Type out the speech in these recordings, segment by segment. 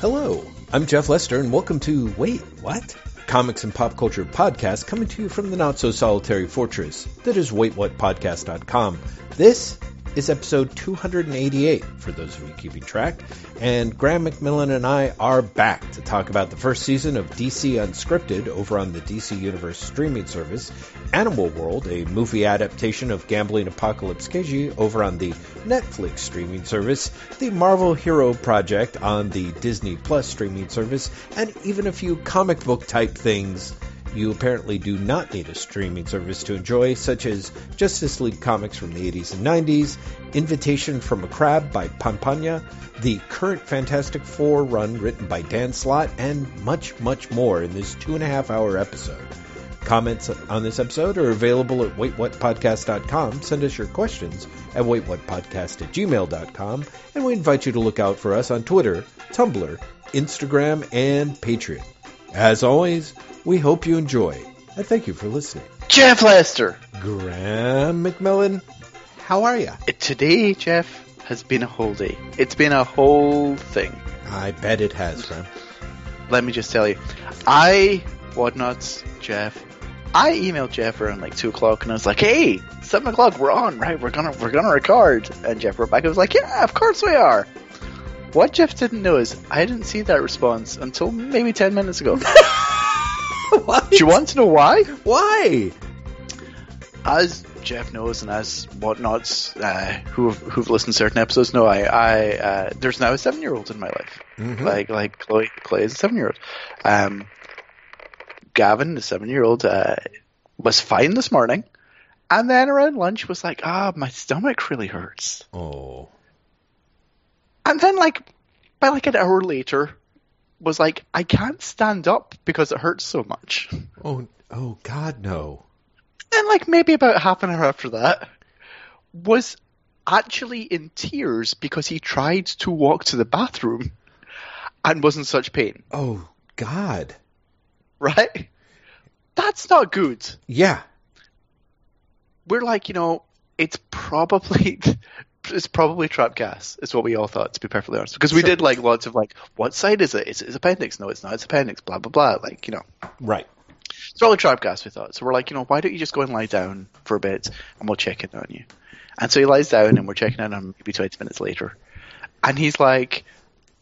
Hello, I'm Jeff Lester, and welcome to Wait, What? Comics and pop culture podcast coming to you from the not so solitary fortress that is waitwhatpodcast.com. This is episode 288 for those of you keeping track. And Graham McMillan and I are back to talk about the first season of DC Unscripted over on the DC Universe streaming service, Animal World, a movie adaptation of Gambling Apocalypse Kaiji over on the Netflix streaming service, the Marvel Hero Project on the Disney Plus streaming service, and even a few comic book type things you apparently do not need a streaming service to enjoy, such as Justice League comics from the 80s and 90s, Invitation from a Crab by Panpanya, the current Fantastic Four run written by Dan Slott, and much, much more in this two and a half hour episode. Comments on this episode are available at waitwhatpodcast.com. Send us your questions at waitwhatpodcast at gmail.com, and we invite you to look out for us on Twitter, Tumblr, Instagram, and Patreon. As always, we hope you enjoy, and thank you for listening. Jeff Lester. Graham McMillan, how are you? Today, Jeff, has been a whole day. It's been a whole thing. I bet it has, Graham. Let me just tell you, I, Whatnots, Jeff, I emailed Jeff around like two o'clock, and I was like, "Hey, seven o'clock, we're on, right? We're gonna we're gonna record." And Jeff Rebecca was like, "Yeah, of course we are." What Jeff didn't know is I didn't see that response until maybe ten minutes ago. Do you want to know why? Why? as Jeff knows, and as whatnots uh, who have, who've listened to certain episodes know, I, I uh, there's now a seven year old in my life. Mhm. Like like Chloe, Chloe is a seven year old. Um, Gavin, the seven year old, uh, was fine this morning, and then around lunch was like, ah, my stomach really hurts. Oh. And then like by like an hour later, was like, I can't stand up because it hurts so much. Oh, oh, God, no. And like maybe about half an hour after that was actually in tears because he tried to walk to the bathroom and was in such pain Oh, God. right that's not good Yeah. we're like you know it's probably it's probably trap gas It's what we all thought to be perfectly honest because we Sure. did like lots of like what side is it? is it appendix no it's not it's appendix blah blah blah like you know Right. It's probably trap gas, we thought. So we're like, you know, why don't you just go and lie down for a bit and we'll check in on you. And so he lies down and we're checking in on him maybe 20 minutes later. And he's like,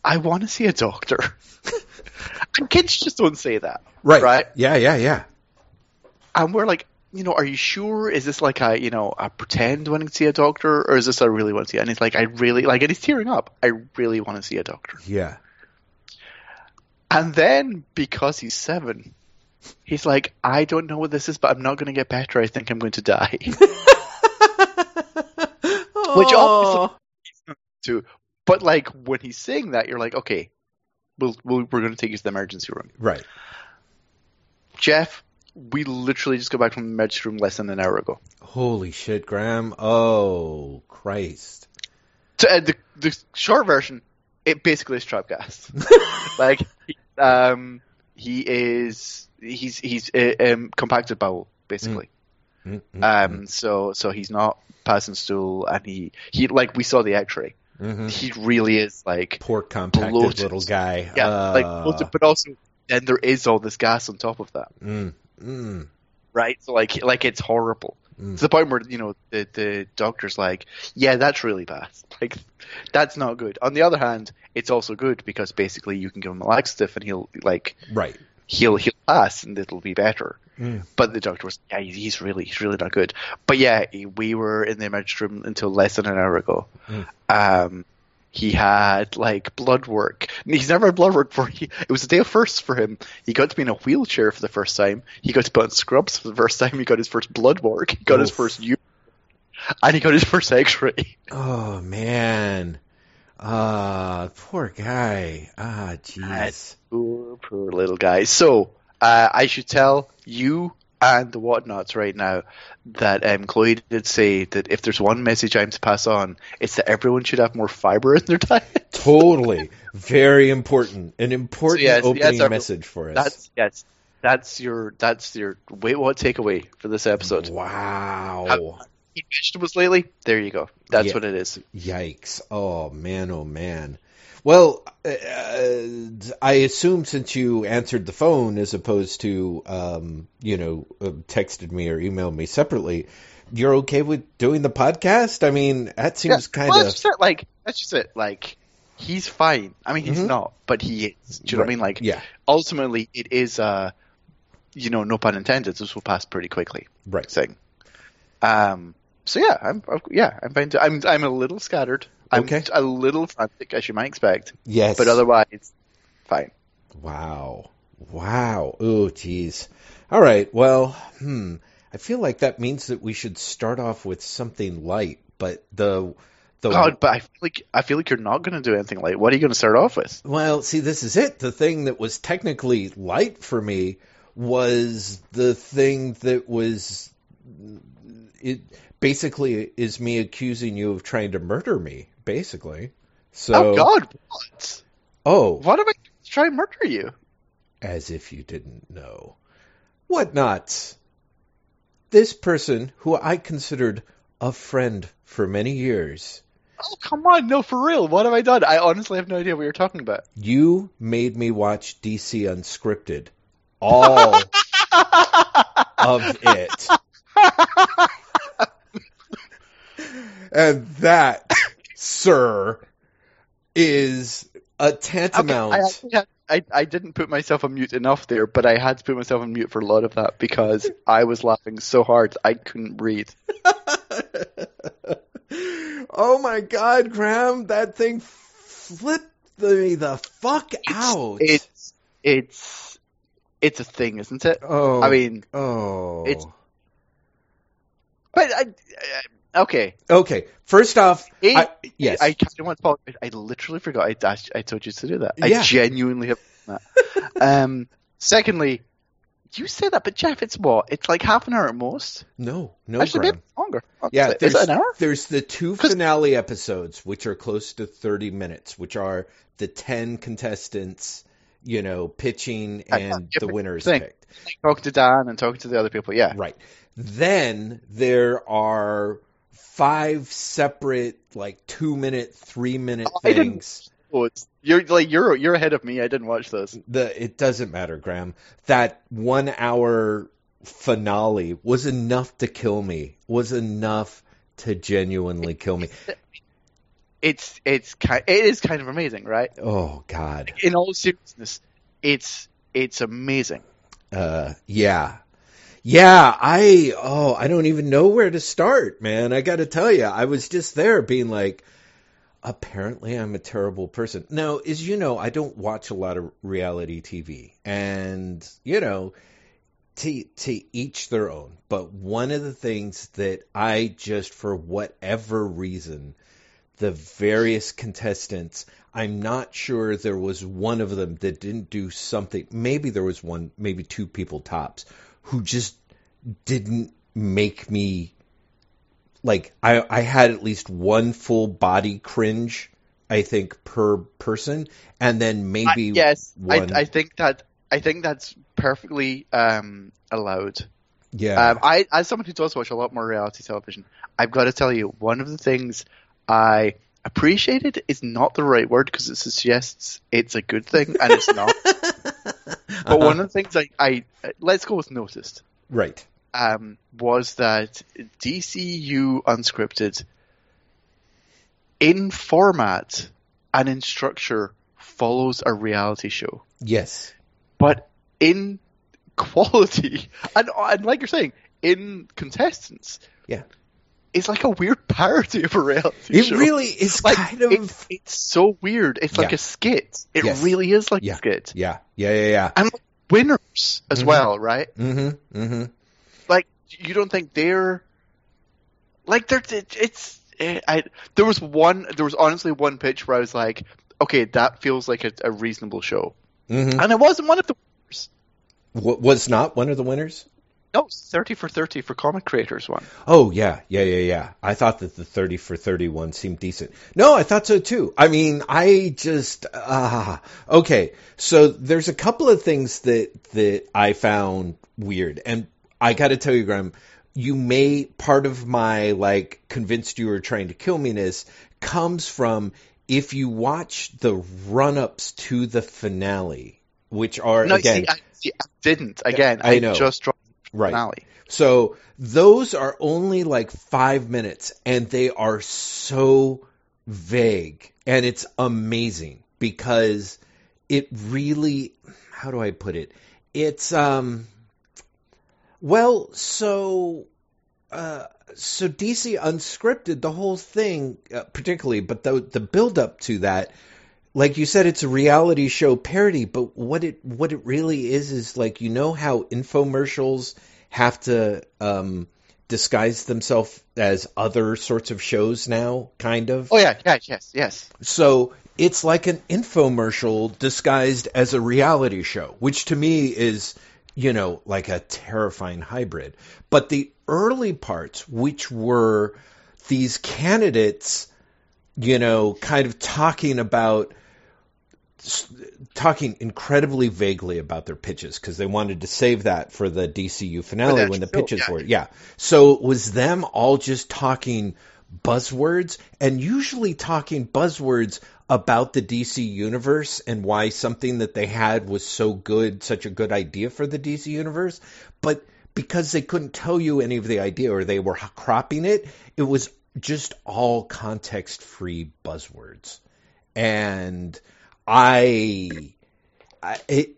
I want to see a doctor. and kids just don't say that. Right. Right. Yeah, yeah, yeah. And we're like, you know, are you sure? Is this like a, you know, a pretend wanting to see a doctor or is this a really want to see? And he's like, I really, like, and he's tearing up. I really want to see a doctor. Yeah. And then because he's seven, he's like, I don't know what this is, but I'm not going to get better. I think I'm going to die. Which obviously to, but like when he's saying that, you're like, okay, we'll, we'll we're going to take you to the emergency room. Right. Jeff, we literally just got back from the emergency room less than an hour ago. Holy shit, Graham. Oh, Christ. So, uh, the the short version, it basically is trap gas. like, um, he is he's he's uh, um, compacted bowel basically. Mm, mm, Um, so so he's not passing stool, and he he like we saw the X-ray. mhm. He really is like Poor compacted bloated. little guy. yeah, Uh, like bloated, but also then there is all this gas on top of that, mm, mm, right? So like like it's horrible mm. to the point where you know the the doctor's like, yeah, that's really bad. Like that's not good. On the other hand, it's also good because basically you can give him a laxative and he'll like Right. he'll he'll pass and it'll be better. Mm. But the doctor was, yeah, he's- really, he's really not good. But yeah, we were in the emergency room until less than an hour ago. Mm. Um, he had like blood work. He's never had blood work before. He, it was a day of firsts for him. He got to be in a wheelchair for the first time. He got to put on scrubs for the first time. He got his first blood work. He got his Oof. first u- and he got his first X-ray. Oh, man. Ah, poor guy. Ah, jeez. Poor, poor little guy. So uh, I should tell you and the whatnots right now that um, Chloe did say that if there's one message I'm to pass on, it's that everyone should have more fiber in their diet. Totally. Very important. An important So, yes, opening yes, our- message for us. That's yes, that's your that's your wait what takeaway for this episode. Wow. eat vegetables lately? There you go. That's Yeah. what it is. Yikes! Oh man! Oh man! Well, uh, I assume since you answered the phone as opposed to, um, you know, uh, texted me or emailed me separately, you're okay with doing the podcast? I mean, that seems kind Well, of that's just it. Like that's just it. Like he's fine. I mean, he's Mhm. not, but he is. Do you know what I mean? Like yeah, ultimately, it is. Uh, you know, no pun intended. This will pass pretty quickly. right. Thing. Um. So yeah, I'm. Yeah, I'm fine. To, I'm. I'm a little scattered. I'm Okay. a little frantic, as you might expect, Yes, but otherwise, fine. Wow. Wow. Oh, geez. All right. Well, hmm. I feel like that means that we should start off with something light, but the the God, but I feel like I feel like you're not going to do anything light. What are you going to start off with? well, see, this is it. The thing that was technically light for me was the thing that was it basically is me accusing you of trying to murder me, basically. So, oh God, what? oh, What am I going to murder you? as if you didn't know. What not? This person, who I considered a friend for many years, Oh come on, no, for real. What have I done? I honestly have no idea what you're talking about. you made me watch DC Unscripted. All of it. And that, sir, is a tantamount. I, actually had, I I didn't put myself on mute enough there, but I had to put myself on mute for a lot of that because I was laughing so hard I couldn't breathe. oh my god, Graham, that thing flipped me the fuck out. It's it's it's a thing, isn't it? oh, I mean, oh, it's- but I, I okay. okay. First off, It- I, yes, I of want to. I literally forgot. I I told you to do that. Yeah. I genuinely have done that. um. Secondly, you say that, but Jeff, it's what? It's like half an hour at most. no, no, Actually, Graham. maybe longer. Yeah, is there's, it an hour? there's the two finale episodes, which are close to 30 minutes, which are the 10 contestants, you know, pitching and the winners thing. picked. Talking to Dan and talking to the other people. Yeah. Right. Then there are five separate, like two minute, three minute things. Oh, you're like you're you're ahead of me. I didn't watch those. The it doesn't matter, Graham. That one hour finale was enough to kill me. Was enough to genuinely kill me. It's it's kind it is kind of amazing, right? Oh God. In all seriousness, it's it's amazing. Uh, yeah. Yeah, I oh, I don't even know where to start, man. I got to tell you, I was just there being like apparently I'm a terrible person. Now, as you know, I don't watch a lot of reality TV. And, you know, to to each their own. But one of the things that I just for whatever reason the various contestants, I'm not sure there was one of them that didn't do something. Maybe there was one, maybe two people tops, who just didn't make me like I I had at least one full body cringe, I think per person, and then maybe I, yes, I. I think that I think that's perfectly um, allowed. yeah Um, I, as someone who does watch a lot more reality television, I've got to tell you, one of the things I appreciated is not the right word because it suggests it's a good thing and it's not. But one of the things I, I let's go with noticed. Right. Um, was that DCU Unscripted, in format and in structure, follows a reality show, yes. But in quality and, and like you're saying, in contestants, Yeah. It's like a weird parody of a reality it show. really is like kind of it's, it's so weird. It's like Yeah. a skit. It Yes. really is like Yeah. a skit. yeah yeah yeah yeah And like, winners as Mhm. well, right? mm-hmm mm-hmm like you don't think they're like they're it- it's eh, I there was one there was honestly one pitch where I was like okay that feels like a, a reasonable show mm-hmm and it wasn't one of the winners W- was not one of the winners was 30 for 30 for comic creators one Oh yeah, yeah, yeah, yeah. I thought that the thirty for thirty one seemed decent. No, I thought so too. I mean, I just ah okay. So there's a couple of things that that I found weird, and I got to tell you, Graham, you may part of my like convinced you were trying to kill me-ness comes from if you watch the run-ups to the finale, which are No, again see, I, see, I didn't. Again, I I, know. just dropped right. finale. So those are only like five minutes and they are so vague and it's amazing because it really, how do I put it? It's, um, well, so, uh, so DC unscripted the whole thing, uh, particularly, but the, the build up to that, like you said, it's a reality show parody, but what it, what it really is, is like, you know how infomercials have to um, disguise themselves as other sorts of shows now, kind of. Oh yeah, yeah, yes, yes. So it's like an infomercial disguised as a reality show, which to me is, you know, like a terrifying hybrid. But the early parts, which were these candidates, you know, kind of talking about talking incredibly vaguely about their pitches because they wanted to save that for the DCU finale when the pitches yeah. were yeah. So it was them all just talking buzzwords and usually talking buzzwords about the DC universe and why something that they had was so good, such a good idea for the DC universe, but because they couldn't tell you any of the idea or they were cropping it, it was just all context free buzzwords. And I, I, it,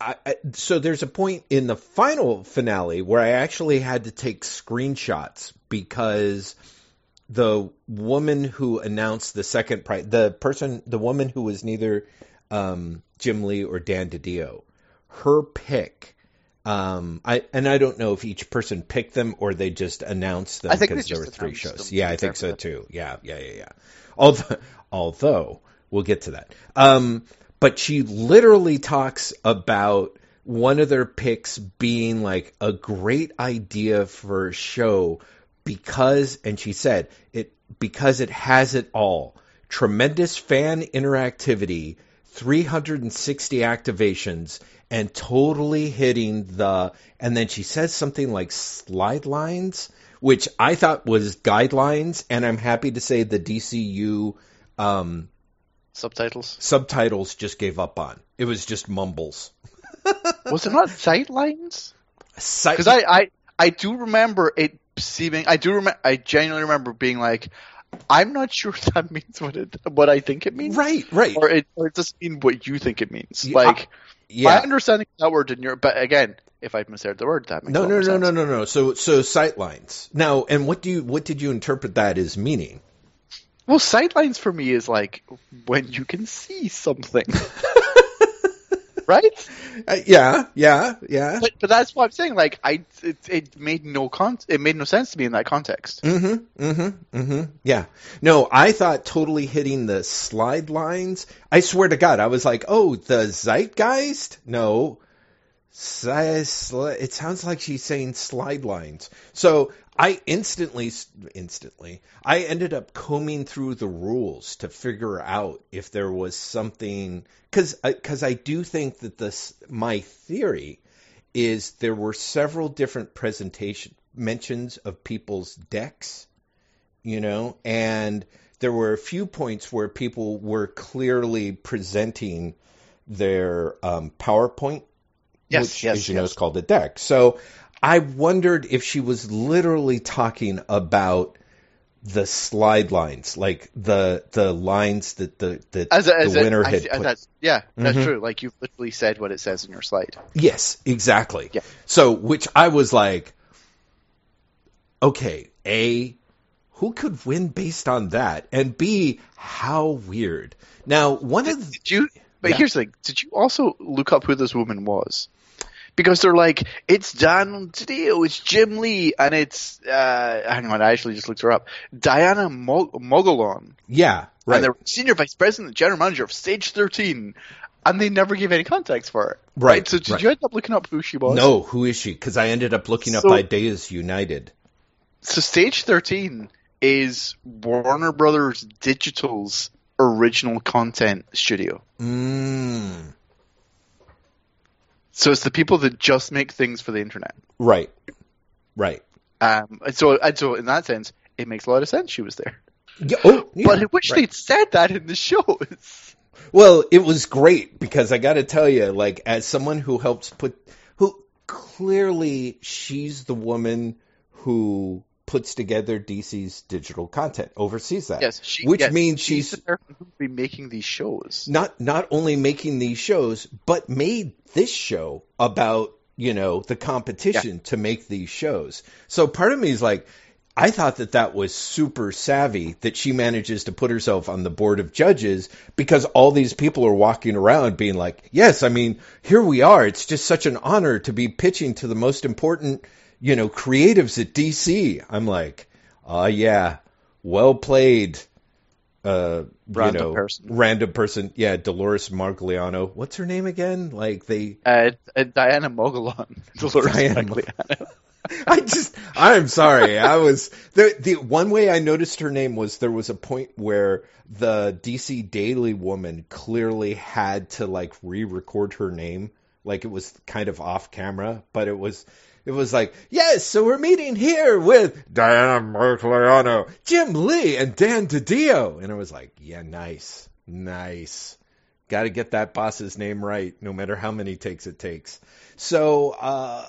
I, I, so there's a point in the final finale where I actually had to take screenshots because the woman who announced the second prize, the person, the woman who was neither um, Jim Lee or Dan DiDio, her pick. Um, I and I don't know if each person picked them or they just announced them I think because there were three shows. Yeah, I think so too. Yeah, yeah, yeah, yeah. Although, although we'll get to that. Um, but she literally talks about one of their picks being like a great idea for a show because, and she said it because it has it all: tremendous fan interactivity, 360 activations, and totally hitting the. And then she says something like slide lines, which I thought was guidelines, and I'm happy to say the DCU um, Subtitles. subtitles just gave up on. It was just mumbles. Was it not sightlines? Si- Because I, I, I do remember it seeming. I do remember. I genuinely remember being like, I'm not sure that means what it, what I think it means, right, right, or it, or it doesn't mean what you think it means. Yeah, like my yeah. understanding of that word in your, but again, if I've misheard the word, that makes No, no, no, sense. no, no, no. So, so sight lines. Now, and what do you, what did you interpret that as meaning? Well, sightlines for me is like when you can see something, right? Uh, yeah, yeah, yeah. But, but that's what I'm saying. Like I, it, it made no con, it made no sense to me in that context. Mm-hmm. Mm-hmm. Mm-hmm. Yeah. No, I thought totally hitting the slide lines. I swear to God, I was like, oh, the zeitgeist? No. It sounds like she's saying slide lines. So I instantly, instantly, I ended up combing through the rules to figure out if there was something, because because I do think that this my theory is there were several different presentation mentions of people's decks, you know, and there were a few points where people were clearly presenting their um, PowerPoint, Yes, which, yes, as you know, is called a deck. So I wondered if she was literally talking about the slide lines, like the the lines that the that As a, as the winner I had put. that's yeah, that's Mhm. true. Like you've literally said what it says in your slide. Yes, exactly. Yeah. So, which I was like, okay, A, who could win based on that? And B, how weird. Now, one of the, Did you? But Yeah. here's the thing: Did you also look up who this woman was? Because they're like, it's Dan Didio, it's Jim Lee, and it's uh, hang on, I actually just looked her up, Diana Mo- Mogollon, yeah, right, and they're senior vice president, and general manager of Stage 13, and they never gave any context for it. Right, So did right. you end up looking up who she was? no, who is she? Because I ended up looking up So- Ideas United. So Stage 13 is Warner Brothers Digital's original content studio. Mm, So it's the people that just make things for the internet. right, right. Um, and so, and so in that sense, it makes a lot of sense she was there. Yeah, oh, yeah, but I wish right. they'd said that in the shows. Well, it was great because I got to tell you, like, as someone who helps put, who clearly she's the woman who puts together DC's digital content, oversees that. Yes, she, which yes, means she's, the person who'd be making these shows. not not only making these shows, but made this show about you know the competition to make these shows. So part of me is like, I thought that that was super savvy that she manages to put herself on the board of judges because all these people are walking around being like, yes, I mean, here we are. It's just such an honor to be pitching to the most important, you know, creatives at DC. I'm like, oh yeah, well played. Uh, Random you know, person. random person. Yeah, Dolores Margliano. What's her name again? Like they, Uh, uh, Diana Mogollon. Dolores Diana Magliano. I just, I'm sorry. I was the the one way I noticed her name was there was a point where the DC Daily woman clearly had to like re-record her name, like it was kind of off camera, but it was. It was like, yes, so we're meeting here with Diana Margliano, Jim Lee, and Dan DiDio. And it was like, yeah, nice, nice. Got to get that boss's name right, no matter how many takes it takes. So, uh,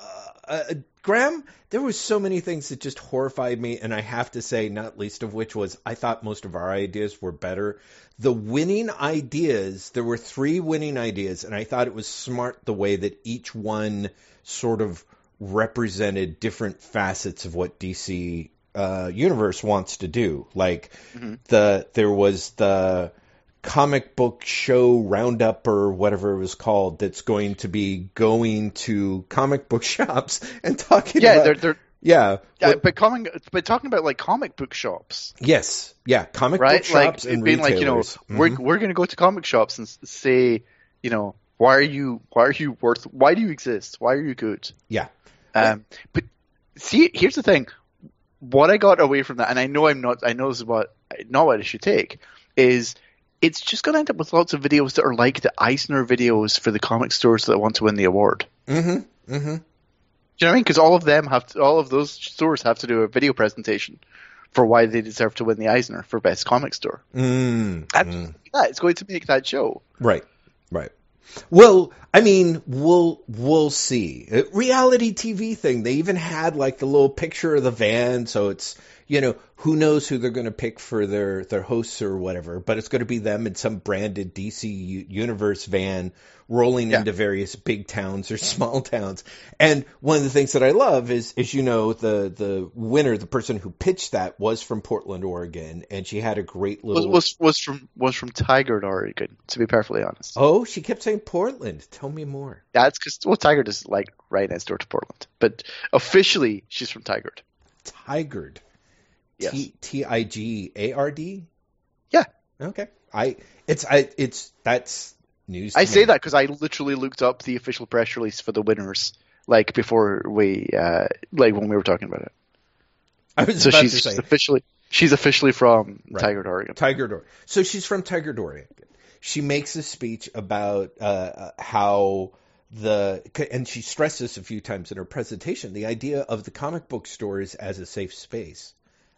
uh, Graham, there was so many things that just horrified me, and I have to say, not least of which was I thought most of our ideas were better. The winning ideas, there were three winning ideas, and I thought it was smart the way that each one sort of represented different facets of what DC uh, universe wants to do. Like Mhm. the there was the comic book show roundup or whatever it was called that's going to be going to comic book shops and talking Yeah, about they're they're yeah yeah, what- but coming but talking about like comic book shops, yes yeah comic right? book shops like and being like you know retailers. we're we're gonna go to comic shops and say you know why are you why are you worth why do you exist why are you good yeah um but see here's the thing what I got away from that and I know I'm not I know this is what not what I should take is it's just gonna end up with lots of videos that are like the Eisner videos for the comic stores that want to win the award. mm-hmm mm-hmm Do you know what I mean? Because all of them have to, all of those stores have to do a video presentation for why they deserve to win the Eisner for best comic store. mm mm. that. It's going to make that show. Right, right. Well, I mean, we'll we'll see. Uh, Reality TV thing. They even had like the little picture of the van, so it's you know who knows who they're going to pick for their their hosts or whatever. But it's going to be them in some branded DC Universe van rolling Yeah. into various big towns or small towns. And one of the things that I love is, is you know, the the winner, the person who pitched that was from Portland, Oregon, and she had a great Was little. was was from was from Tigard, Oregon. To be perfectly honest, Oh, she kept saying Portland. Tell me more. that's because well, Tigard is like right next door to Portland, but officially she's from Tigard. Tigard. Yes. T I G A R D. Yeah. Okay. I it's I it's that's news. I me. say that because I literally looked up the official press release for the winners like before we uh like when we were talking about it. I was So she's she's officially she's officially from Right. Tigard, Oregon. Tiger Door. So she's from Tiger Oregon. She makes a speech about uh, uh, how the and she stressed this a few times in her presentation. The idea of the comic book stores as a safe space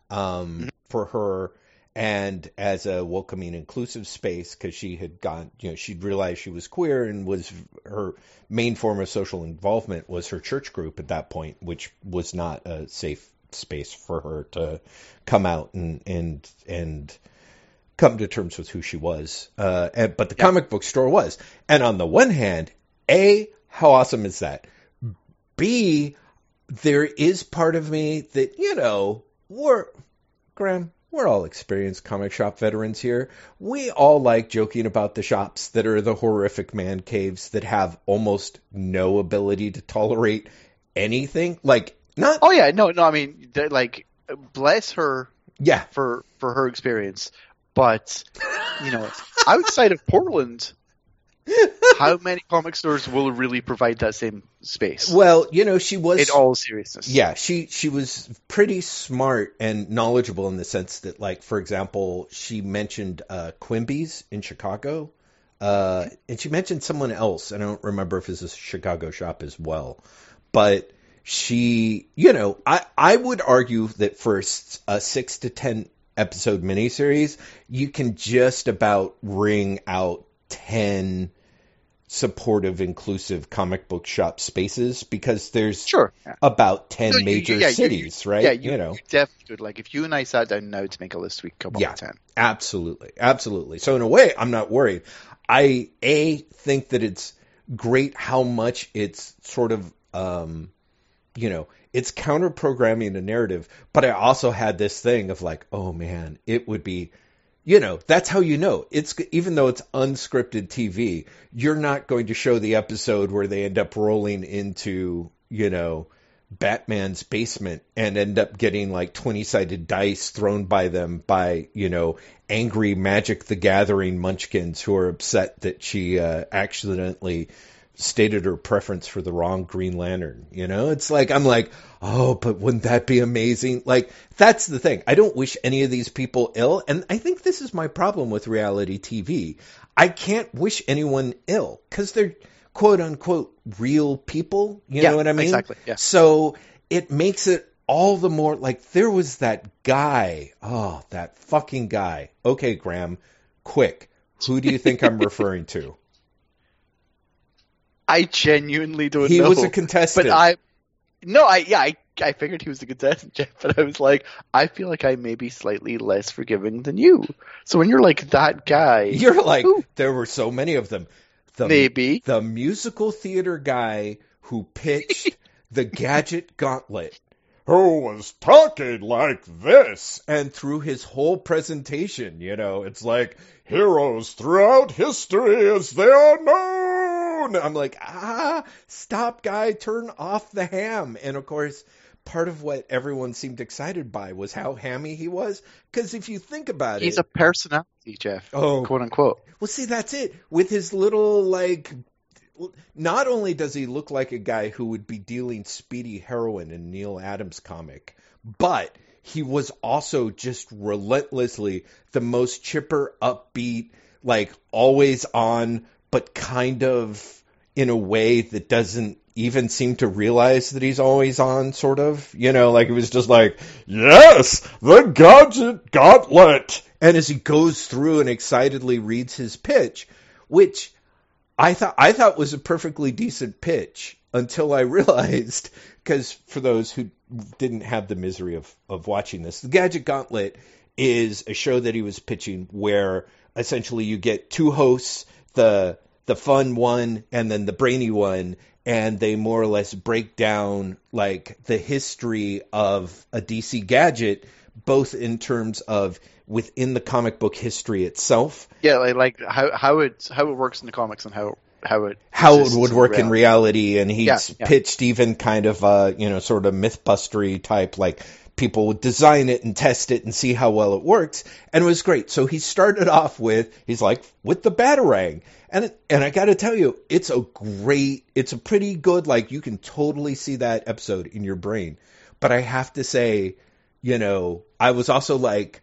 um, for her and as a welcoming, inclusive space because she had gone, you know, she'd realized she was queer and was her main form of social involvement was her church group at that point, which was not a safe space for her to come out and and and come to terms with who she was. Uh, and, but the Yeah. comic book store was. And on the one hand, A, how awesome is that? B, there is part of me that, you know, we're, Graham, we're all experienced comic shop veterans here. We all like joking about the shops that are the horrific man caves that have almost no ability to tolerate anything. Like, not, Oh yeah, no, no. I mean, like, bless her yeah, for for her experience, but you know, outside of Portland, how many comic stores will really provide that same space? well, you know, she was. in all seriousness, Yeah, she she was pretty smart and knowledgeable in the sense that, like, for example, she mentioned uh, Quimby's in Chicago, uh, and she mentioned someone else. I don't remember if it's a Chicago shop as well, but she, you know, I I would argue that for a six to ten episode miniseries, you can just about wring out ten supportive, inclusive comic book shop spaces because there's Sure. About ten No, you- major yeah, you- cities, right? Yeah, you, know, you definitely could. Like, if you and I sat down now to make a list, we could come up Yeah. with 10. Absolutely. Absolutely. So in a way, I'm not worried. I a think that it's great how much it's sort of um you know, it's counter programming a narrative, but I also had this thing of like, oh man, it would be you know, that's how you know. It's even though it's unscripted TV, you're not going to show the episode where they end up rolling into, you know, Batman's basement and end up getting like 20 sided dice thrown by them by, you know, angry Magic the Gathering munchkins who are upset that she uh, accidentally stated her preference for the wrong Green Lantern. You know, it's like, I'm like, oh, but wouldn't that be amazing? Like, that's the thing. I don't wish any of these people ill. And I think this is my problem with reality TV. I can't wish anyone ill because they're quote unquote real people. You Yeah, know what I mean? exactly, yeah. So it makes it all the more like there was that guy. Oh, that fucking guy. Okay, Graham, quick. Who do you think I'm referring to? I genuinely don't He know. was a contestant. But I, no, I yeah, I, I figured he was a contestant, Jeff. But I was like, I feel like I may be slightly less forgiving than you. So when you're like that guy, You're like, Who? there were so many of them. The, maybe the musical theater guy who pitched the Gadget Gauntlet, who was talking like this, and through his whole presentation, you know, it's like heroes throughout history as they are known. I'm like, ah, stop, guy, turn off the ham. And of course, part of what everyone seemed excited by was how hammy he was. Because if you think about he's it, he's a personality, Jeff, oh, quote unquote. well, see, that's it. With his little, like, not only does he look like a guy who would be dealing speedy heroin in Neal Adams' comic, but he was also just relentlessly the most chipper, upbeat, like, always on, but kind of in a way that doesn't even seem to realize that he's always on, sort of. You know, like it was just like, yes, the gadget gauntlet. And as he goes through and excitedly reads his pitch, which I thought I thought was a perfectly decent pitch until I realized, because for those who didn't have the misery of, of watching this, the Gadget Gauntlet is a show that he was pitching where essentially you get two hosts, the the fun one and then the brainy one, and they more or less break down like the history of a DC gadget, both in terms of within the comic book history itself, Yeah, like, like how how it how it works in the comics and how how it how it would work in reality, and he's Yeah, yeah. pitched even kind of a you know sort of mythbustery type like people would design it and test it and see how well it works and it was great so he started off with he's like with the batarang and and I got to tell you it's a great it's a pretty good like you can totally see that episode in your brain but I have to say you know I was also like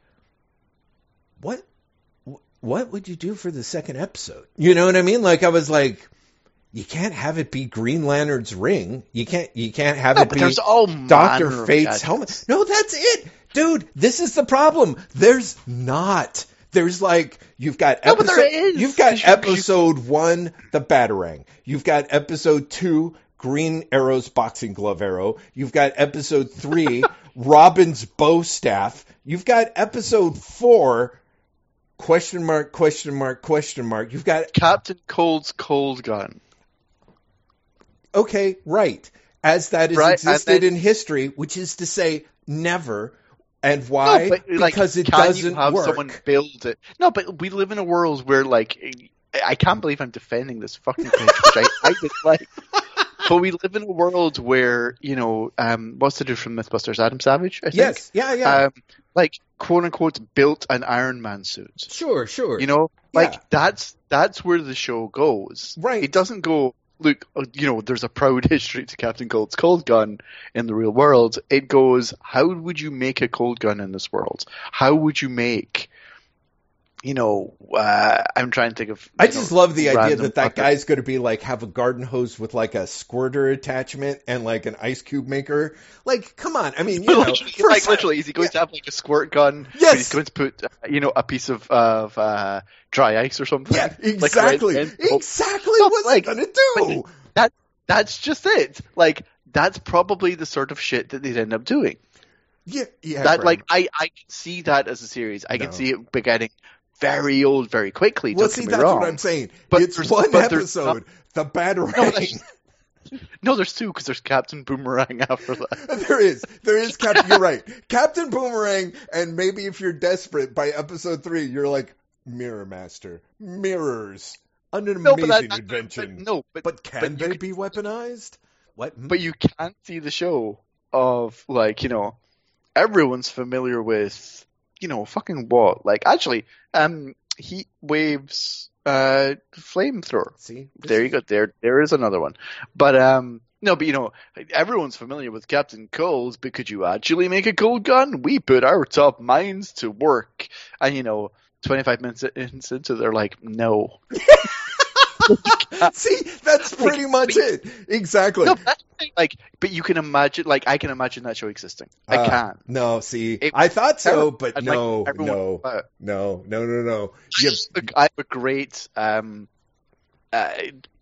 what what would you do for the second episode? You know what I mean? Like I was like, you can't have it be Green Lantern's ring. You can't. You can't have No, it but be Doctor Fate's helmet. No, that's it, dude. This is the problem. There's not. There's like you've got No, but episode. there is. You've got 'Cause you- you- episode one, the Batarang. You've got episode two, Green Arrow's boxing glove arrow. You've got episode three, Robin's bow staff. You've got episode four, question mark, question mark, question mark. You've got Captain Cold's cold gun. Okay, right, as that has Right, existed then- in history, which is to say, never. And why? No, but, like, because it can doesn't you have work. someone build it? No, but we live in a world where, like, I can't believe I'm defending this fucking thing, which I, I dislike. But we live in a world where, you know, um, what's the dude from MythBusters? Adam Savage, I think. Yes, yeah, yeah, Um, like, quote unquote, built an Iron Man suit. sure, sure. You know, like Yeah. that's that's where the show goes. Right. It doesn't go. Look, uh, you know, there's a proud history to Captain Cold's cold gun in the real world. It goes, how would you make a cold gun in this world? How would you make you know, uh, I'm trying to think of. I just know, love the idea that that fucking- guy's going to be like have a garden hose with like a squirter attachment and like an ice cube maker. Like, come on! I mean, you know, literally, like literally, is he going to have like a squirt gun? Yes. He's going to put, you know, a piece of of uh, dry ice or something. Yeah, exactly, right, and- exactly. No, What's like, he gonna do? that that's just it. Like that's probably the sort of shit that they'd end up doing. Yeah, yeah. that right. like I I can see that as a series. I No. can see it getting very old very quickly. well, see, that's wrong. what I'm saying. But it's one episode, the bad there's- No, there's two because there's Captain Boomerang after that. there is, there is Captain. You're right, Captain Boomerang, and maybe if you're desperate by episode three, you're like Mirror Master, mirrors, an No, amazing but that, invention. but- no, but But can but they can- be weaponized? What? Hmm? but you can't see the show of like you know everyone's familiar with you know fucking what like actually um heat waves uh flamethrower. See, there you go. There there is another one. But um no but you know everyone's familiar with Captain Cold's but could you actually make a cold gun? We put our top minds to work. And you know 25 minutes in- into they're like no See, that's pretty much it. Exactly. no but that's the thing, like but you can imagine like i can imagine that show existing i Uh, can No, see, It- I thought so, but I'd like no, no, no, no, no, no. You, I have a great um, uh,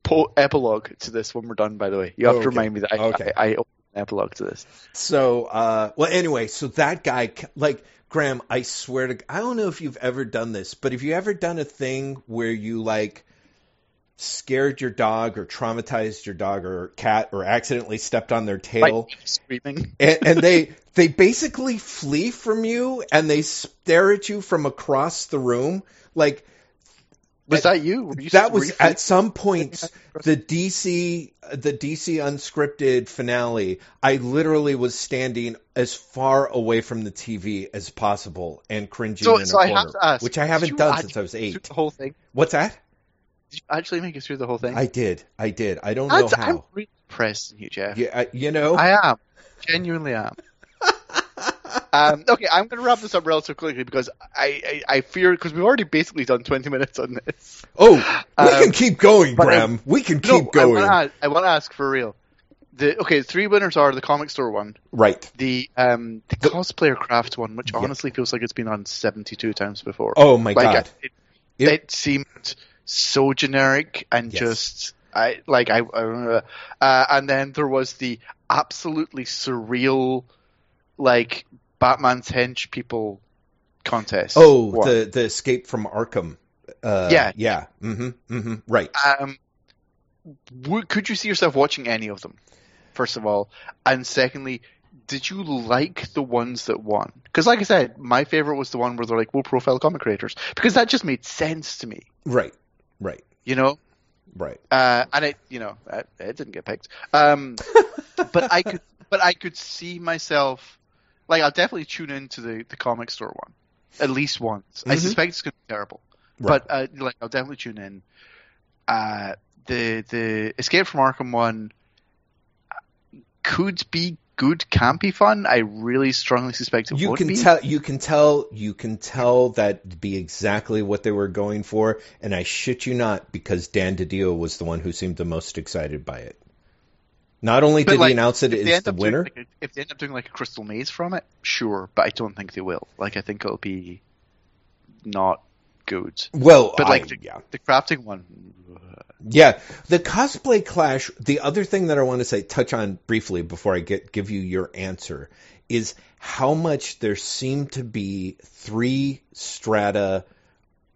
po- epilogue to this when we're done. By the way, you have Okay. to remind me that I, Okay. I, I an epilogue to this. so, uh, well, anyway, so that guy, like Graham, I swear to, I don't know if you've ever done this, but have you ever done a thing where you like scared your dog or traumatized your dog or cat or accidentally stepped on their tail? Like screaming. and, and they they basically flee from you and they stare at you from across the room like Was that you? You that was at some points the DC the DC unscripted finale I literally was standing as far away from the TV as possible and cringing So- in so a I corner have to ask, which I haven't done since I was 8 the whole thing. what's that Did you actually make it through the whole thing? I did I did I don't know That's- I'm really impressed in you, Jeff. yeah I, you know I am. Genuinely am. um, okay, I'm going to wrap this up relatively quickly because I, I, I fear because we've already basically done 20 minutes on this. oh we Um, can keep going but I- Graham we can No, keep going I want to I want to ask for real. The okay, the three winners are the comic store one, right the um the cosplayer craft one, which Yeah. honestly feels like it's been on 72 times before. oh my like god it, It- it, seemed so generic and Yes. just I like I, I remember, uh, and then there was the absolutely surreal like Batman's hench people contest. Oh, one. the the escape from Arkham. Uh, Yeah. yeah. Mm-hmm. Mm-hmm. Right. Um, would, could you see yourself watching any of them? First of all, and secondly, did you like the ones that won? Because, like I said, my favorite was the one where they're like, "We'll profile comic creators," because that just made sense to me. Right. Right. You know, Right. uh, and it, you know, it, it didn't get picked. Um, but I could, but I could see myself, like, I'll definitely tune into the the comic store one at least once. I Mhm. suspect it's going to be terrible, Right. but uh, like, I'll definitely tune in. Uh, the the Escape from Arkham one could be good, campy fun. I really strongly suspect it you would can be. tell. You can tell. You can tell that be exactly what they were going for, and I shit you not, because Dan DiDio was the one who seemed the most excited by it. Not only But, did like, he announce it as the winner, like, a- if they end up doing like a crystal maze from it, sure, but I don't think they will. Like, I think it'll be not good. well, But like I- the, yeah, the crafting one, Yeah, the cosplay clash. The other thing that I want to say, touch on briefly before I get give you your answer, is how much there seem to be three strata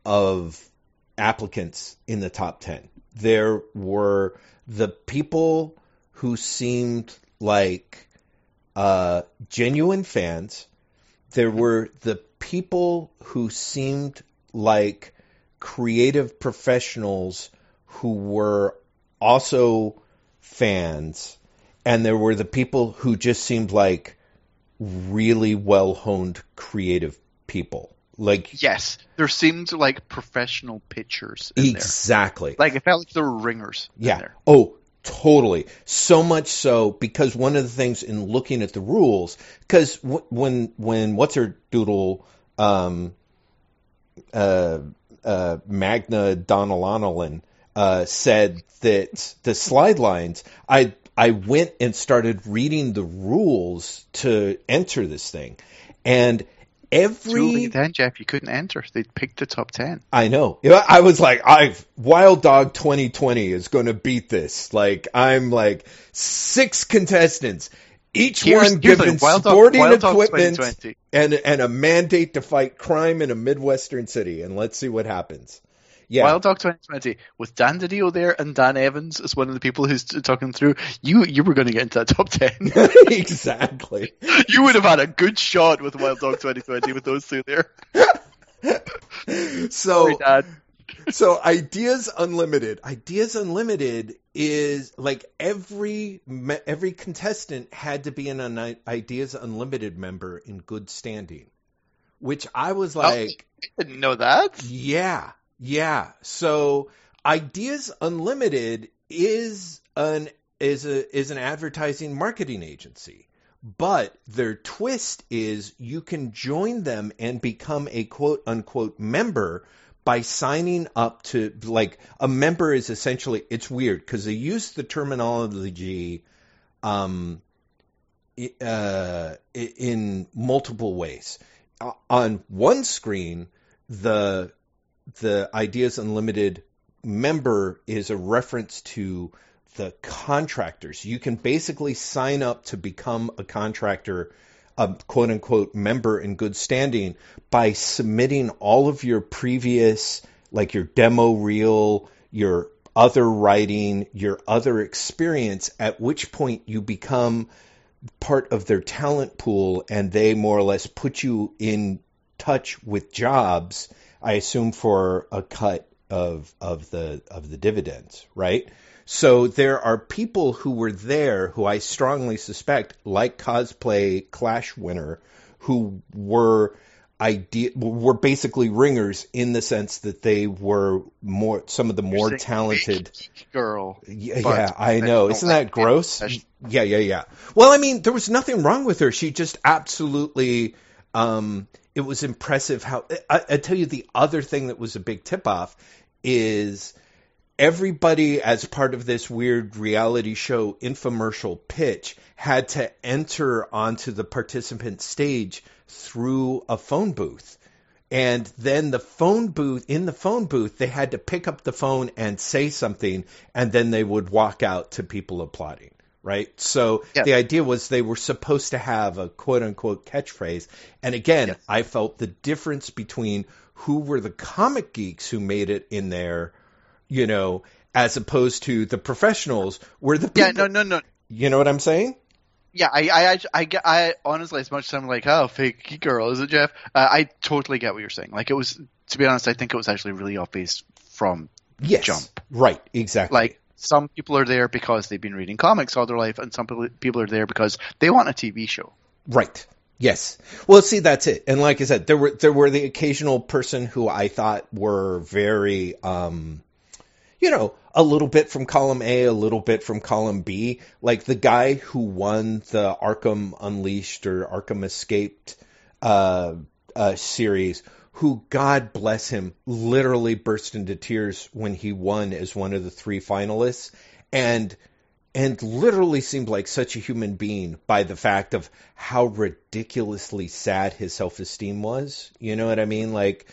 of applicants in the top ten. There were the people who seemed like uh, genuine fans. There were the people who seemed like creative professionals who were also fans, and there were the people who just seemed like really well honed creative people. Like yes, there seemed like professional pitchers in there. exactly. Like it felt like there were ringers. in Yeah. Oh, totally. So much so because one of the things in looking at the rules, because w- when when what's her doodle um, uh, uh, Magna Donnellan uh, said that the slide lines, I I went and started reading the rules to enter this thing, and every then, Jeff. You couldn't enter. They picked the top ten. I know. Know, I was like, I Wild Dog 2020 is going to beat this. Like, I'm like six contestants, each Here's- one here's given Dog- sporting Wild equipment 2020. and and a mandate to fight crime in a midwestern city, and let's see what happens. Yeah, Wild Dog 2020 with Dan Didio there and Dan Evans as one of the people who's talking through. You you were going to get into that top ten. exactly. you would have had a good shot with Wild Dog 2020 with those two there. So Sorry. so ideas unlimited. Ideas unlimited is like every every contestant had to be an ideas unlimited member in good standing which i was oh, like I didn't know that. yeah. Yeah. So ideas unlimited is an is a is an advertising marketing agency but their twist is you can join them and become a quote unquote member by signing up to like a member is essentially it's weird because they use the terminology um uh in multiple ways. On one screen the the ideas unlimited member is a reference to the contractors. You can basically sign up to become a contractor a quote unquote member in good standing by submitting all of your previous like your demo reel your other writing your other experience at which point you become part of their talent pool and they more or less put you in touch with jobs i assume for a cut of of the of the dividends right so there are people who were there who i strongly suspect like cosplay clash winner who were idea were basically ringers in the sense that they were more some of the more talented Girl. yeah, yeah, I I know. don't Isn't like that gross? it. Yeah, yeah, yeah. Well, I mean, there was nothing wrong with her. She just absolutely. Um, it was impressive how. I, I tell you, the other thing that was a big tip off is everybody, as part of this weird reality show infomercial pitch, had to enter onto the participant stage through a phone booth. And then the phone booth, in the phone booth, they had to pick up the phone and say something, and then they would walk out to people applauding, right? So the idea was they were supposed to have a quote unquote catchphrase. And again, Yes. I felt the difference between who were the comic geeks who made it in there, you know, as opposed to the professionals were the people. Yeah, no, no, no. You know what I'm saying? Yeah, I, I, I, I, I honestly, as much as I'm like, oh, fake girl, is it Jeff? Uh, I totally get what you're saying. Like, it was, to be honest, I think it was actually really obvious from Yes. Jump. Right. Exactly. like some people are there because they've been reading comics all their life, and some people people are there because they want a TV show. Right. Yes. Well, see, that's it. And like I said, there were there were the occasional person who I thought were very, um, you know, a little bit from column A, a little bit from column B. Like the guy who won the Arkham Unleashed or Arkham Escaped uh, uh, series, who God bless him, literally burst into tears when he won as one of the three finalists, and and literally seemed like such a human being by the fact of how ridiculously sad his self esteem was. You know what I mean? Like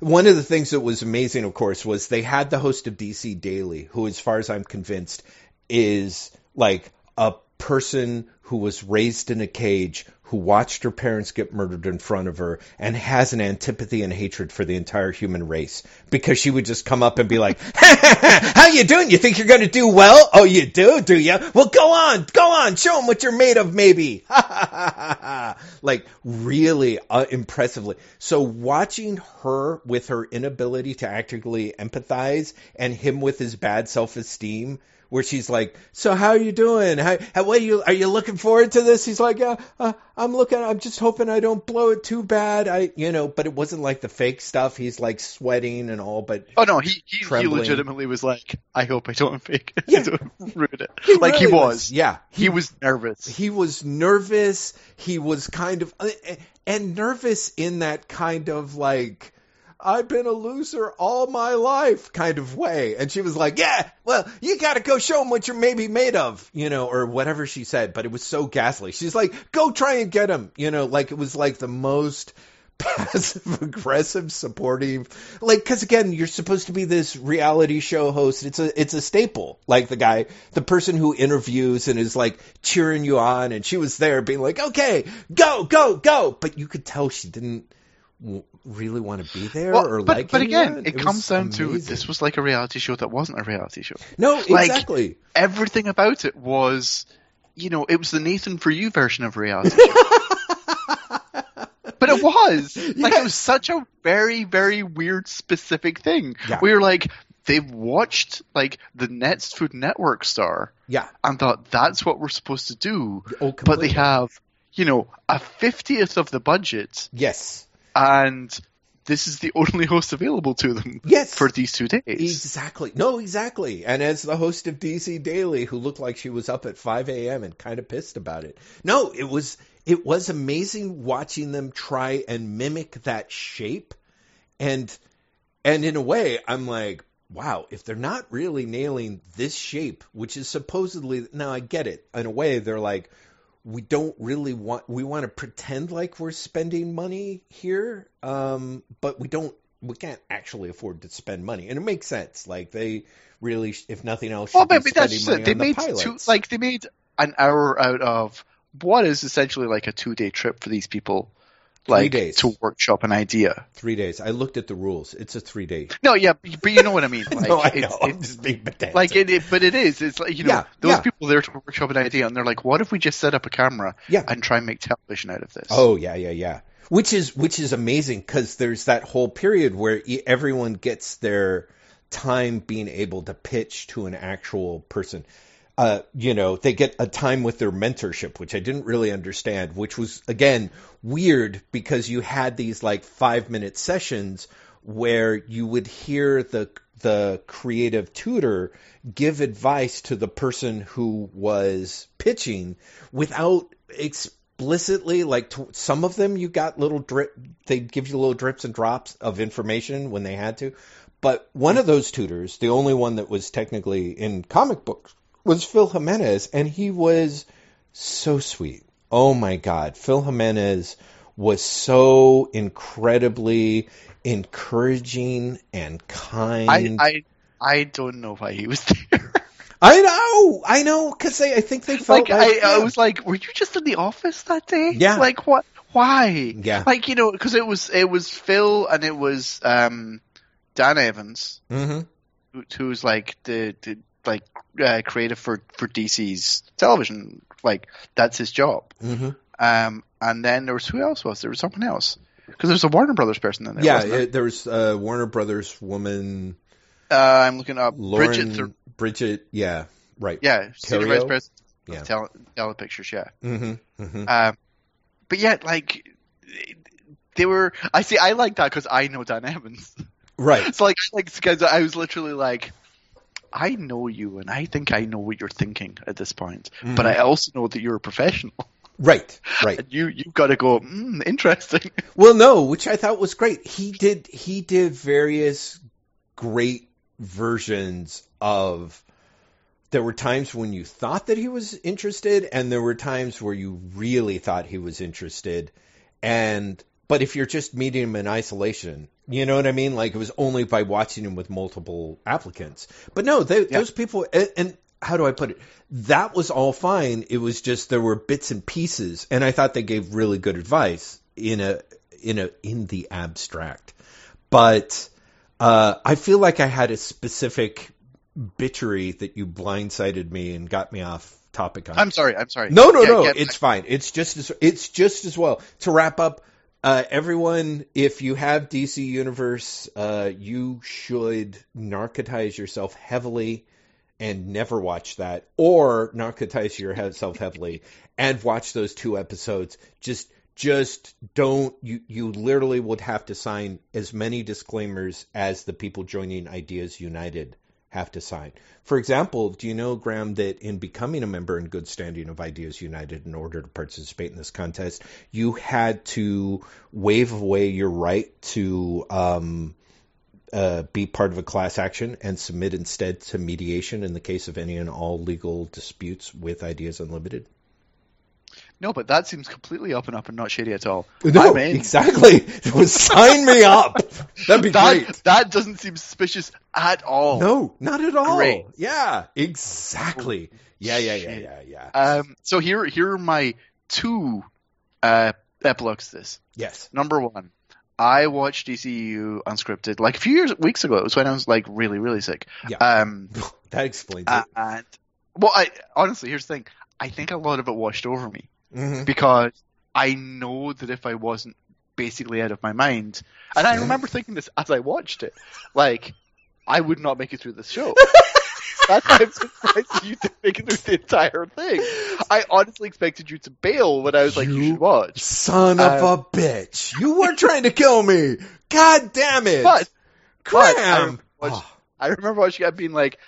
one of the things that was amazing, of course, was they had the host of DC Daily, who, as far as I'm convinced, is like a person who was raised in a cage, who watched her parents get murdered in front of her, and has an antipathy and hatred for the entire human race because she would just come up and be like, "How you doing? You think you're going to do well? Oh, you do, do you? Well, go on, go on, show them what you're made of, maybe." like really uh, impressively. So watching her with her inability to actively empathize, and him with his bad self-esteem where she's like, "So how are you doing? How, how what are you are you looking forward to this?" He's like, "Yeah, uh, I'm looking. I'm just hoping I don't blow it too bad. I, you know." But it wasn't like the fake stuff. He's like sweating and all, but Oh no, he he, he legitimately was like, I hope I don't fake it. Yeah. don't ruin it. like he really was. Yeah, He was nervous. he was nervous. He was kind of and nervous in that kind of like I've been a loser all my life kind of way. And she was like, yeah, well, you got to go show him what you're maybe made of, you know, or whatever she said. But it was so ghastly. She's like, go try and get him, you know, like it was like the most passive aggressive supportive like because again you're supposed to be this reality show host it's a it's a staple like the guy the person who interviews and is like cheering you on and she was there being like okay go go go but you could tell she didn't really want to be there Well, or but, like but again, of it, comes down to this was like a reality show that wasn't a reality show. no like- exactly. Everything about it was, you know, it was the Nathan for You version of reality show. but it was. Like it was such a very very weird specific thing. Yeah. We were like they've watched like the Next Food Network star yeah. and thought that's what we're supposed to do, oh but they have you know a fiftieth of the budget yes and this is the only host available to them yes for these two days. Exactly. No, exactly. And as the host of DC Daily, who looked like she was up at 5 a.m. and kind of pissed about it. No, it was it was amazing watching them try and mimic that shape, and and in a way, I'm like, wow, if they're not really nailing this shape, which is supposedly now I get it. In a way, they're like. We don't really want. We want to pretend like we're spending money here, um, but we don't we can't actually afford to spend money, and it makes sense. Like they really, if nothing else, should Well, be but, that's money it. They on the made two, like they made an hour out of what is essentially like a two day trip for these people, Three like days. to workshop an idea. three days. I looked at the rules. It's a three day. No, yeah, but but you know what I mean. Like, no, I it's, know. It's- just being pedantic. like it, it, but it is. It's like you know Yeah, those yeah. people there to workshop an idea, and they're like, "What if we just set up a camera Yeah. and try and make television out of this?" Oh yeah, yeah, yeah. Which is which is amazing because there's that whole period where everyone gets their time being able to pitch to an actual person. Uh, you know, they get a time with their mentorship, which I didn't really understand, which was again weird because you had these like five minute sessions where you would hear the the creative tutor give advice to the person who was pitching without explicitly like to, some of them you got little drip they give you little drips and drops of information when they had to but one of those tutors the only one that was technically in comic books was Phil Jimenez and he was so sweet oh my god Phil Jimenez was so incredibly encouraging and kind I, I I don't know why he was there. I know, I know, because I think they felt like, like, I, I was like, "Were you just in the office that day?" Yeah. Like what? Why? Yeah. Like you know, because it was it was Phil and it was um, Dan Evans, Mhm. who, who's like the, the like uh, creative for for DC's television. Like that's his job. Mhm. Um, and then there was who else was there? was someone else because there's a Warner Brothers person in there. Yeah, there? it, there was a Warner Brothers woman, uh, I'm looking up Lauren Bridget. Thur- Bridget, yeah, right. yeah, senior vice president Yeah. Tele- Telepictures. Yeah. hmm hmm Um, but yet, like, they were. I see. I like that because I know Dan Evans. Right. It's like, like, because I was literally like, I know you, and I think I know what you're thinking at this point. Mm-hmm. But I also know that you're a professional, Right. Right. and you you've got to go. Mm, interesting. Well, no, which I thought was great. He did he did various great versions of there were times when you thought that he was interested and there were times where you really thought he was interested and but if you're just meeting him in isolation you know what i mean like it was only by watching him with multiple applicants but no they, Yeah. those people and, and how do i put it that was all fine it was just there were bits and pieces and i thought they gave really good advice in a in a in the abstract but uh, I feel like I had a specific bitchery that you blindsided me and got me off topic on. I'm sorry. I'm sorry. no, no, Yeah, no. it's fine. It's just as it's just as well. To wrap up, uh, everyone, if you have DC Universe, uh, you should narcotize yourself heavily and never watch that, or narcotize yourself heavily and watch those two episodes. Just just don't you you literally would have to sign as many disclaimers as the people joining Ideas United have to sign. For example, do you know, Graham, that in becoming a member in good standing of Ideas United in order to participate in this contest, you had to waive away your right to um, uh, be part of a class action and submit instead to mediation in the case of any and all legal disputes with Ideas Unlimited? No, but that seems completely up and up and not shady at all. No, exactly. Sign me up. That'd be that, great. That doesn't seem suspicious at all. No, not at all. Great. Yeah, exactly. Yeah, yeah, yeah, yeah, yeah. Um, so here, here are my two uh, epilogues to this. yes. Number one, I watched DCU unscripted like a few years weeks ago. It was when I was like really, really sick. Yeah. Um, That explains uh, it. and well, I honestly here's the thing. I think a lot of it washed over me hmm because I know that if I wasn't basically out of my mind, and I remember thinking this as I watched it, like I would not make it through the show. That's why I'm surprised you to make it through the entire thing. I honestly expected you to bail when I was like, you You- should watch. Son of Um, a bitch. You were trying to kill me. God damn it. But but Graham. I watched- Oh, I remember watching it being like,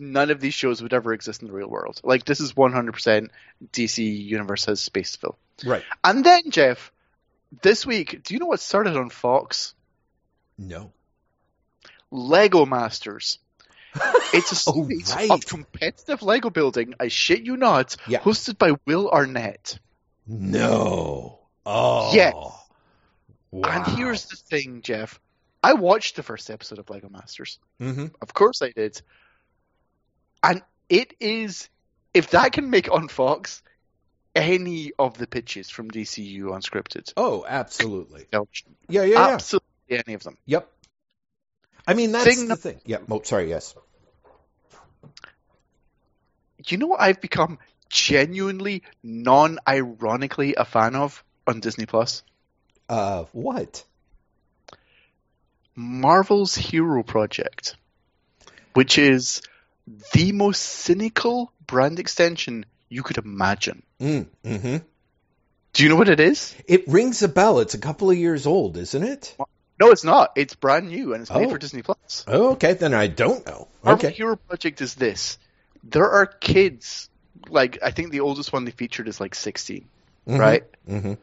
none of these shows would ever exist in the real world. Like this is 100% DC Universe has space to fill. right. And then Jeff, this week, do you know what started on Fox? No. Lego Masters. It's a Oh, right. of competitive Lego building. I shit you not. Yeah. Hosted by Will Arnett. No. Oh. Yeah. Wow. And here's the thing, Jeff. I watched the first episode of Lego Masters. hmm Of course I did. And it is, if that can make on Fox, any of the pitches from DCU unscripted. Oh, absolutely. television. Yeah, yeah, yeah. Absolutely any of them. Yep. I mean, that's Thing the thing. Yeah. Oh, sorry. Yes. You know what I've become genuinely, non-ironically a fan of on Disney Plus? Uh, what? Marvel's Hero Project, which is the most cynical brand extension you could imagine. Mm, hmm Do you know what it is? It rings a bell. It's a couple of years old, isn't it? No, it's not. It's brand new and it's made Oh. for Disney Plus. Oh, okay. Then I don't know. Okay. Hero Project is this. There are kids, like I think the oldest one they featured is like 16, right? Mm-hmm.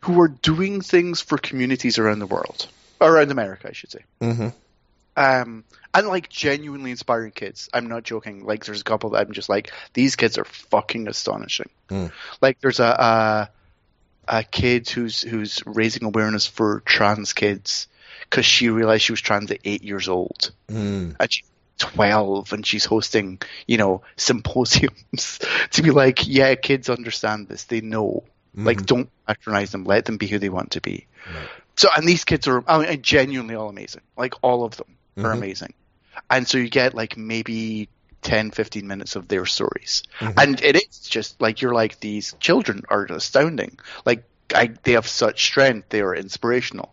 Who are doing things for communities around the world, around America, I should say. Mm-hmm. Um, and like genuinely inspiring kids. I'm not joking. Like there's a couple that I'm just like, these kids are fucking astonishing. Mm. Like there's a, a a kid who's who's raising awareness for trans kids because she realized she was trans at eight years old. Mm. and she's 12 and she's hosting, you know, symposiums to be like, yeah, kids understand this. They know. Like, Mhm. don't patronize them. Let them be who they want to be. Right. So, and these kids are I mean, genuinely all amazing. Like, all of them are Mhm. amazing. And so you get like maybe 10, 15 minutes of their stories. Mhm. And it is just like, you're like, these children are astounding. Like, I, they have such strength. They are inspirational.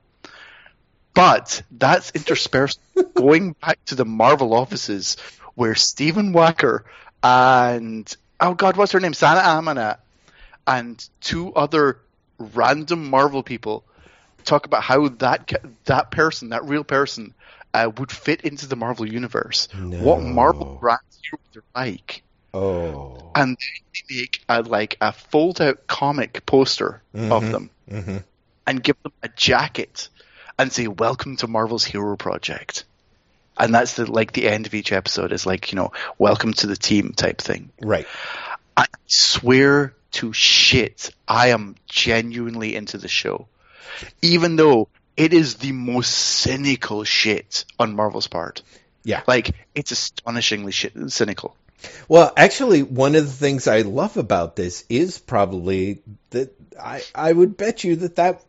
But that's interspersed going back to the Marvel offices where Stephen Wacker and oh god, what's her name? Sana Amanat and two other random Marvel people talk about how that that person, that real person, uh, would fit into the Marvel universe. What Marvel No. brand heroes are like, Oh. and they make a like a fold out comic poster of Mhm. them Mm-hmm. and give them a jacket and say welcome to Marvel's Hero Project. And that's the like the end of each episode is like, you know, welcome to the team type thing. Right. I swear to shit, I am genuinely into the show. Even though it is the most cynical shit on Marvel's part. Yeah. Like, it's astonishingly shit, cynical. Well, actually, one of the things I love about this is probably that I, I would bet you that that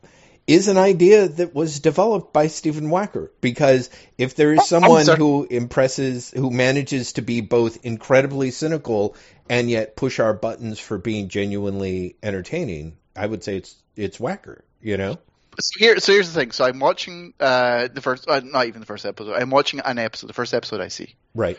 is an idea that was developed by Stephen Wacker. Because if there Oh, is I'm someone who impresses, who manages to be both incredibly cynical and yet push our buttons for being genuinely entertaining, I would say it's it's Wacker. You know? So here, so here's the thing. So I'm watching uh, the first, uh, not even the first episode. I'm watching an episode, the first episode I see. Right.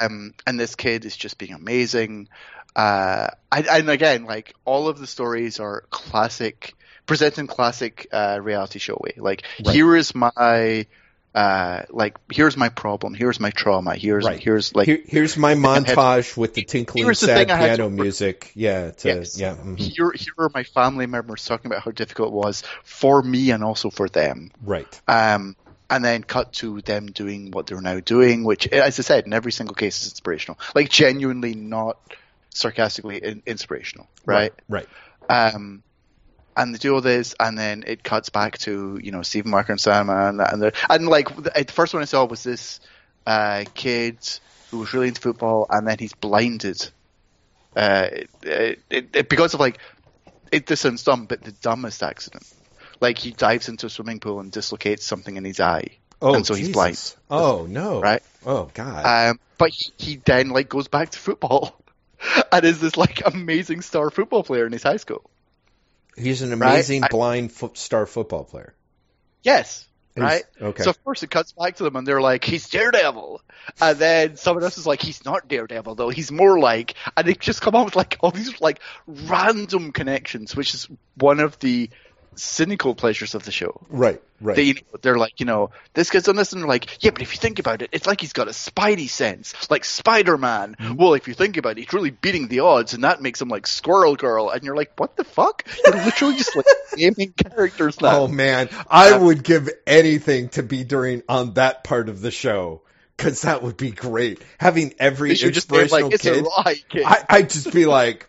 um, and this kid is just being amazing. Uh, and, and again, like all of the stories are classic, presenting classic uh, reality show way. Like Right. here is my uh, like here's my problem, here's my trauma, here's Right. here's like Here, here's my montage with the tinkling Here's sad piano music. Yeah, to, Yes. yeah. mhm. here here are my family members talking about how difficult it was for me and also for them. Right. Um, and then cut to them doing what they're now doing, which, as I said, in every single case is inspirational. Like genuinely not sarcastically in- inspirational, right? Right. Um, and they do all this, and then it cuts back to you know Stephen Wacker and Sandman, and the, and like the, the first one I saw was this uh, kid who was really into football, and then he's blinded. Uh, it, it, it, because of like it this sounds dumb, but the dumbest accident. Like he dives into a swimming pool and dislocates something in his eye, Oh, and so he's Jesus. blind. Oh no. Right? Oh God. Um, but he, he then like goes back to football, and is this like amazing star football player in his high school. He's an amazing I- blind fo- star football player. Yes. He's- Right? Okay. So of course it cuts back to them and they're like, he's Daredevil. And then someone else is like, he's not Daredevil though, he's more like, and they just come up with like all these like random connections, which is one of the cynical pleasures of the show. right. Right. They, you know, they're like, you know, this guy's done this, and they're like, yeah, but if you think about it, it's like he's got a spidey sense, like Spider-Man. Mm-hmm. Well, if you think about it, he's really beating the odds, and that makes him like Squirrel Girl, and you're like, what the fuck? You're literally just like naming characters now. Oh man, I Uh, would give anything to be during on that part of the show because that would be great. Having every should just inspirational like it's kid, a kid. I, I'd just be like,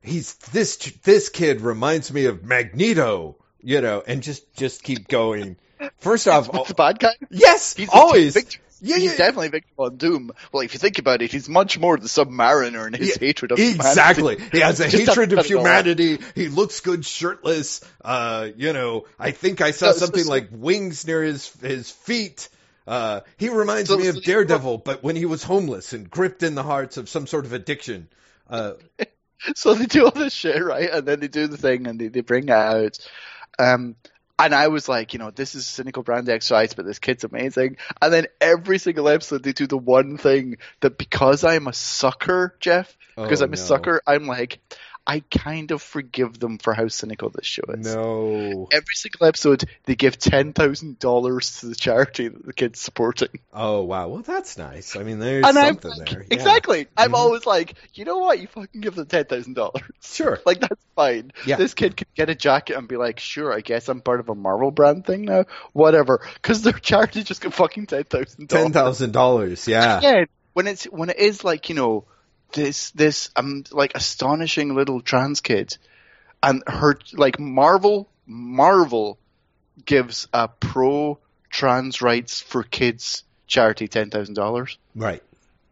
he's this this kid reminds me of Magneto, you know, and just just keep going. First off, What's the bad guy? yes, He's always. Yeah, he's yeah. definitely Victor Von Doom. Well, if you think about it, he's much more the Submariner in his Yeah, hatred of humanity. Exactly. He has a hatred of to cut it all. humanity. He looks good shirtless. Uh, you know, I think I saw No, something so- like wings near his his feet. Uh, he reminds So- me of you- Daredevil, but when he was homeless and gripped in the hearts of some sort of addiction. Uh, So they do all this shit, right? And then they do the thing and they, they bring it out. Um, and I was like, you know, this is cynical brand exercise, but this kid's amazing. And then every single episode they do the one thing that because I'm a sucker, Jeff, because Oh, I'm a sucker, I'm like, I kind of forgive them for how cynical this show is. no. Every single episode, they give ten thousand dollars to the charity that the kid's supporting. Oh wow. Well, that's nice. I mean, there's and something like, there. Yeah. exactly. I'm Mhm. always like, you know what? You fucking give them ten thousand dollars. Sure. Like that's fine. Yeah. This kid can get a jacket and be like, sure, I guess I'm part of a Marvel brand thing now. Whatever. Because their charity just got fucking $10,000. $10,000, Yeah. Yeah. When it's when it is like you know this this um like astonishing little trans kid, and her like Marvel Marvel gives a pro trans rights for kids charity ten thousand dollars. Right.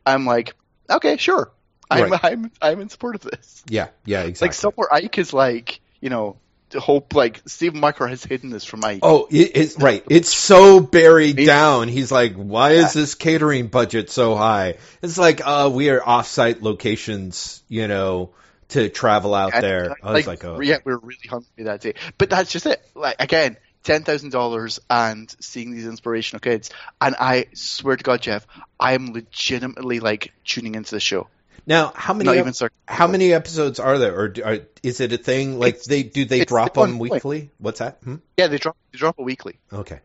I'm like, okay, sure. I'm Right. I'm I'm in support of this. Yeah. Yeah. Exactly. Like somewhere Ike is like, you know, hope like Stephen Micro has hidden this from my. Oh, it, it's right. It's so buried down. He's like, "Why is this catering budget so high?" It's like, "Uh, we are off-site locations, you know, to travel out And, there." I was like, "Oh, yeah, we were really hungry that day. But that's just it. Like again, ten thousand dollars and seeing these inspirational kids. And I swear to God, Jeff, I am legitimately like tuning into the show. Now how many Not even how many episodes are there, or is it a thing? Like It's- they do they drop them point. weekly? What's that? Hmm? Yeah, they drop they drop a weekly. Okay.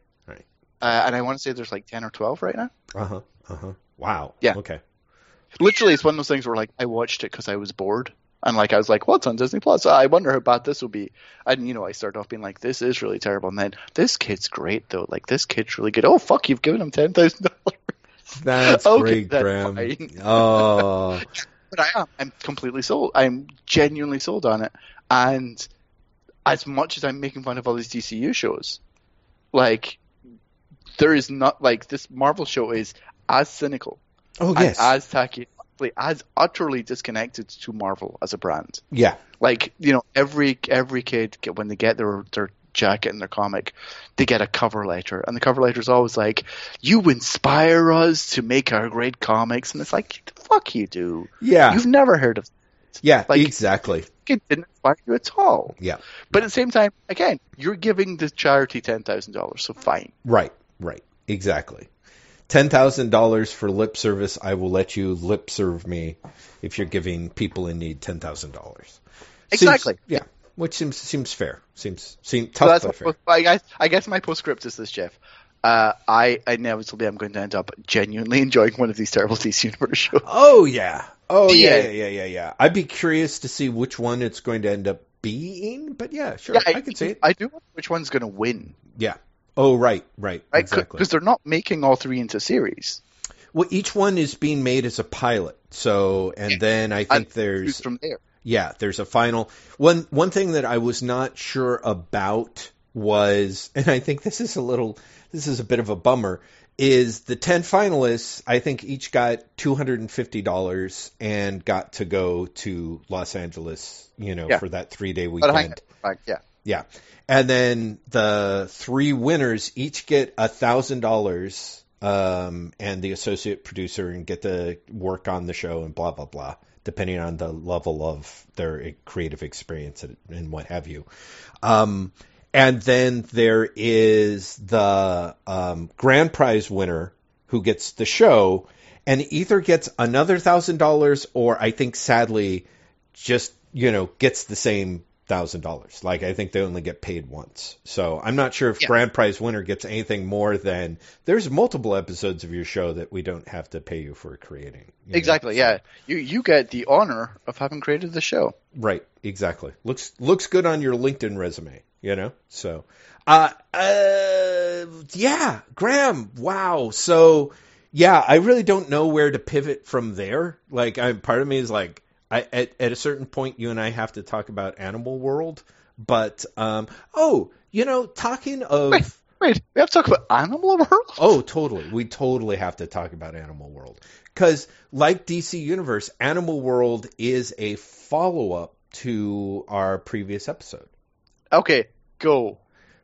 Uh, and I want to say there's like ten or twelve right now. Uh huh. Uh huh. Wow. Yeah. Okay. Literally, it's one of those things where like I watched it because I was bored. And like I was like, "What's on Disney Plus? I wonder how bad this will be." And you know, I started off being like, "This is really terrible." And then this kid's great though. Like this kid's really good. Oh fuck, you've given him ten thousand dollars. That's Okay, great, that's Graham. fine. Oh, But I am. I'm completely sold. I'm genuinely sold on it. And as much as I'm making fun of all these DCU shows, like there is not like this Marvel show is as cynical oh yes. as tacky, as utterly disconnected to Marvel as a brand. yeah. Like you know, every every kid get, when they get their their jacket in their comic, they get a cover letter, and the cover letter is always like, "You inspire us to make our great comics," and it's like, "The fuck you do? Yeah. You've never heard of Yeah. like- exactly. it didn't inspire you at all. Yeah. But at the same time, again, you're giving the charity ten thousand dollars, so fine. Right, right, exactly. Ten thousand dollars for lip service. I will let you lip serve me if you're giving people in need ten thousand dollars. Exactly. Yeah, which seems seems fair. Seems seems So tough but fair. I guess I guess my postscript is this, Jeff. uh, I inevitably am going to end up genuinely enjoying one of these terrible DC Universe shows. Oh yeah. Oh yeah, Yeah. yeah, yeah, yeah, yeah. I'd be curious to see which one it's going to end up being, but yeah, sure, I, can see it. I do wonder which one's going to win, Yeah. Oh right, right, right? exactly. Because they're not making all three into series. Well, each one is being made as a pilot. So, and Yeah. then I think there's from there? Yeah, there's a final one. One thing that I was not sure about was, and I think this is a little, this is a bit of a bummer, is the ten finalists. I think each got two hundred and fifty dollars and got to go to Los Angeles, you know, Yeah. for that three day weekend. Right, yeah. Yeah. And then the three winners each get a thousand dollars, um, and the associate producer and get to work on the show and blah blah blah, depending on the level of their creative experience and, and what have you. Um, and then there is the um, grand prize winner who gets the show and either gets another thousand dollars or I think sadly just you know gets the same thousand dollars. Like I think they only get paid once. So I'm not sure if Yeah. grand prize winner gets anything more than there's multiple episodes of your show that we don't have to pay you for creating. you? Exactly, So- yeah. You you get the honor of having created the show. Right, exactly. Looks looks good on your LinkedIn resume, you know? So uh uh yeah, Graham, wow. So yeah, I really don't know where to pivot from there. Like I part of me is like I at, at a certain point you and I have to talk about Animal World, but um oh, you know, talking of Wait. Wait, we have to talk about Animal World? Oh, totally. We totally have to talk about Animal World. Because, like DC Universe, Animal World is a follow up to our previous episode. Okay, go.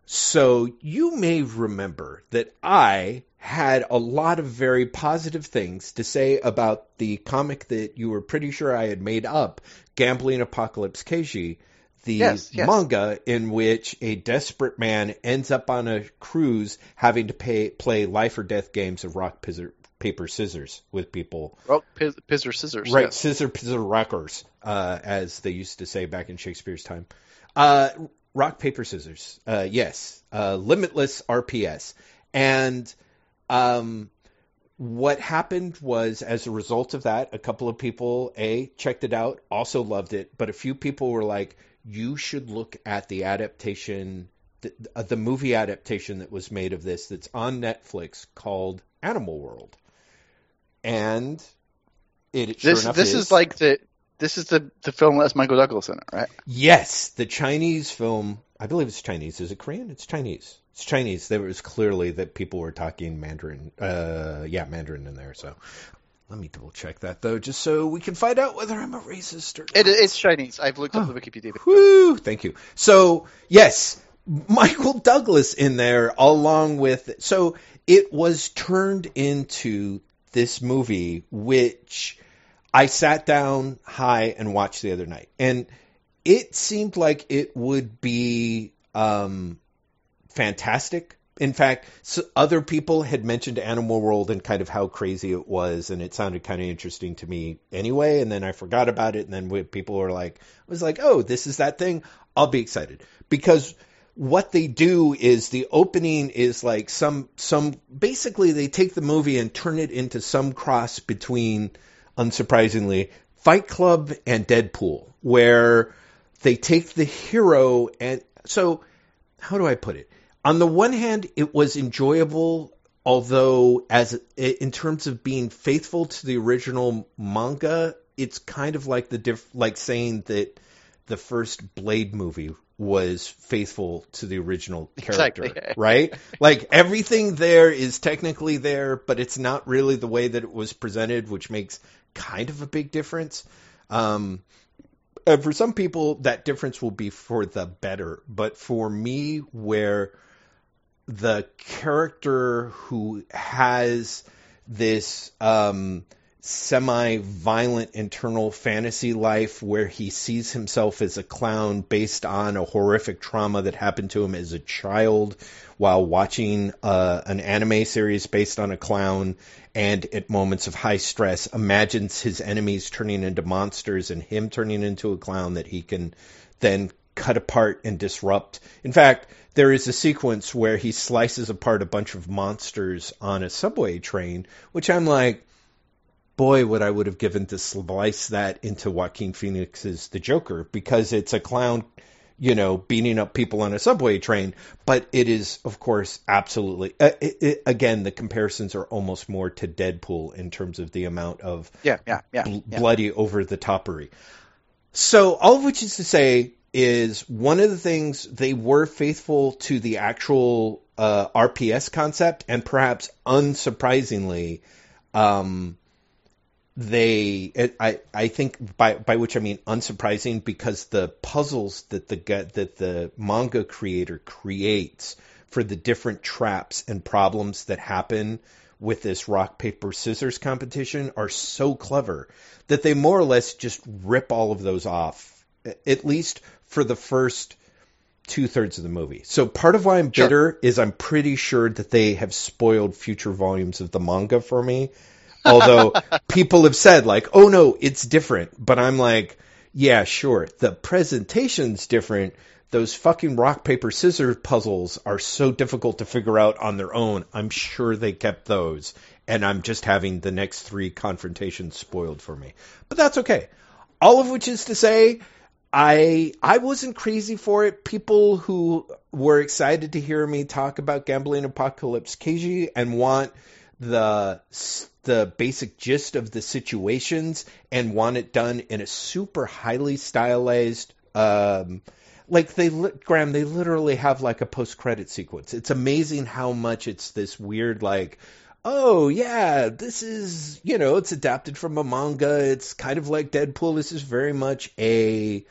So, you may remember that I had a lot of very positive things to say about the comic that you were pretty sure I had made up, Gambling Apocalypse Kaiji, the Yes, yes. manga in which a desperate man ends up on a cruise having to pay, play life or death games of rock, pizzer, paper, scissors with people. Rock, piz, piz scissors. Right, yes. scissor, pizzer, rockers, uh, as they used to say back in Shakespeare's time. Uh, rock, paper, scissors. Uh, yes. Uh, limitless RPS. And um, what happened was, as a result of that, a couple of people, A, checked it out, also loved it, but a few people were like, you should look at the adaptation, the, uh, the movie adaptation that was made of this that's on Netflix called Animal World. And it sure This enough this is like the this is the the film that has Michael Douglas in it, right? Yes, the Chinese film. I believe it's Chinese. Is it Korean? It's Chinese. It's Chinese. There was clearly that people were talking Mandarin. Uh, yeah, Mandarin in there. So let me double check that though, just so we can find out whether I'm a racist or not. It, it's Chinese. I've looked up Oh. the Wikipedia. Woo! Thank you. So yes, Michael Douglas in there along with. So it was turned into this movie, which I sat down high and watched the other night, and it seemed like it would be um, fantastic. In fact, other people had mentioned Animal World and kind of how crazy it was, and it sounded kind of interesting to me anyway. And then I forgot about it, and then people were like, I was like, "Oh, this is that thing." I'll be excited because what they do is the opening is like some some basically they take the movie and turn it into some cross between unsurprisingly Fight Club and Deadpool where they take the hero and so how do I put it on the one hand it was enjoyable although as in terms of being faithful to the original manga it's kind of like the diff like saying that the first Blade movie was faithful to the original character, Exactly. right? Like everything there is technically there, but it's not really the way that it was presented, which makes kind of a big difference. Um, and for some people, that difference will be for the better. But for me, where the character who has this um, semi-violent internal fantasy life where he sees himself as a clown based on a horrific trauma that happened to him as a child while watching uh, an anime series based on a clown and at moments of high stress imagines his enemies turning into monsters and him turning into a clown that he can then cut apart and disrupt. In fact, there is a sequence where he slices apart a bunch of monsters on a subway train, which I'm like, boy, what I would have given to slice that into Joaquin Phoenix's The Joker because it's a clown, you know, beating up people on a subway train. But it is, of course, absolutely. Uh, it, it, again, the comparisons are almost more to Deadpool in terms of the amount of yeah, yeah, yeah, bl- yeah. bloody over the topery. So, all of which is to say, is one of the things they were faithful to the actual uh, RPS concept, and perhaps unsurprisingly, um, they I I think by by which I mean unsurprising because the puzzles that the that the manga creator creates for the different traps and problems that happen with this rock paper scissors competition are so clever that they more or less just rip all of those off at least for the first two thirds of the movie. So part of why I'm bitter Sure. is I'm pretty sure that they have spoiled future volumes of the manga for me. Although people have said like, oh no, it's different. But I'm like, yeah, sure. The presentation's different. Those fucking rock, paper, scissors puzzles are so difficult to figure out on their own. I'm sure they kept those. And I'm just having the next three confrontations spoiled for me. But that's okay. All of which is to say, I I wasn't crazy for it. People who were excited to hear me talk about Gambling Apocalypse Kaiji and want the the basic gist of the situations and want it done in a super highly stylized um like they Graham they literally have like a post credit sequence. It's amazing how much it's this weird like oh yeah, this is you know it's adapted from a manga. It's kind of like Deadpool. This is very much a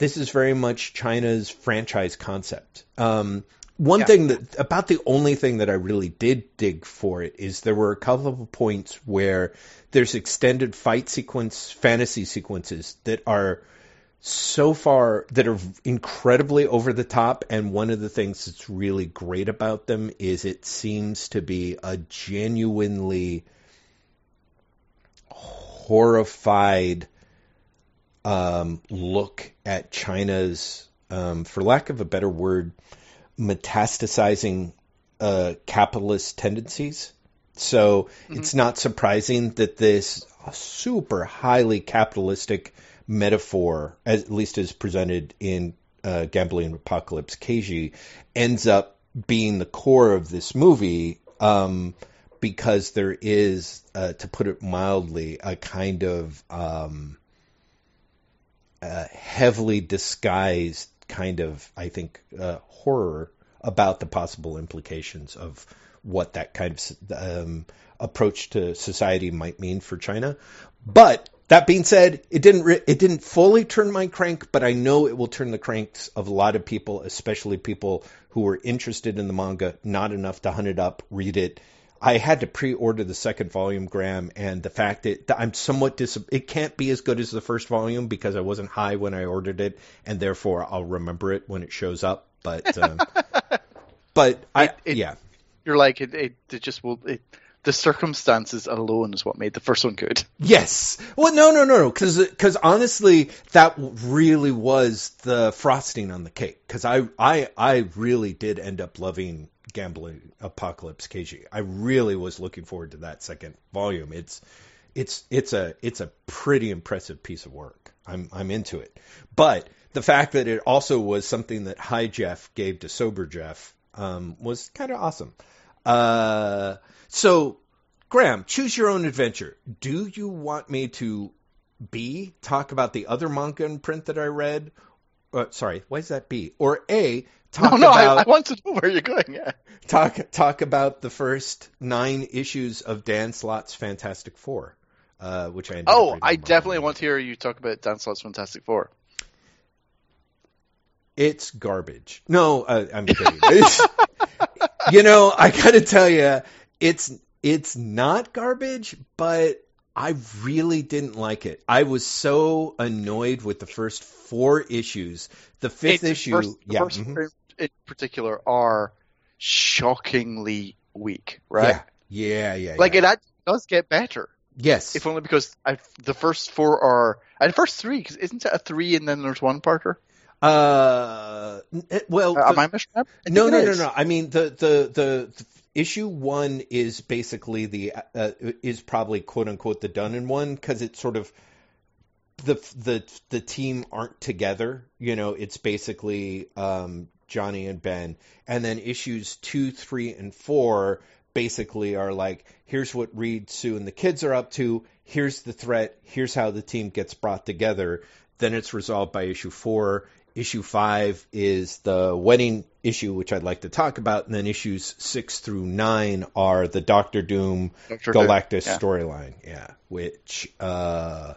this is very much China's franchise concept. Um, one Yeah. thing that about the only thing that I really did dig for it is there were a couple of points where there's extended fight sequence fantasy sequences that are so far that are incredibly over the top and one of the things that's really great about them is it seems to be a genuinely horrified um, look at China's, um, for lack of a better word, metastasizing uh, capitalist tendencies. So it's not surprising that this super highly capitalistic metaphor, at least as presented in uh, Gambling Apocalypse Kaiji, ends up being the core of this movie um, because there is, uh, to put it mildly, a kind of um, uh, heavily disguised kind of, I think, uh, horror about the possible implications of what that kind of um, approach to society might mean for China. But that being said, it didn't re- it didn't fully turn my crank, but I know it will turn the cranks of a lot of people, especially people who were interested in the manga, not enough to hunt it up, read it. I had to pre-order the second volume, Graham, and the fact that I'm somewhat dis- it can't be as good as the first volume because I wasn't high when I ordered it, and therefore I'll remember it when it shows up. But um, but I It- it- yeah You're like it. It, it just will. It, the circumstances alone is what made the first one good. Yes. Well, no, no, no, no. Because honestly, that really was the frosting on the cake. Because I, I, I really did end up loving Gambling Apocalypse Kaiji. I really was looking forward to that second volume. It's, it's, it's a, it's a pretty impressive piece of work. I'm, I'm into it. But the fact that it also was something that High Jeff gave to Sober Jeff um, was kind of awesome. Uh, so, Graham, choose your own adventure. Do you want me to B talk about the other manga in print that I read? Uh, sorry, why is that B? Or A talk no, no, about I, I want to know where you're going. Yeah. talk talk about the first nine issues of Dan Slott's Fantastic Four, uh, which I ended Oh, I definitely want to hear you talk about Dan Slott's Fantastic Four. It's garbage. No, uh, I'm kidding. You know, I gotta tell you, it's it's not garbage, but I really didn't like it. I was so annoyed with the first four issues. The fifth It's- issue, first, yeah, mhm. three in particular are shockingly weak, right? yeah, yeah, yeah. Like yeah. it does get better, yes, if only because I, the first four are and the first three. Because isn't it a three and then there's one parter? Uh, well, Uh, the- am I? I no, no, no, no. I mean, the the the, the issue one is basically the uh, is probably quote unquote the done in one because it's sort of the the the team aren't together. You know, it's basically um, Johnny and Ben, and then issues two, three, and four basically are like, here's what Reed, Sue, and the kids are up to. Here's the threat. Here's how the team gets brought together. Then it's resolved by issue four. Issue five is the wedding issue, which I'd like to talk about, and then issues six through nine are the Doctor Doom Doctor Galactus yeah. storyline. Yeah, which uh,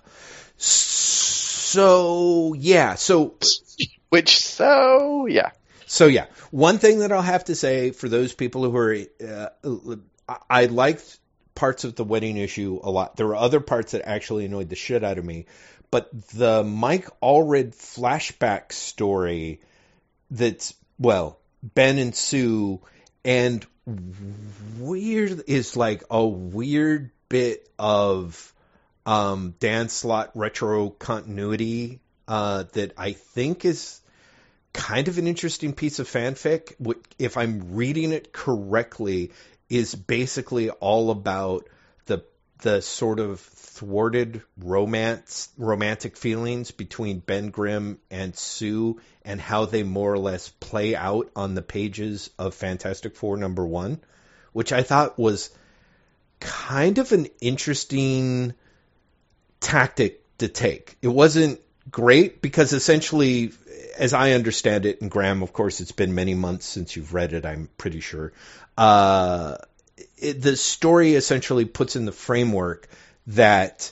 so yeah, so Which so yeah. So yeah, one thing that I'll have to say for those people who are, uh, I- liked parts of the wedding issue a lot. There were other parts that actually annoyed the shit out of me, but the Mike Allred flashback story that's well, Ben and Sue and weird is like a weird bit of um, Dan Slott retro continuity uh, that I think is kind of an interesting piece of fanfic. If I'm reading it correctly, is basically all about the the sort of thwarted romance, romantic feelings between Ben Grimm and Sue, and how they more or less play out on the pages of Fantastic Four number one, which I thought was kind of an interesting tactic to take. It wasn't great because essentially, as I understand it, and Graham, of course, it's been many months since you've read it, I'm pretty sure. Uh, it, the story essentially puts in the framework that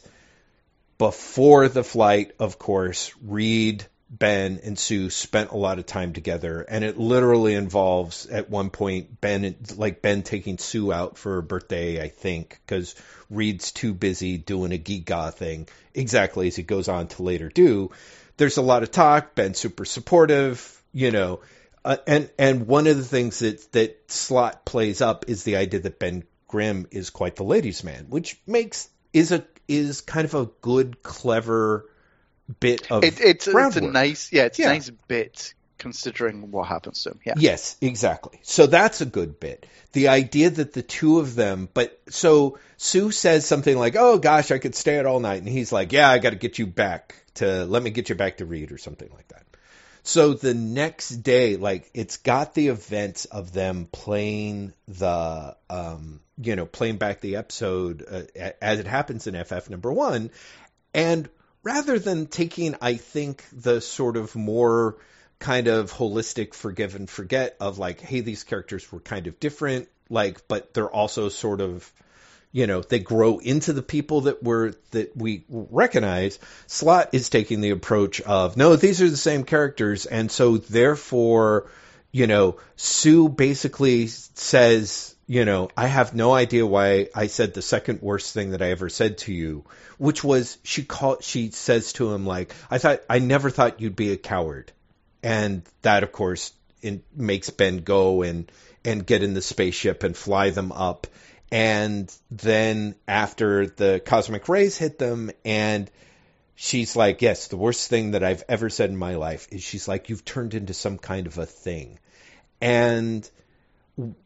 before the flight, of course, Reed, Ben, and Sue spent a lot of time together, and it literally involves at one point Ben, like Ben taking Sue out for her birthday, I think, because Reed's too busy doing a Giga thing, exactly as he goes on to later do. There's a lot of talk. Ben's super supportive, you know, uh, and and one of the things that that Slott plays up is the idea that Ben Grimm is quite the ladies' man, which makes is a is kind of a good, clever bit of It, it's, it's a nice yeah, it's Yeah. a nice bit considering what happens to him. Yeah. Yes, exactly. So that's a good bit. The idea that the two of them, but so Sue says something like, "Oh gosh, I could stay out all night," and he's like, "Yeah, I got to get you back to let me get you back to read or something like that." So the next day, like it's got the events of them playing the, um, you know, playing back the episode uh, as it happens in FF number one, and rather than taking, I think, the sort of more kind of holistic forgive and forget of like, hey, these characters were kind of different, like, but they're also sort of, you know, they grow into the people that were that we recognize. Slott is taking the approach of no, these are the same characters, and so therefore, you know, Sue basically says, you know, I have no idea why I said the second worst thing that I ever said to you, which was she called she says to him like, I thought I never thought you'd be a coward, and that of course in, makes Ben go and and get in the spaceship and fly them up, and then after the cosmic rays hit them and she's like, yes, the worst thing that I've ever said in my life is she's like, you've turned into some kind of a thing. And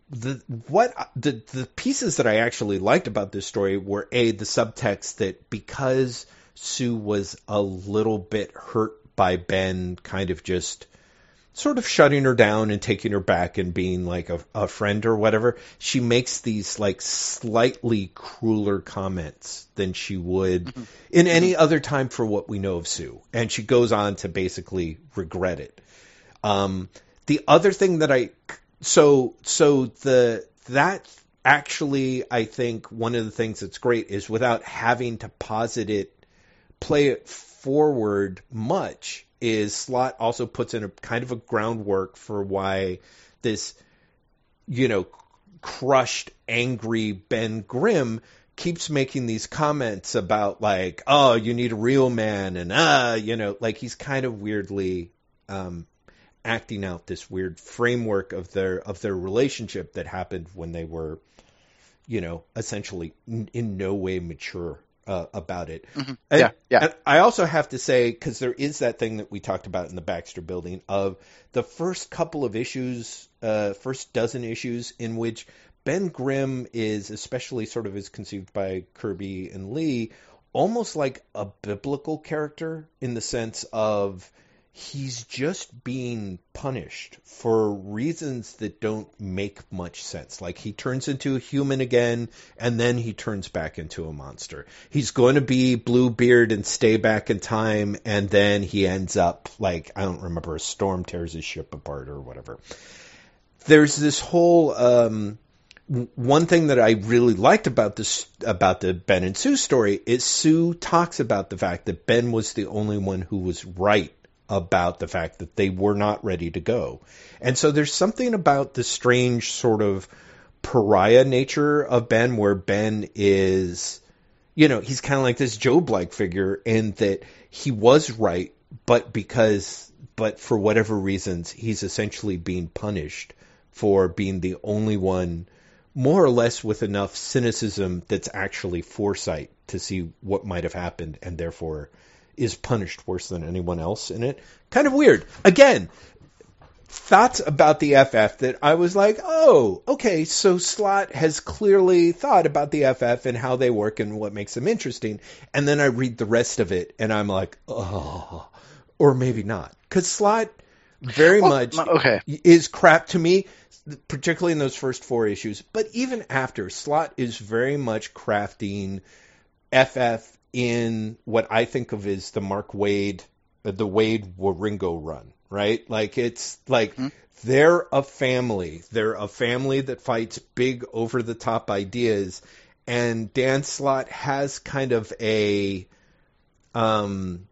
the what the the pieces that I actually liked about this story were a the subtext that because Sue was a little bit hurt by Ben kind of just sort of shutting her down and taking her back and being like a, a friend or whatever, she makes these like slightly crueler comments than she would in any other time for what we know of Sue. And she goes on to basically regret it. Um, the other thing that I so so the that actually I think one of the things that's great is without having to posit it, play it forward much is Slott also puts in a kind of a groundwork for why this you know crushed angry Ben Grimm keeps making these comments about like oh you need a real man and ah you know like he's kind of weirdly um acting out this weird framework of their of their relationship that happened when they were you know essentially in, in no way mature uh, about it. Mhm. And- Yeah, yeah. and I also have to say because there is that thing that we talked about in the Baxter Building of the first couple of issues, uh, first dozen issues in which Ben Grimm is especially sort of is conceived by Kirby and Lee, almost like a biblical character in the sense of he's just being punished for reasons that don't make much sense. Like he turns into a human again and then he turns back into a monster. He's going to be Bluebeard and stay back in time and then he ends up like I don't remember a storm tears his ship apart or whatever. There's this whole um one thing that I really liked about this about the Ben and Sue story is Sue talks about the fact that Ben was the only one who was right about the fact that they were not ready to go. And so there's something about the strange sort of pariah nature of Ben where Ben is you know, he's kind of like this Job like figure in that he was right, but because, but for whatever reasons, he's essentially being punished for being the only one, more or less with enough cynicism that's actually foresight to see what might have happened and therefore is punished worse than anyone else in it. Kind of weird. Again, thoughts about the FF that I was like, oh, okay, so Slott has clearly thought about the FF and how they work and what makes them interesting. And then I read the rest of it and I'm like, oh, or maybe not. Because Slott very Well, much okay. is crap to me, particularly in those first four issues. But even after, Slott is very much crafting FF in what I think of as the Mark Waid, uh, the Waid Wieringo run, right? Like it's like Mhm. they're a family. They're a family that fights big over the top ideas. And Dan Slott has kind of a, um,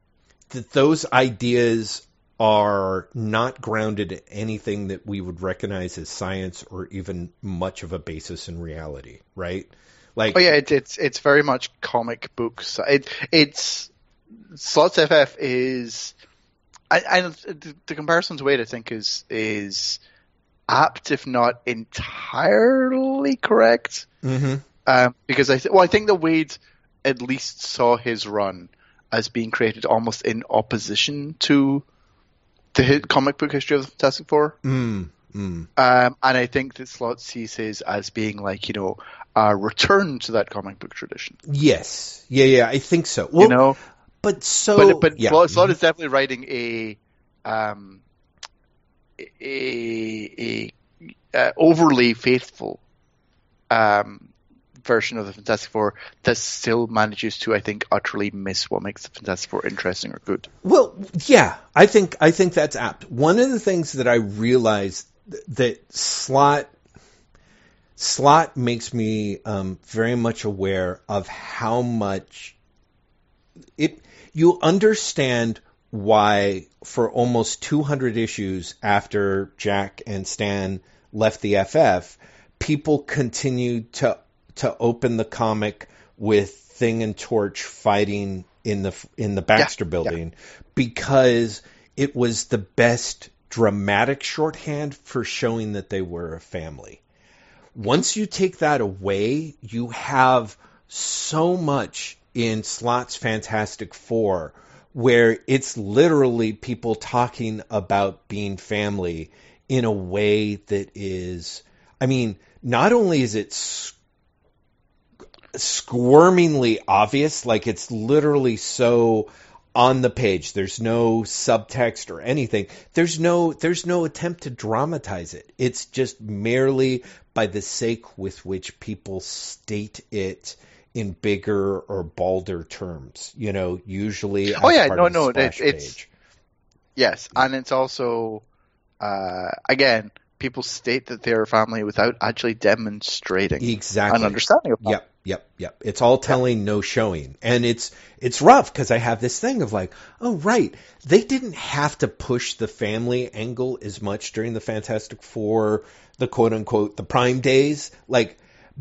that those ideas are not grounded in anything that we would recognize as science or even much of a basis in reality, right? Like, Oh yeah, it, it's it's very much comic books. It it's Slott's FF is, I, I the, the comparisons Waid I think is is apt if not entirely correct. Mhm. Um, because I th- well I think that Waid at least saw his run as being created almost in opposition to the hit comic book history of the Fantastic Four. mm, mm. Um, and I think that Slott sees his as being like, you know, a return to that comic book tradition. Yes. Yeah, yeah, I think so. Well, you know, but so, but but yeah. Slott, Slott is definitely writing a um a a, uh, overly faithful um version of the Fantastic Four that still manages to, I think, utterly miss what makes the Fantastic Four interesting or good. Well, yeah, I think I think that's apt. One of the things that I realized that Slott Slott makes me um, very much aware of how much it you understand why for almost 200 issues after Jack and Stan left the FF, people continued to to open the comic with Thing and Torch fighting in the in the Baxter yeah. building because it was the best dramatic shorthand for showing that they were a family. Once you take that away, you have so much in Slott's Fantastic Four where it's literally people talking about being family in a way that is, I mean, not only is it squirmingly obvious, like it's literally so on the page. There's no subtext or anything. There's no there's no attempt to dramatize it. It's just merely by the sake with which people state it in bigger or balder terms. You know, usually. Oh, as yeah, part no, no, it- it's-. Yes, and it's also, uh, again, people state that they're a family without actually demonstrating exactly an understanding of that. Yep, yep, yep. It's all telling, no showing, and it's it's rough because I have this thing of like, oh right, they didn't have to push the family angle as much during the Fantastic Four, the quote unquote the Prime days, like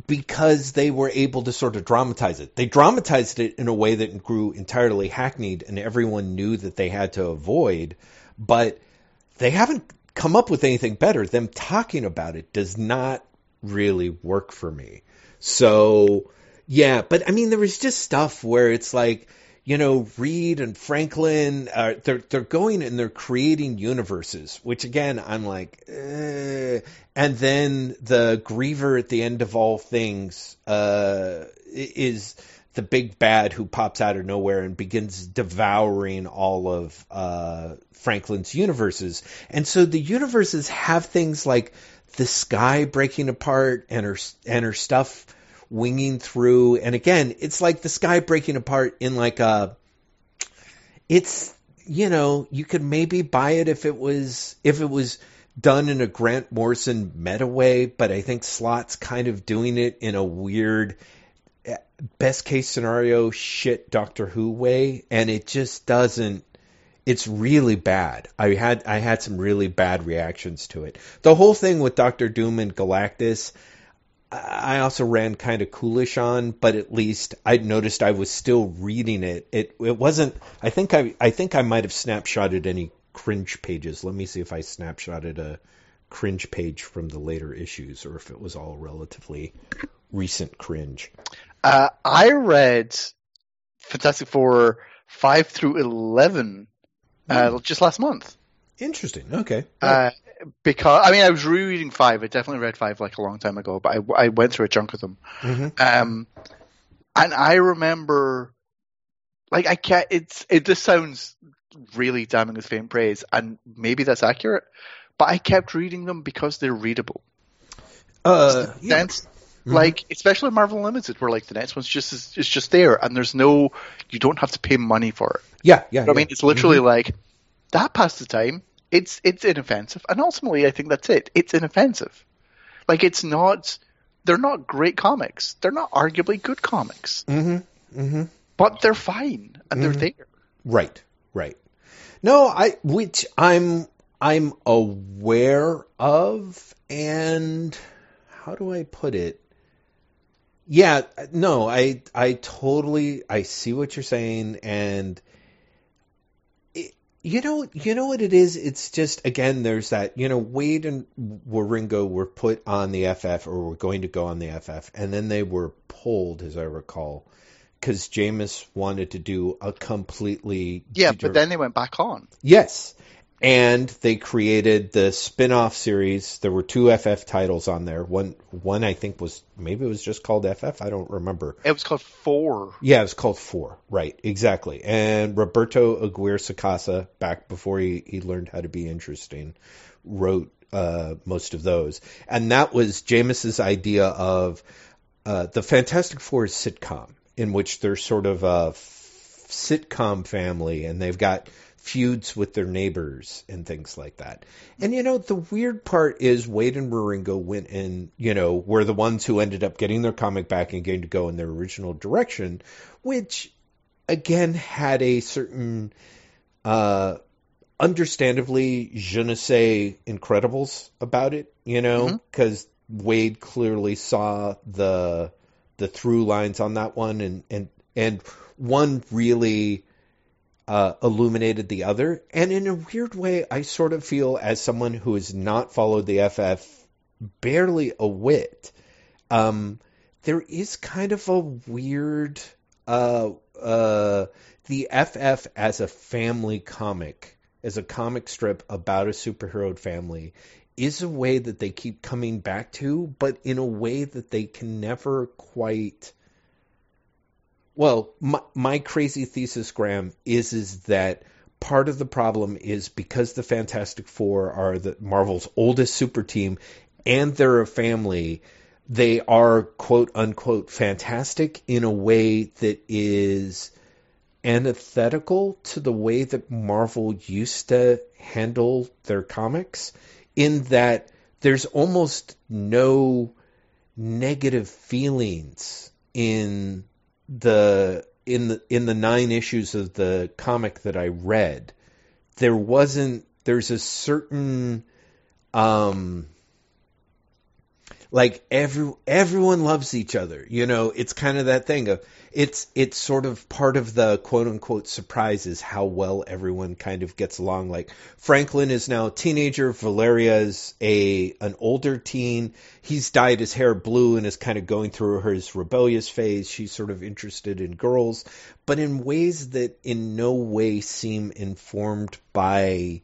because they were able to sort of dramatize it. They dramatized it in a way that grew entirely hackneyed, and everyone knew that they had to avoid, but they haven't come up with anything better. Them talking about it does not really work for me. So Yeah, but I mean, there was just stuff where it's like, you know, Reed and Franklin, uh, they're they're going and they're creating universes, which again, I'm like, eh. and then the Griever at the end of all things uh, is the big bad who pops out of nowhere and begins devouring all of uh, Franklin's universes, and so the universes have things like the sky breaking apart and her and her stuff winging through. And again, it's like the sky breaking apart in like a. It's you know you could maybe buy it if it was if it was done in a Grant Morrison meta way, but I think Slott's kind of doing it in a weird eh, best case scenario shit Doctor Who way, and it just doesn't. It's really bad. I had I had some really bad reactions to it. The whole thing with Doctor Doom and Galactus, I also ran kind of coolish on, but at least I noticed I was still reading it. It it wasn't. I think I I think I might have snapshotted any cringe pages. Let me see if I snapshotted a cringe page from the later issues, or if it was all relatively recent cringe. Uh, I read Fantastic Four five through eleven uh, just last month. Interesting. Okay. Uh, because I mean, I was rereading five. I definitely read five like a long time ago, but I, I went through a chunk of them. hmm Um, and I remember, like, I can't. It's it. This sounds really damning with faint praise, and maybe that's accurate. But I kept reading them because they're readable. Uh, yeah. Sense, like especially Marvel Unlimited, where like the next one's just is, is just there, and there's no, you don't have to pay money for it. yeah, yeah. You know what I mean, it's literally like that passed the time. It's it's inoffensive, and ultimately, I think that's it. It's inoffensive. Like it's not. They're not great comics. They're not arguably good comics, Mm-hmm. Mm-hmm. but they're fine and they're there. Right, right. No, I which I'm I'm aware of and how do I put it? Yeah, no, I I totally I see what you're saying and it, you know you know what it is it's just again there's that you know Waid and Wieringo were put on the FF or were going to go on the FF and then they were pulled as I recall because Jemas wanted to do a completely Yeah, deter- but then they went back on. Yes. And they created the spin-off series. There were two FF titles on there. One one I think was maybe it was just called FF, I don't remember. It was called Four. Yeah, it was called Four. Right, exactly. And Roberto Aguirre Sacasa, back before he, he learned how to be interesting, wrote uh, most of those. And that was Jemas's idea of uh, the Fantastic Four is sitcom, in which they're sort of a f- sitcom family, and they've got feuds with their neighbors and things like that. And you know, the weird part is Waid and Wieringo went in, you know, were the ones who ended up getting their comic back and getting to go in their original direction, which again had a certain uh understandably je ne sais incredibles about it, you know, because Waid clearly saw the the through lines on that one and and and one really uh, illuminated the other. And in a weird way, I sort of feel as someone who has not followed the FF barely a whit, um, there is kind of a weird uh, uh, the FF as a family comic, as a comic strip about a superhero family. Is a way that they keep coming back to, but in a way that they can never quite well, my, my crazy thesis, Graham, is is that part of the problem is because the Fantastic Four are the Marvel's oldest super team, and they're a family. They are quote unquote fantastic in a way that is antithetical to the way that Marvel used to handle their comics, in that there's almost no negative feelings in the in the in the nine issues of the comic that I read, there wasn't there's a certain um like every everyone loves each other. You know, it's kind of that thing of it's it's sort of part of the quote unquote surprise is how well everyone kind of gets along. Like Franklin is now a teenager, Valeria's a an older teen. He's dyed his hair blue and is kind of going through his rebellious phase. She's sort of interested in girls, but in ways that in no way seem informed by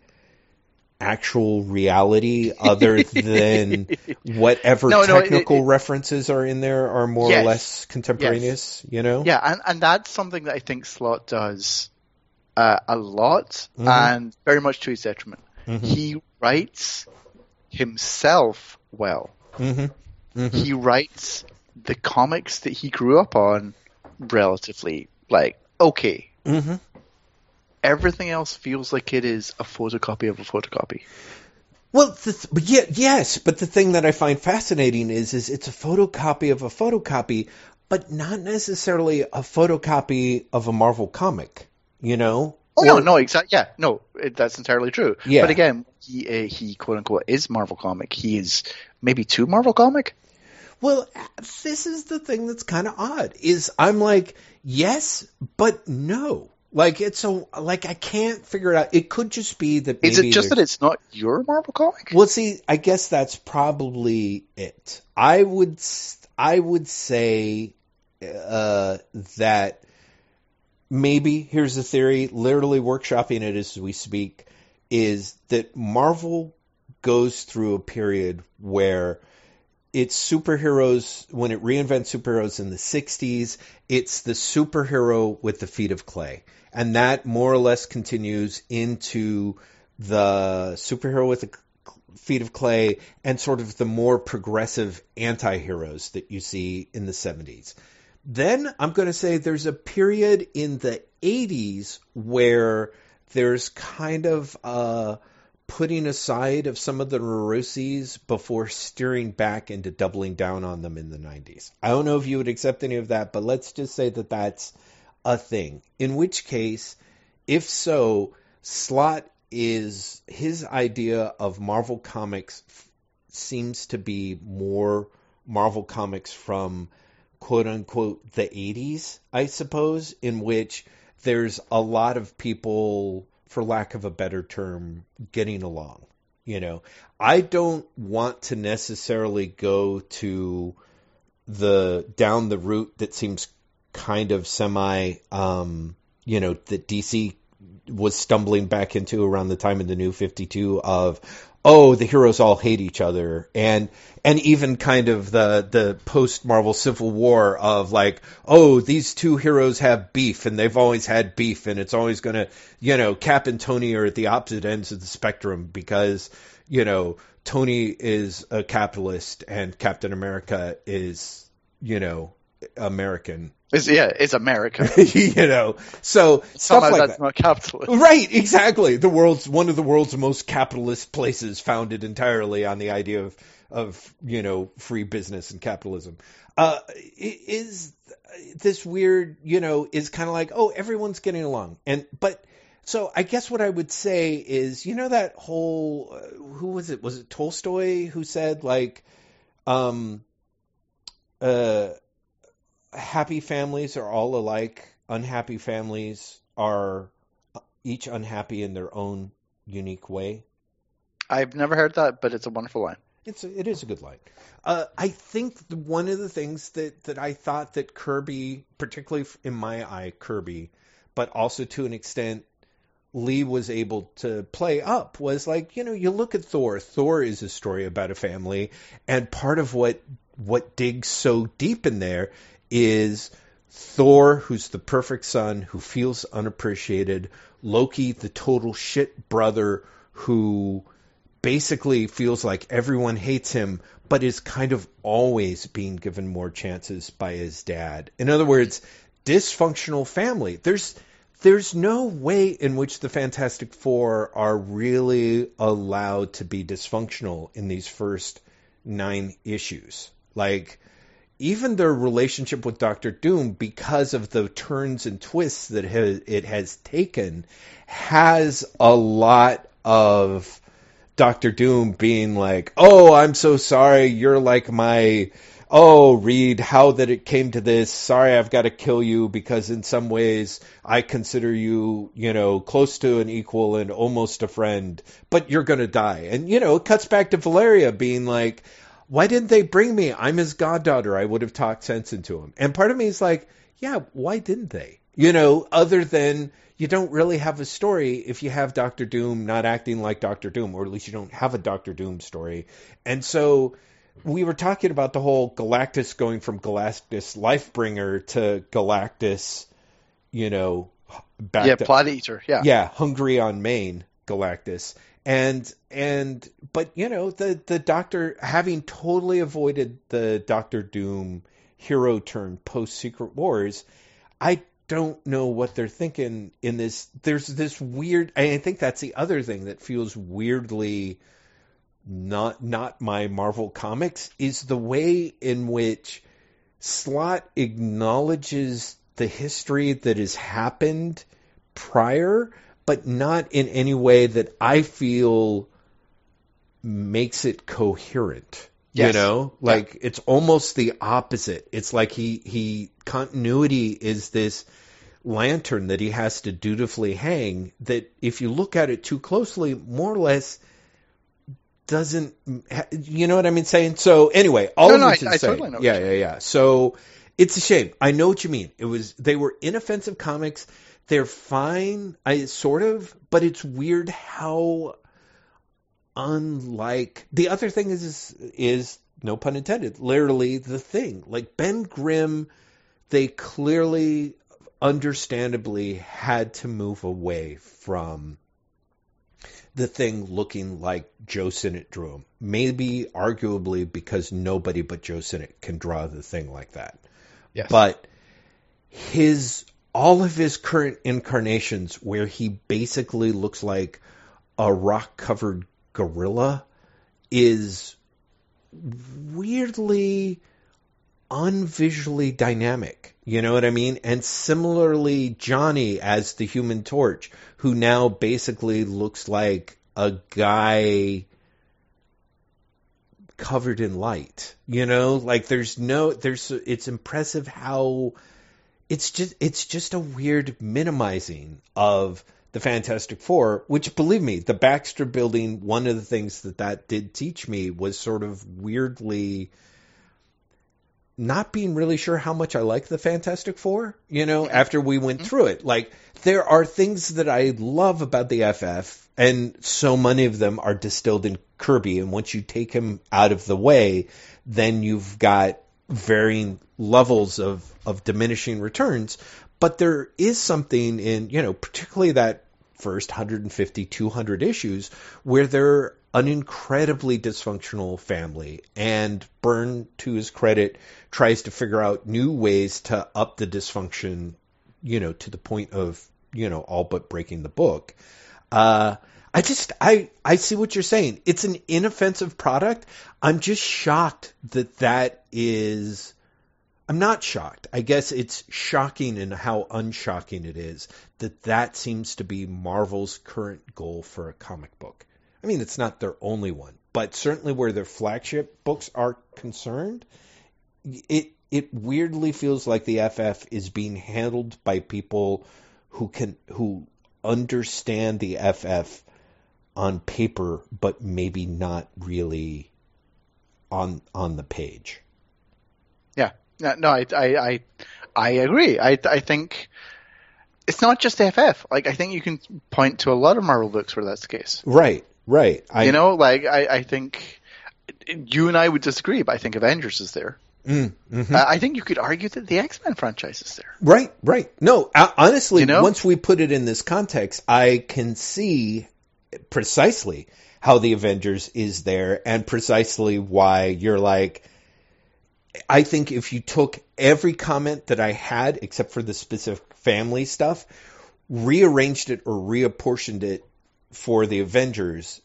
actual reality other than whatever No, no, technical it- references are in there are more or less contemporaneous, you know? Yeah, and, and that's something that I think Slott does uh, a lot, Mhm. and very much to his detriment. Mhm. He writes himself well. Mhm. Mhm. He writes the comics that he grew up on relatively like okay. Everything else feels like it is a photocopy of a photocopy. Well, th- but yeah, yes, but the thing that I find fascinating is, is it's a photocopy of a photocopy, but not necessarily a photocopy of a Marvel comic. You know? Oh no, no, exactly. Yeah, no, it, that's entirely true. Yeah. But again, he uh, he quote unquote is Marvel comic. He is maybe too Marvel comic. Well, this is the thing that's kind of odd. Is I'm like, yes, but no. Like it's so like I can't figure it out. It could just be that. Is it just that it's not your Marvel comic? Well, see, I guess that's probably it. I would, I would say uh, that maybe here's the theory. Literally workshopping it as we speak is that Marvel goes through a period where it's superheroes when it reinvents superheroes in the 60s it's the superhero with the feet of clay. And that more or less continues into the superhero with the feet of clay and sort of the more progressive anti-heroes that you see in the 70s then i'm going to say there's a period in the 80s where there's kind of a putting aside of some of the neuroses before steering back into doubling down on them in the 90s. I don't know if you would accept any of that, but let's just say that that's a thing. In which case, if so, Slott is his idea of Marvel Comics f- seems to be more Marvel Comics from quote unquote the 80s, I suppose, in which there's a lot of people, for lack of a better term, getting along. You know, I don't want to necessarily go to the down the route that seems kind of semi, um, you know, that DC was stumbling back into around the time of the new 52 of oh the heroes all hate each other. And and even kind of the the post Marvel Civil War of like oh these two heroes have beef and they've always had beef and it's always going to you know Cap and Tony are at the opposite ends of the spectrum because you know Tony is a capitalist and Captain America is you know American It's, yeah, it's America. you know so stuff like that's that not capitalist. Right, exactly. The world's one of the world's most capitalist places, founded entirely on the idea of of you know free business and capitalism. Uh, is this weird? You know, is kind of like oh everyone's getting along, and but so I guess what I would say is you know that whole uh, who was it? Was it Tolstoy who said like um uh happy families are all alike, unhappy families are each unhappy in their own unique way. I've never heard that, but it's a wonderful line. It's a, it is a good line. Uh, I think the, one of the things that, that I thought that Kirby, particularly in my eye, Kirby, but also to an extent Lee was able to play up was like, you know, you look at Thor. Thor is a story about a family, and part of what what digs so deep in there is Thor, who's the perfect son, who feels unappreciated, Loki, the total shit brother who basically feels like everyone hates him, but is kind of always being given more chances by his dad. In other words, dysfunctional family. There's there's no way in which the Fantastic Four are really allowed to be dysfunctional in these first nine issues. Like even their relationship with Doctor Doom, because of the turns and twists that it has taken, has a lot of Doctor Doom being like, "Oh, I'm so sorry. You're like my." Oh, Reed, how that it came to this. Sorry, I've got to kill you because in some ways I consider you, you know, close to an equal and almost a friend, but you're going to die. And, you know, it cuts back to Valeria being like, why didn't they bring me? I'm his goddaughter. I would have talked sense into him. And part of me is like, yeah, why didn't they? You know, other than you don't really have a story if you have Doctor Doom not acting like Doctor Doom, or at least you don't have a Doctor Doom story. And so we were talking about the whole Galactus going from Galactus Lifebringer to Galactus, you know, back yeah, to, plot eater. Yeah, yeah, hungry on Maine Galactus, and and but you know the the Doctor having totally avoided the Doctor Doom hero turn post Secret Wars, I don't know what they're thinking in this. There's this weird. I think that's the other thing that feels weirdly not not my Marvel comics is the way in which Slott acknowledges the history that has happened prior, but not in any way that I feel makes it coherent. Yes. You know, like yeah. it's almost the opposite. It's like he he continuity is this lantern that he has to dutifully hang that if you look at it too closely, more or less doesn't you know what I mean saying? So anyway, all no, of no, this I, is I totally know yeah, yeah, yeah. So it's a shame. I know what you mean. It was they were inoffensive comics. They're fine, I sort of, but it's weird how unlike the other thing is is, is no pun intended, literally the thing. Like Ben Grimm, they clearly understandably had to move away from the thing looking like Joe Sinnott drew him. Maybe, arguably, because nobody but Joe Sinnott can draw the thing like that. Yes. But his all of his current incarnations, where he basically looks like a rock covered gorilla, is weirdly unvisually dynamic. You know what I mean? And similarly, Johnny as the Human Torch, who now basically looks like a guy covered in light. You know, like there's no, there's, it's impressive how it's just, it's just a weird minimizing of the Fantastic Four, which believe me, the Baxter building, one of the things that that did teach me was sort of weirdly, not being really sure how much I like the Fantastic Four, you know, after we went mm-hmm. through it. Like, there are things that I love about the FF, and so many of them are distilled in Kirby. And once you take him out of the way, then you've got varying levels of, of diminishing returns. But there is something in, you know, particularly that first 150, 200 issues where they're an incredibly dysfunctional family. And Byrne, to his credit, tries to figure out new ways to up the dysfunction, you know, to the point of, you know, all but breaking the book. Uh, I just, I, I see what you're saying. It's an inoffensive product. I'm just shocked that that is, I'm not shocked. I guess it's shocking in how unshocking it is that that seems to be Marvel's current goal for a comic book. I mean, it's not their only one, but certainly where their flagship books are concerned, it it weirdly feels like the FF is being handled by people who can who understand the FF on paper, but maybe not really on on the page. Yeah, no, I I I, I agree. I I think it's not just FF. Like I think you can point to a lot of Marvel books where that's the case. Right, right. I, you know, like I I think you and I would disagree, but I think Avengers is there. Mm, mm-hmm. Uh, I think you could argue that the X Men franchise is there. Right, right. No, uh, honestly, You know? once we put it in this context, I can see precisely how the Avengers is there and precisely why you're like, I think if you took every comment that I had, except for the specific family stuff, rearranged it or reapportioned it for the Avengers,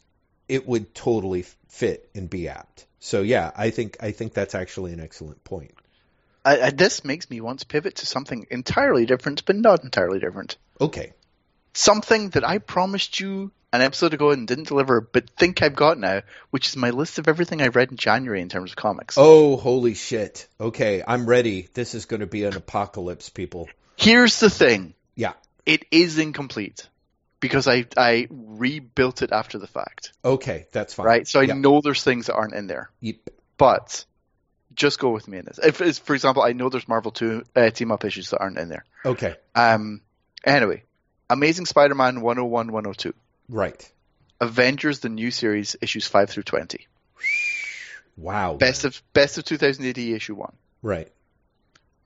it would totally fit and be apt. So yeah, I think I think that's actually an excellent point. I, I, this makes me want to pivot to something entirely different, but not entirely different. Okay. Something that I promised you an episode ago and didn't deliver, but think I've got now, which is my list of everything I read in January in terms of comics. Oh, holy shit. Okay, I'm ready. This is going to be an apocalypse, people. Here's the thing. Yeah. It is incomplete because I I rebuilt it after the fact. Okay, that's fine. Right? So I Yeah. know there's things that aren't in there. Yep. But just go with me in this. If, for example, I know there's Marvel 2 uh, team up issues that aren't in there. Okay, Um anyway, Amazing Spider-Man 101 102. Right. Avengers the new series issues 5 through 20. Wow. Best of best of 2000 AD issue 1. Right.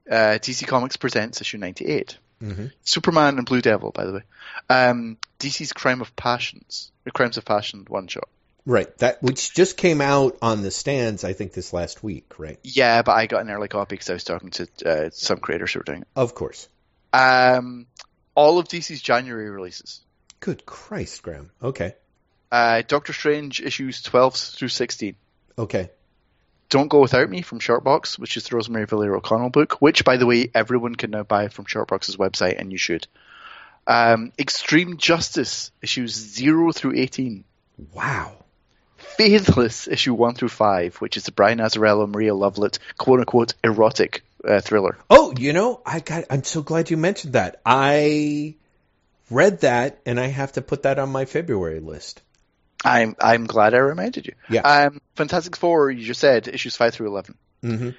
Uh, DC Comics presents issue 98. hmm Superman and Blue Devil, by the way. Um, DC's Crime of Passions, the Crimes of Passion one shot. Right. That which just came out on the stands, I think, this last week. Right. Yeah, but I got an early copy because I was talking to uh, some creators who were doing it. Of course. Um, all of DC's January releases. Good Christ, Graham. Okay. Uh, Doctor Strange issues 12 through 16. Okay. Don't Go Without Me from Shortbox, which is the Rosemary Valero O'Connell book, which, by the way, everyone can now buy from Shortbox's website, and you should. Um, Extreme Justice issues 0 through 18. Wow. Faithless issue 1 through 5, which is the Brian Azzarello, Maria Llovet, quote unquote, erotic uh, thriller. Oh, you know, I got. I'm so glad you mentioned that. I read that, and I have to put that on my February list. I'm I'm glad I reminded you. Yeah. Um, Fantastic Four, you just said, issues 5 through 11. hmm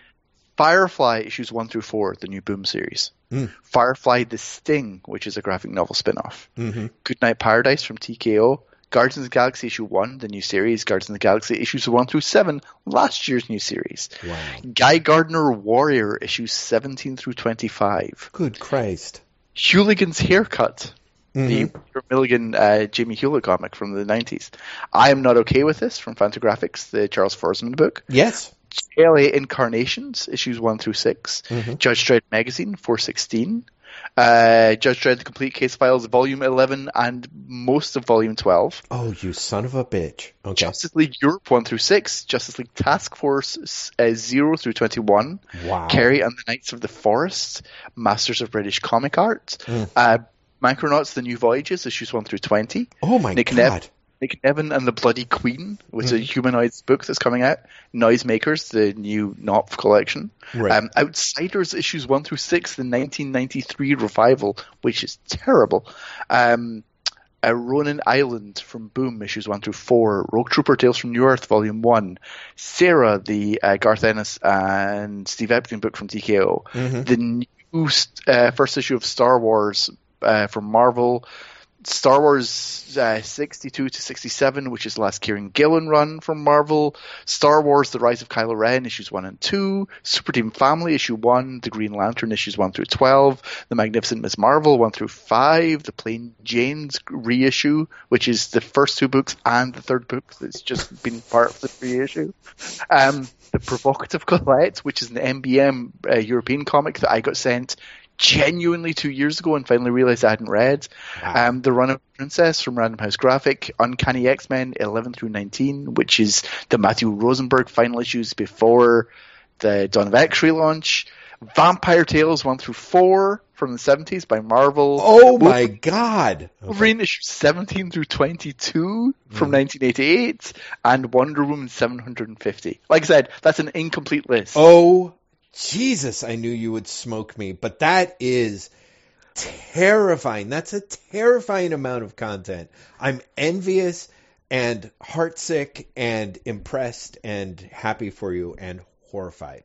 Firefly, issues 1 through 4, the new Boom series. Mm. Firefly The Sting, which is a graphic novel spin off. hmm Goodnight Paradise from TKO. Guardians of the Galaxy issue 1, the new series. Guardians of the Galaxy issues 1 through 7, last year's new series. Wow. Guy Gardner Warrior issues 17 through 25. Good Christ. Hewligan's Haircut, Mhm. the Peter Milligan uh, Jamie Hewlett comic from the 90s. I am not okay with this from Fantagraphics, the Charles Forsman book. Yes. LA Incarnations, issues 1 through 6. Mhm. Judge Dredd Magazine, 416. Uh, Judge Dredd The Complete Case Files, Volume 11, and most of Volume 12. Oh, you son of a bitch. Okay. Justice League Europe 1 through 6. Justice League Task Force uh, 0 through 21. Wow. Kerry and the Knights of the Forest. Masters of British Comic Art. Mm. Uh, Micronauts The New Voyages, issues 1 through 20. Oh my Nick God. Nick Nevin and the Bloody Queen, which is a Mhm. humanoids book that's coming out. Noisemakers, the new Knopf collection. Right. Um, Outsiders issues one through six, the 1993 revival, which is terrible. Um, uh, Ronin Island from Boom issues one through four. Rogue Trooper Tales from New Earth volume one. Sarah, the uh, Garth Ennis and Steve Epting book from TKO. Mhm. The new uh, first issue of Star Wars uh, from Marvel. Star Wars uh, 62 to 67, which is the last Kieron Gillen run from Marvel. Star Wars The Rise of Kylo Ren, issues 1 and 2. Super Team Family, issue 1. The Green Lantern, issues 1 through 12. The Magnificent Miss Marvel, 1 through 5. The Plain Jane's reissue, which is the first two books and the third book that's just been part of the reissue. Um, the Provocative Colette, which is an NBM uh, European comic that I got sent genuinely two years ago and finally realized I hadn't read. Wow. Um, the Runaway Princess from Random House Graphic, Uncanny X Men 11 through 19, which is the Matthew Rosenberg final issues before the Dawn of X relaunch. Vampire Tales 1 through 4 from the 70s by Marvel. oh my God. Okay. Wolverine issue 17 through 22 from Mm. 1988, and Wonder Woman 750. Like I said, that's an incomplete list. Oh, Jesus, I knew you would smoke me, but that is terrifying. That's a terrifying amount of content. I'm envious and heartsick and impressed and happy for you and horrified.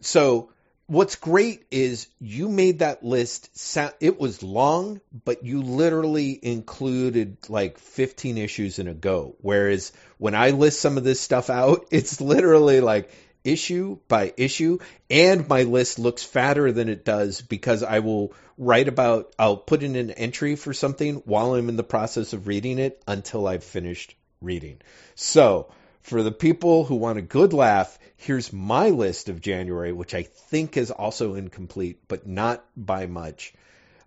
So, what's great is you made that list sound, it was long, but you literally included like 15 issues in a go. Whereas when I list some of this stuff out, it's literally like issue by issue and my list looks fatter than it does because I will write about I'll put in an entry for something while I'm in the process of reading it until I've finished reading. So, for the people who want a good laugh, here's my list of January, which I think is also incomplete, but not by much.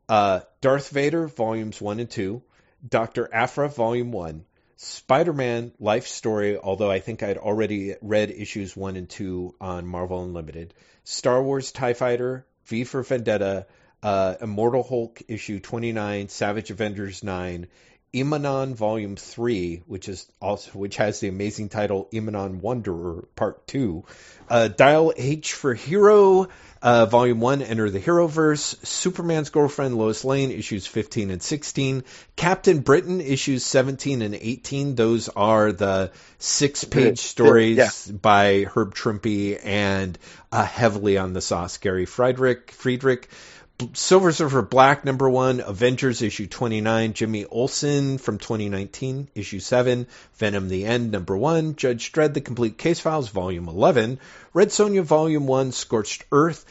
Uh, Darth Vader, volumes 1 and 2. Dr. Aphra, volume 1. Spider Man Life Story, although I think I'd already read issues 1 and 2 on Marvel Unlimited. Star Wars TIE Fighter, V for Vendetta, uh, Immortal Hulk issue 29, Savage Avengers 9, Emanon Volume Three, which is also which has the amazing title Emanon Wanderer Part Two, uh, Dial H for Hero, uh, Volume 1, Enter the Heroverse, Superman's Girlfriend, Lois Lane, issues 15 and 16, Captain Britain, issues 17 and 18. Those are the six page stories yeah. by Herb Trimpe and uh, heavily on the sauce, Gary Friedrich. Friedrich. Silver Surfer Black number one, Avengers issue 29, Jimmy Olsen from 2019 issue 7, Venom the End number one, Judge Dredd The Complete Case Files volume 11, Red Sonja volume 1, Scorched Earth,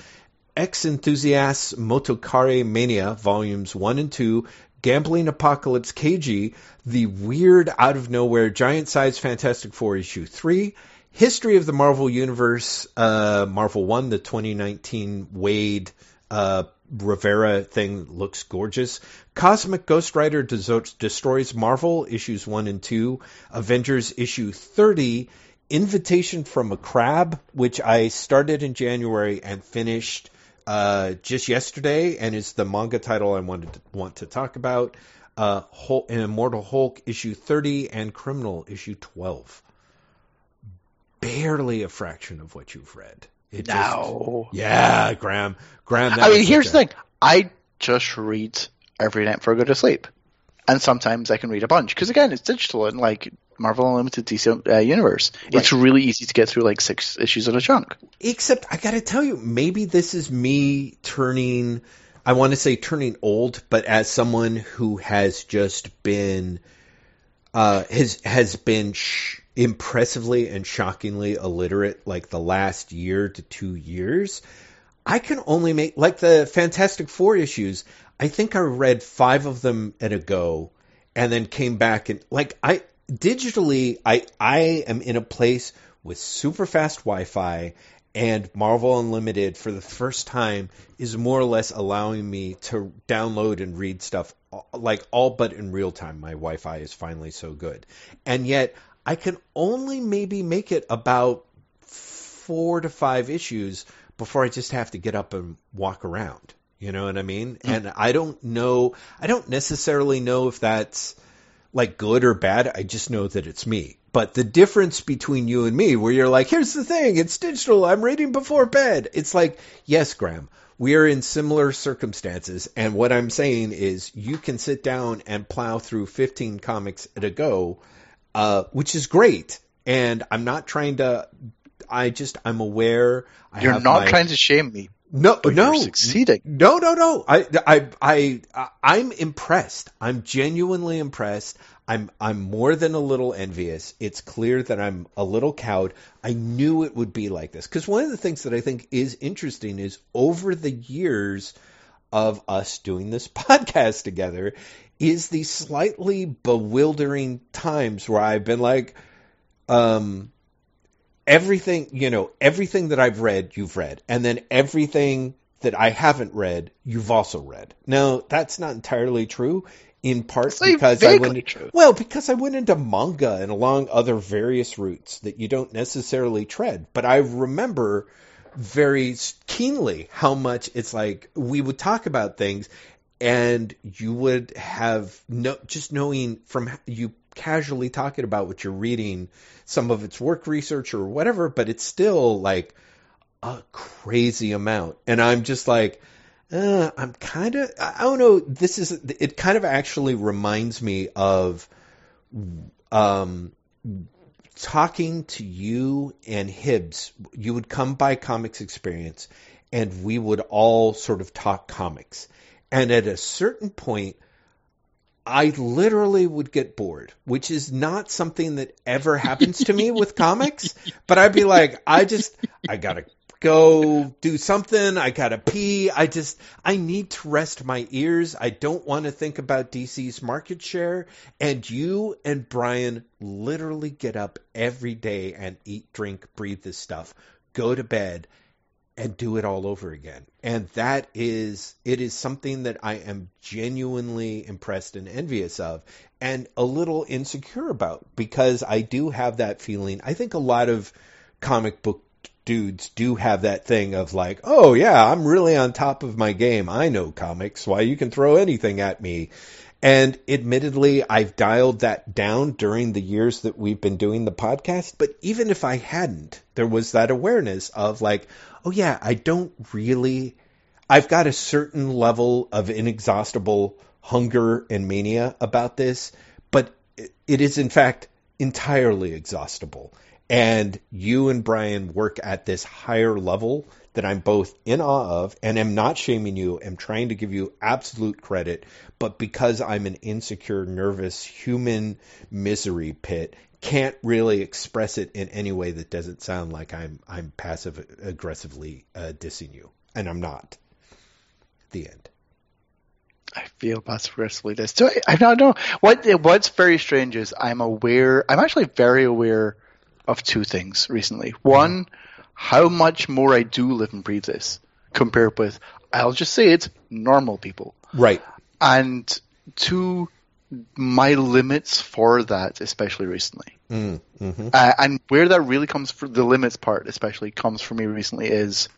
X Enthusiasts Motokari Mania volumes 1 and 2, Gambling Apocalypse Kaiji, The Weird Out of Nowhere Giant Size Fantastic Four issue 3, History of the Marvel Universe uh, Marvel 1, the 2019 Waid uh, Rivera thing looks gorgeous. Cosmic Ghost Rider Destroys Marvel, issues 1 and 2. Avengers, issue 30. Invitation from a Crab, which I started in January and finished uh, just yesterday, and is the manga title I wanted to, want to talk about. Uh, Hulk, Immortal Hulk, issue 30, and Criminal, issue 12. Barely a fraction of what you've read. It no. Just, yeah, Graeme. Graeme. I mean, here's the thing. I just read every night before I go to sleep, and sometimes I can read a bunch because again, it's digital and like Marvel Unlimited DC uh, Universe. Right. It's really easy to get through like six issues at a chunk. Except I got to tell you, maybe this is me turning. I want to say turning old, but as someone who has just been uh, has has been sh- impressively and shockingly illiterate like the last year to two years. I can only make like the Fantastic Four issues. I think I read five of them at a go, and then came back and like I digitally I I am in a place with super fast Wi-Fi and Marvel Unlimited for the first time is more or less allowing me to download and read stuff like all but in real time. My Wi-Fi is finally so good, and yet I can only maybe make it about four to five issues before I just have to get up and walk around. You know what I mean? Mm. And I don't know. I don't necessarily know if that's like good or bad. I just know that it's me. But the difference between you and me, where you're like, here's the thing, it's digital, I'm reading before bed. It's like, yes, Graeme, we are in similar circumstances. And what I'm saying is you can sit down and plow through 15 comics at a go, uh, which is great. And I'm not trying to, I just, I'm aware. I you're not my, trying to shame me. No, no, succeeding. No, no, no. I, I, I, I'm impressed. I'm genuinely impressed. I'm I'm more than a little envious. It's clear that I'm a little cowed. I knew it would be like this because one of the things that I think is interesting is over the years of us doing this podcast together is the slightly bewildering times where I've been like, um, everything you know, everything that I've read, you've read, and then everything that I haven't read, you've also read. Now, that's not entirely true in part because I went true. well because I went into manga and along other various routes that you don't necessarily tread. But I remember very keenly how much it's like we would talk about things and you would have no just knowing from you casually talking about what you're reading some of it's work research or whatever but it's still like a crazy amount and i'm just like uh, I'm kind of, I don't know. This is, it kind of actually reminds me of, um, talking to you and Hibbs. You would come by Comix Experience and we would all sort of talk comics. And at a certain point, I literally would get bored, which is not something that ever happens to me with comics. But I'd be like, I just, I gotta go do something. I gotta pee. I just, I need to rest my ears. I don't want to think about DC's market share. And you and Brian literally get up every day and eat, drink, breathe this stuff, go to bed and do it all over again. And that is, it is something that I am genuinely impressed and envious of and a little insecure about because I do have that feeling. I think a lot of comic book dudes do have that thing of like, oh yeah, I'm really on top of my game. I know comics. Why you can throw anything at me. And admittedly, I've dialed that down during the years that we've been doing the podcast. But even if I hadn't, there was that awareness of like, oh yeah, I don't really, I've got a certain level of inexhaustible hunger and mania about this, but it is in fact entirely exhaustible. And you and Brian work at this higher level that I'm both in awe of and am not shaming you, am trying to give you absolute credit, but because I'm an insecure, nervous human misery pit, can't really express it in any way that doesn't sound like I'm I'm passive aggressively uh, dissing you, and I'm not. The end. I feel passive aggressively dissed. So I, I don't know what what's very strange is I'm aware. I'm actually very aware of two things recently. One. How much more I do live and breathe this compared with, I'll just say it, normal people. Right. And two, my limits for that, especially recently. Mm, mm-hmm. uh, and where that really comes from, the limits part especially comes for me recently is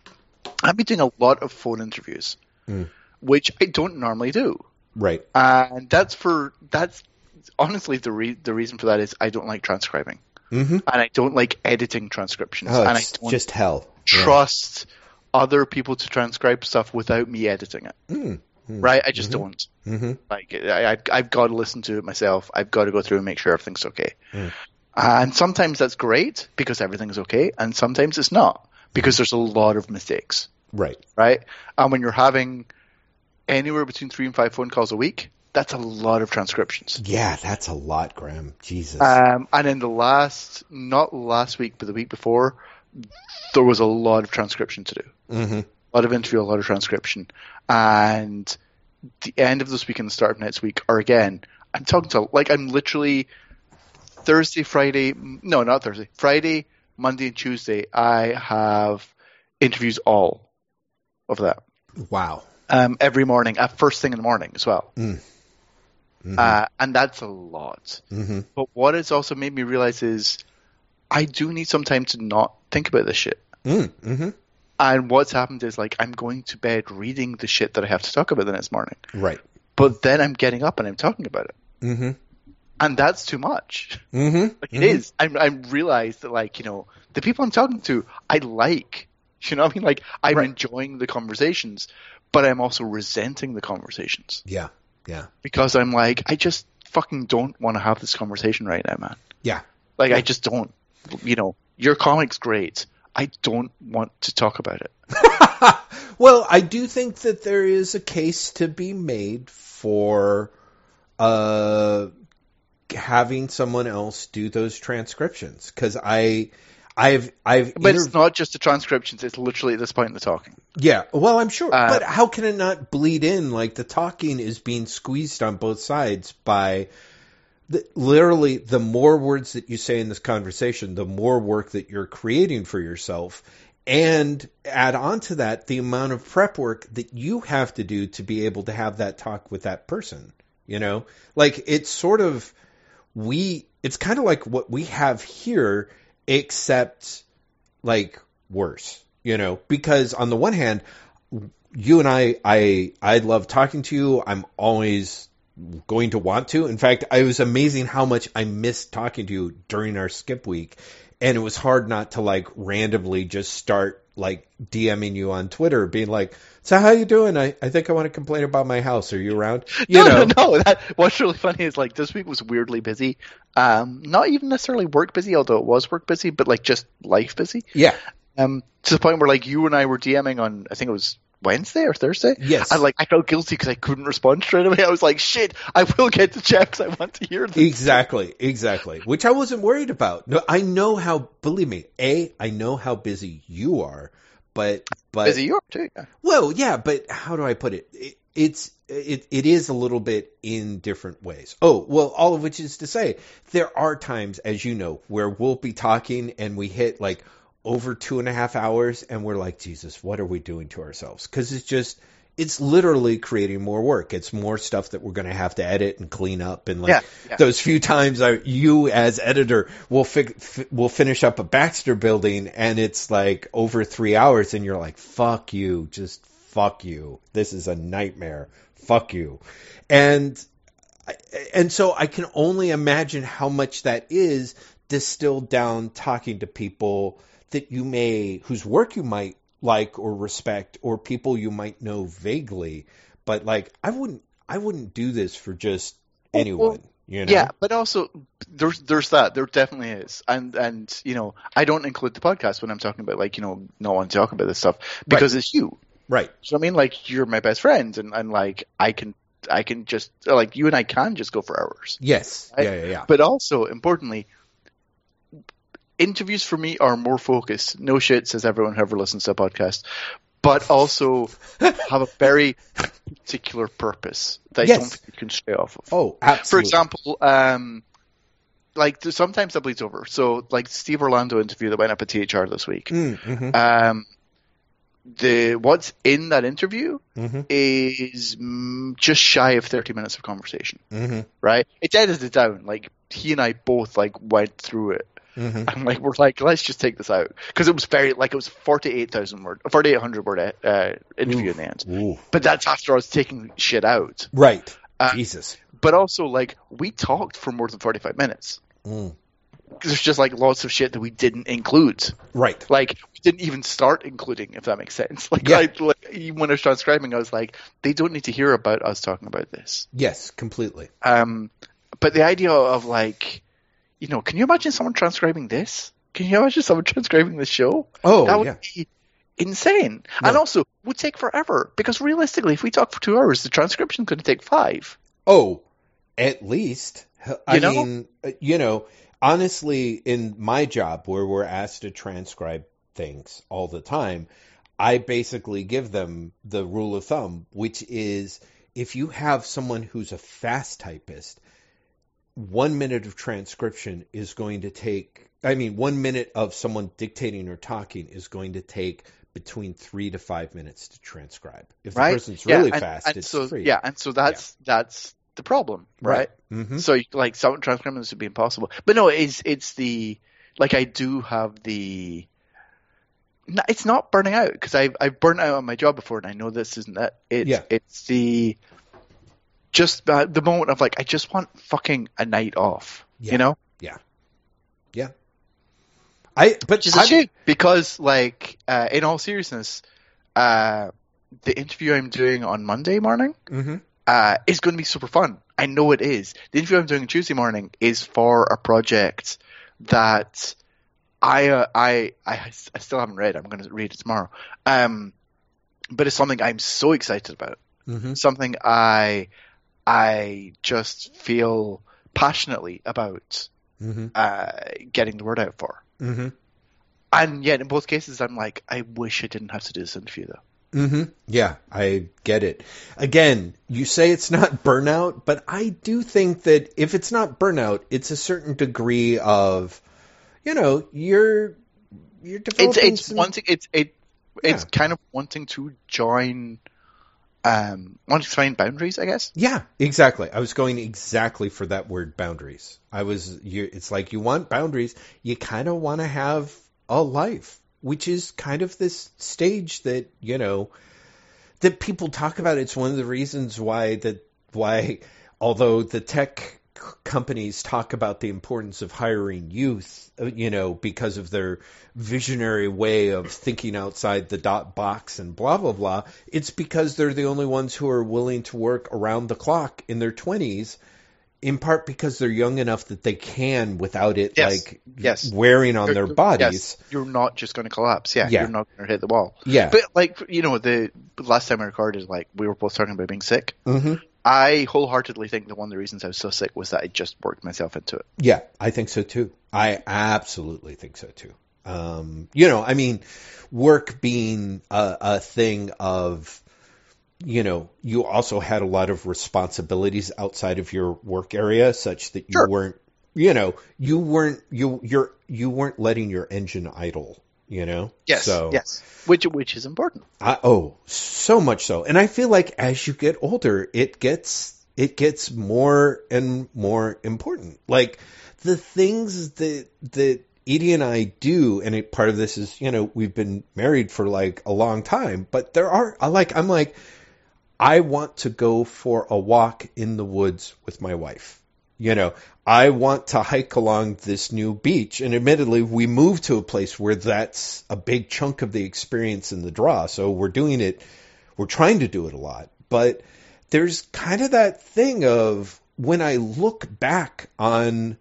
I've been doing a lot of phone interviews, mm. which I don't normally do. Right. And that's for, that's honestly the, re- the reason for that is I don't like transcribing. Mm-hmm. And I don't like editing transcriptions. Oh, and I don't just hell. Trust yeah. other people to transcribe stuff without me editing it. Mm. Mm. Right? I just mm-hmm. don't. Mm-hmm. Like I, have got to listen to it myself. I've got to go through and make sure everything's okay. Mm. And sometimes that's great because everything's okay, and sometimes it's not because there's a lot of mistakes. Right. Right. And when you're having anywhere between three and five phone calls a week, that's a lot of transcriptions. Yeah, that's a lot, Graeme. Jesus. Um, and in the last, not last week, but the week before, there was a lot of transcription to do. Mm-hmm. A lot of interview, a lot of transcription. And the end of this week and the start of next week are again, I'm talking to, like, I'm literally Thursday, Friday, no, not Thursday, Friday, Monday, and Tuesday, I have interviews all of that. Wow. Um, every morning, at first thing in the morning as well. Mm. Mm-hmm. Uh, and that's a lot. Mm-hmm. But what it's also made me realize is I do need some time to not think about this shit. Mm, mm-hmm. And what's happened is like I'm going to bed reading the shit that I have to talk about the next morning. Right. But then I'm getting up and I'm talking about it. Mm-hmm. And that's too much. Mm-hmm. Like it is. I, I realize that like you know the people I'm talking to I like. You know what I mean? Like I'm right. enjoying the conversations, but I'm also resenting the conversations. Yeah. Yeah. Because I'm like, I just fucking don't want to have this conversation right now, man. Yeah. Like, yeah. I just don't. You know, your comic's great. I don't want to talk about it. well, I do think that there is a case to be made for uh, having someone else do those transcriptions because I I've I've But it's not just the transcriptions, it's literally at this point in the talking. Yeah, well, I'm sure. Uh, but how can it not bleed in like the talking is being squeezed on both sides by the, literally the more words that you say in this conversation, the more work that you're creating for yourself. And add on to that the amount of prep work that you have to do to be able to have that talk with that person. You know, like it's sort of we, it's kind of like what we have here except like worse, you know, because on the one hand, you and I, I, I love talking to you. I'm always going to want to. In fact, it was amazing how much I missed talking to you during our skip week. And it was hard not to like randomly just start like DMing you on Twitter, being like, "So how you doing? I, I think I want to complain about my house. Are you around?" You no, know? no, no. That, what's really funny is like this week was weirdly busy. Um, not even necessarily work busy, although it was work busy, but like just life busy. Yeah. Um, to the point where like you and I were DMing on, I think it was Wednesday or Thursday. Yes. And like I felt guilty because I couldn't respond straight away. I was like, shit, I will get to Jeff because I want to hear this. Exactly, exactly. Which I wasn't worried about. No, I know how. Believe me, a I know how busy you are, but but busy you are too. Yeah. Well, yeah, but how do I put it? it it's it, it is a little bit in different ways. Oh, well, all of which is to say, there are times, as you know, where we'll be talking and we hit like over two and a half hours and we're like, Jesus, what are we doing to ourselves? Because it's just, it's literally creating more work. It's more stuff that we're going to have to edit and clean up. And like yeah, yeah. those few times I, you as editor will fi- f- will finish up a Baxter building and it's like over three hours and you're like, fuck you, just fuck you. This is a nightmare. Fuck you. And and so I can only imagine how much that is distilled down talking to people that you may, whose work you might like or respect, or people you might know vaguely. But like, I wouldn't, I wouldn't do this for just Well, anyone. You know? Yeah, but also there's there's that there definitely is, and and you know I don't include the podcast when I'm talking about like you know not wanting to talk about this stuff because it's you. Right. So I mean, like you're my best friend, and and like I can I can just like you and I can just go for hours. Yes. Right? Yeah. Yeah. Yeah. But also importantly, interviews for me are more focused. No shit, says everyone who ever listens to a podcast. But also have a very particular purpose that I don't think you can stray off of. Oh, For example, um, like sometimes that bleeds over. So, like Steve Orlando interview that went up at THR this week. Mm, mhm, Um, the what's in that interview mhm, is just shy of thirty minutes of conversation. mhm, Right? It's edited down. Like he and I both like went through it, mhm. and like we're like, let's just take this out because it was very like it was forty eight thousand word, forty eight hundred word uh, interview in the end. Ooh. But that's after I was taking shit out. Right. Uh, Jesus. But also, like, we talked for more than 45 minutes. Mm. There's just, like, lots of shit that we didn't include. Right. Like, we didn't even start including, if that makes sense. Like, Yeah. I, like even when I was transcribing, I was like, they don't need to hear about us talking about this. Yes. Completely. Um, but the idea of, like, you know, can you imagine someone transcribing this? Can you imagine someone transcribing this show? Oh, that would yeah. be insane. No. And also, would take forever. Because realistically, if we talk for two hours, the transcription's going to take five. Oh, at least. I You know? mean, uh, you know, honestly, in my job where we're asked to transcribe things all the time, I basically give them the rule of thumb, which is if you have someone who's a fast typist, one minute of transcription is going to take, I mean, one minute of someone dictating or talking is going to take between three to five minutes to transcribe. If the person's Yeah, really and- fast, and it's so, free. Yeah, and so that's that's the problem, right? hmm So like some transcribing this would be impossible. But no, it's it's the like I do have the. It's not burning out because I've I've burnt out on my job before, and I know this isn't it. It's Yeah. it's the just uh, the moment of like I just want fucking a night off. Yeah. You know, Yeah. Yeah. I but which is a I'm- shame because like uh, in all seriousness, uh, the interview I'm doing on Monday morning. Mhm. uh, is going to be super fun. I know it is. The interview I'm doing on Tuesday morning is for a project that I uh, I, I I still haven't read. I'm going to read it tomorrow. Um, but it's something I'm so excited about. Mhm. Something I I just feel passionately about Mhm. uh, getting the word out for. Mhm. And yet, in both cases, I'm like, I wish I didn't have to do this interview though. hmm Yeah, I get it. Again, you say it's not burnout, but I do think that if it's not burnout, it's a certain degree of, you know, you're you're it's it's some- wanting it's it it's Yeah. kind of wanting to join um find boundaries i guess Yeah, exactly. I was going exactly for that word, boundaries. I was. You, it's like you want boundaries. You kind of want to have a life, which is kind of this stage that you know that people talk about. It's one of the reasons why that why, although the tech companies talk about the importance of hiring youth, uh, you know, because of their visionary way of thinking outside the dot box and blah blah blah. It's because they're the only ones who are willing to work around the clock in their twenties. In part because they're young enough that they can without it Yes. like Yes. wearing on their You're- bodies. yes, you're not just going to collapse yeah, Yeah. you're not going to hit the wall Yeah. but like you know the last time i recorded like we were both talking about being sick hmm i wholeheartedly think that one of the reasons i was so sick was that i just worked myself into it Yeah, I think so too. I absolutely think so too. Um, you know, I mean, work being a, a thing of, you know, you also had a lot of responsibilities outside of your work area, such that you Sure. weren't, you know, you weren't you you're you weren't letting your engine idle. You know. yes So, yes which which is important I, oh, so much so. And I feel like as you get older, it gets it gets more and more important. Like the things that that Edie and I do, and it, part of this is, you know, we've been married for like a long time, but there are I like I'm like I want to go for a walk in the woods with my wife. You know, I want to hike along this new beach. And admittedly, we moved to a place where that's a big chunk of the experience in the draw. So we're doing it, we're trying to do it a lot. But there's kind of that thing of when I look back on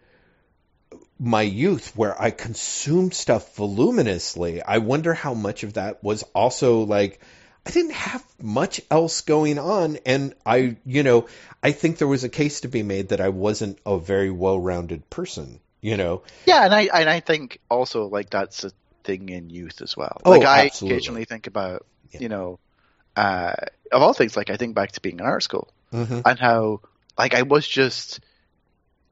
my youth where I consumed stuff voluminously, I wonder how much of that was also like, I didn't have much else going on. And I, you know, I think there was a case to be made that I wasn't a very well rounded person, you know? Yeah. And I, and I think also like that's a thing in youth as well. Oh, like I absolutely. occasionally think about, Yeah. you know, uh, of all things, like I think back to being in art school hmm and how like I was just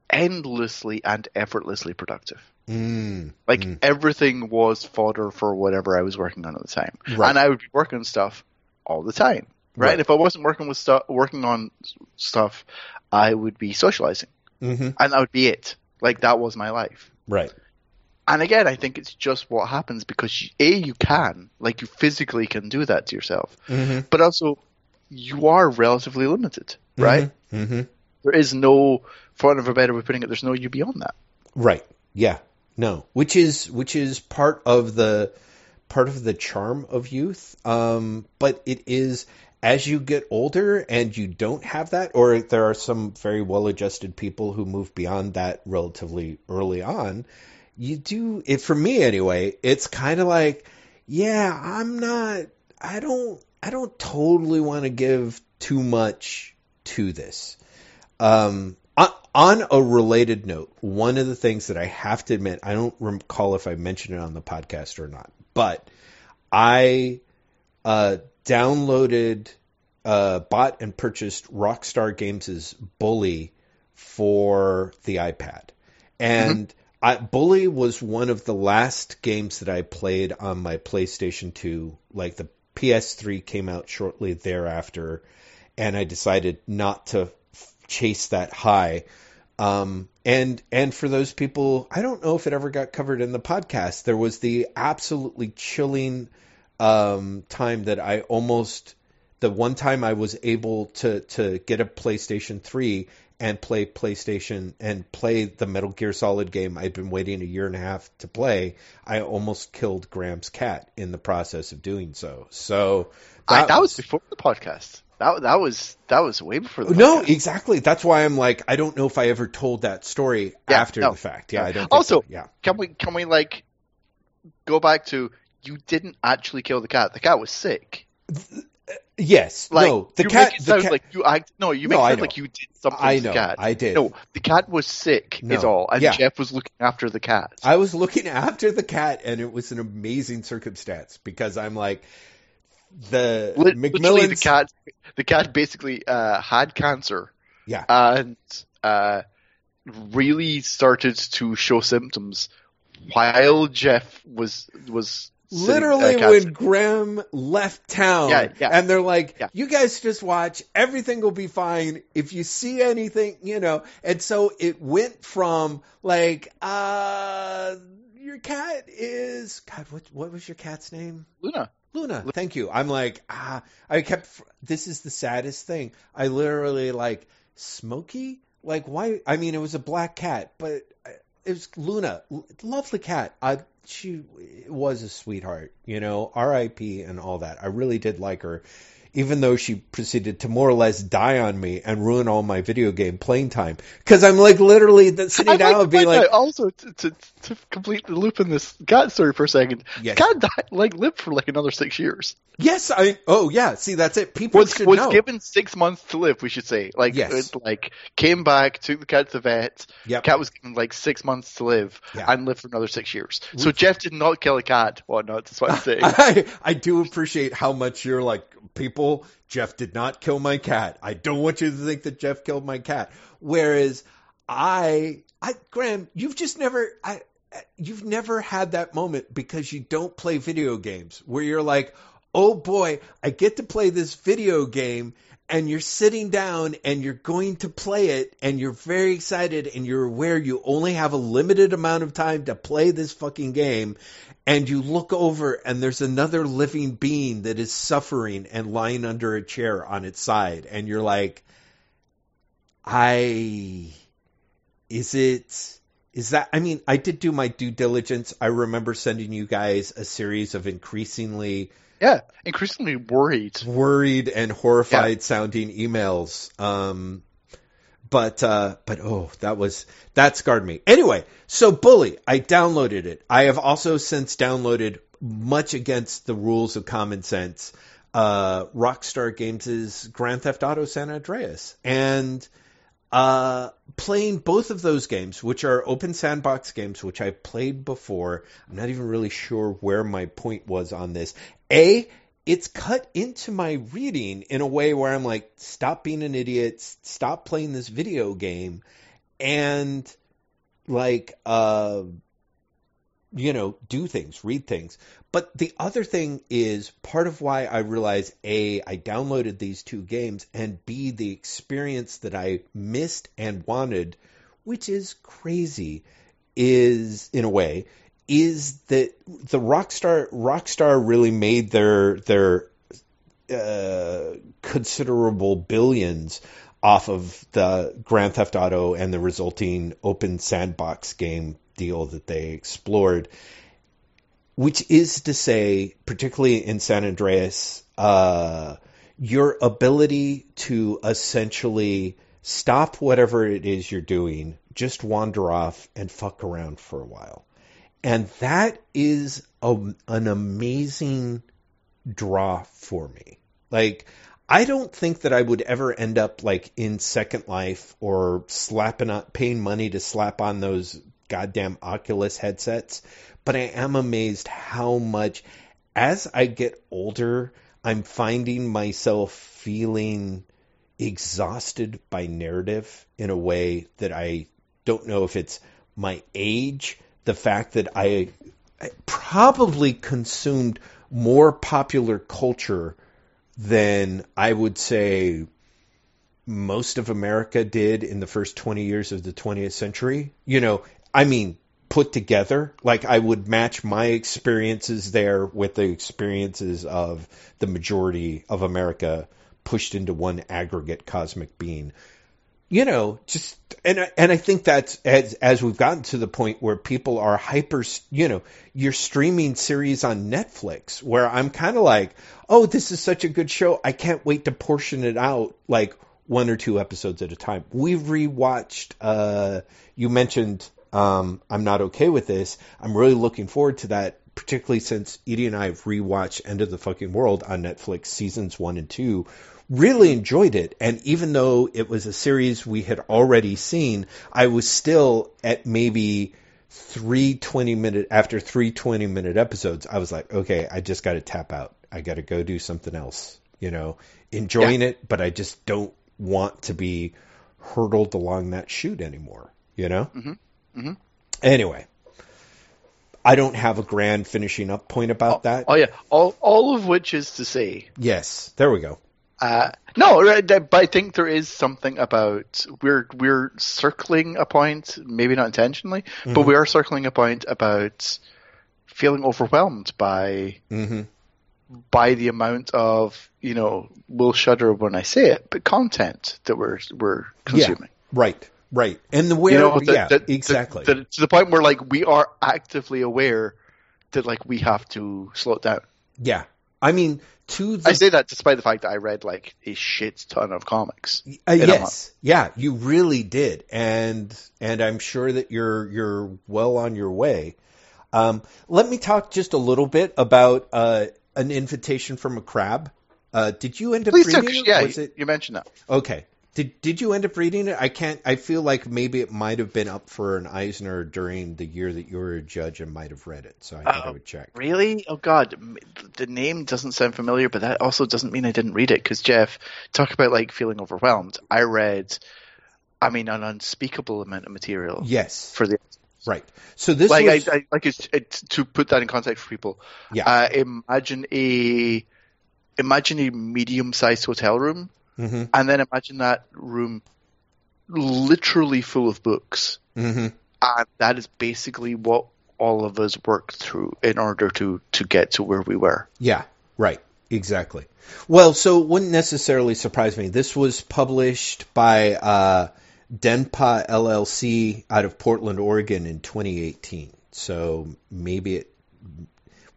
endlessly and effortlessly productive. Mm, Like Mm. everything was fodder for whatever I was working on at the time, Right. and I would be working on stuff all the time. Right? Right. If I wasn't working with stuff, working on stuff, I would be socializing, hmm and that would be it. Like that was my life. Right. And again, I think it's just what happens because you, a you can, like you physically can do that to yourself, hmm but also you are relatively limited, right? hmm There is no, for want of a better way of putting it, there's no you beyond that. Right. Yeah. No. Which is which is part of the part of the charm of youth. Um, but it is as you get older and you don't have that, or there are some very well adjusted people who move beyond that relatively early on. You do it for me anyway. It's kind of like, yeah, I'm not. I don't. I don't totally want to give too much to this. Um, on, on a related note, one of the things that I have to admit, I don't recall if I mentioned it on the podcast or not, but I uh, downloaded, uh, bought, and purchased Rockstar Games' Bully for the iPad. And I, Bully was one of the last games that I played on my PlayStation 2. Like the PS3 came out shortly thereafter, and I decided not to chase that high. Um, and and for those people, I don't know if it ever got covered in the podcast. There was the absolutely chilling um, time that I almost the one time I was able to to get a PlayStation 3 and play PlayStation and play the Metal Gear Solid game I'd been waiting a year and a half to play, I almost killed Graeme's cat in the process of doing so. So I, that was before the podcast. That that was that was way before the no, podcast. exactly. That's why I'm like, I don't know if I ever told that story Yeah, after no. the fact. Yeah, I don't. Think Also- so. yeah, Can we can we like go back to you didn't actually kill the cat. The cat was sick. Yes, Like no, the you cat, the cat. like you act. No, you No, make it sound like you did something I to know, the cat. I did. No, the cat was sick. Is all, and Yeah. Jeff was looking after the cat. I was looking after the cat, and it was an amazing circumstance because I'm like, the Literally, the cat, the cat basically uh, had cancer. Yeah. and uh, really started to show symptoms while Jeff was was sitting- Literally, uh, when Graeme left town, Yeah, yeah. and they're like, Yeah. "You guys just watch. Everything will be fine. If you see anything, you know." And so it went from like, "Uh, your cat is God. What what was your cat's name?" Luna. Luna, thank you. I'm like, ah, I kept, this is the saddest thing. I literally like, Smokey? Like, why? I mean, it was a black cat, but it was Luna. L- Lovely cat. I, she was a sweetheart, you know, RIP and all that. I really did like her, even though she proceeded to more or less die on me and ruin all my video game playing time. Because I'm like literally sitting I'd down like and being like, also to, to to complete the loop in this cat story for a second. yes, Cat died, like lived for like another six years. yes, I, oh yeah, see, that's it. People Was was given six months to live. We should say like Yes. it, like came back, took the cat to the vet. Yep. Cat was given like six months to live Yeah. and lived for another six years. So Jeff did not kill a cat. Well, no, that's what I'm saying. I, I do appreciate how much you're like, people, Jeff did not kill my cat. I don't want you to think that Jeff killed my cat. Whereas I, I, Graeme, you've just never, I, you've never had that moment because you don't play video games where you're like, oh boy, I get to play this video game and you're sitting down and you're going to play it and you're very excited and you're aware you only have a limited amount of time to play this fucking game and you look over and there's another living being that is suffering and lying under a chair on its side and you're like I is it is that I mean I did do my due diligence. I remember sending you guys a series of increasingly yeah, increasingly worried. worried and horrified yeah. sounding emails. Um, but uh, but oh, that was that scarred me. Anyway, so Bully, I downloaded it. I have also since downloaded, much against the rules of common sense, uh, Rockstar Games' Grand Theft Auto San Andreas, and uh, playing both of those games, which are open sandbox games, which I played before. I'm not even really sure where my point was on this. A, it's cut into my reading in a way where I'm like, stop being an idiot, stop playing this video game, and like, uh, you know, do things, read things. But the other thing is part of why I realized A, I downloaded these two games, and B, the experience that I missed and wanted, which is crazy, is in a way, is that the Rockstar Rockstar really made their their uh, considerable billions off of the Grand Theft Auto and the resulting open sandbox game deal that they explored, which is to say, particularly in San Andreas, uh, your ability to essentially stop whatever it is you're doing, just wander off and fuck around for a while. And that is a, an amazing draw for me. Like, I don't think that I would ever end up like in Second Life or slapping on, paying money to slap on those goddamn Oculus headsets, but I am amazed how much as I get older, I'm finding myself feeling exhausted by narrative in a way that I don't know if it's my age, the fact that I, I probably consumed more popular culture than I would say most of America did in the first 20 years of the 20th century. You know, I mean, put together. Like I would match my experiences there with the experiences of the majority of America pushed into one aggregate cosmic being. You know, just and and I think that's as as we've gotten to the point where people are hyper. You know, you're streaming series on Netflix where I'm kind of like, oh, this is such a good show. I can't wait to portion it out like one or two episodes at a time. We've rewatched. Uh, you mentioned um, I'm not okay with this. I'm really looking forward to that, particularly since Edie and I have rewatched End of the Fucking World on Netflix seasons one and two. Really enjoyed it, and even though it was a series we had already seen, I was still at maybe three 20 minute after three 20 minute episodes. I was like, okay, I just got to tap out. I got to go do something else. You know, enjoying yeah. it, but I just don't want to be hurtled along that chute anymore. You know. Mm-hmm. Mm-hmm. Anyway, I don't have a grand finishing up point about oh, that. Oh yeah, all all of which is to say. Yes, there we go. Uh, no, but I think there is something about we're we're circling a point, maybe not intentionally, mm-hmm. but we are circling a point about feeling overwhelmed by mm-hmm. by the amount of you know we'll shudder when I say it, but content that we're we're consuming. Yeah, right. Right. And the where, you know, the, yeah, the, exactly. The, to the point where like we are actively aware that like we have to slow it down. Yeah. I mean, to the... I say that despite the fact that I read like a shit ton of comics. Uh, yes. Yeah, you really did. And and I'm sure that you're you're well on your way. Um, let me talk just a little bit about uh, an invitation from a crab. Uh, did you end up Please reading it? Yeah, it... you mentioned that. Okay. Did Did you end up reading it? I can't. I feel like maybe it might have been up for an Eisner during the year that you were a judge and might have read it. So I thought I oh, would check. Really? Oh God, the name doesn't sound familiar, but that also doesn't mean I didn't read it. Because Jeff, talk about like feeling overwhelmed. I read, I mean, an unspeakable amount of material. Yes. For the Right. So this like was... I, I, like it's, it's, to put that in context for people. Yeah. Uh, imagine a imagine a medium sized hotel room Mm-hmm. and then imagine that room literally full of books, Mm-hmm. and that is basically what all of us worked through in order to to get to where we were. Yeah, right. Exactly. Well, so it wouldn't necessarily surprise me. This was published by uh, Denpa LLC out of Portland, Oregon in 2018. So maybe it.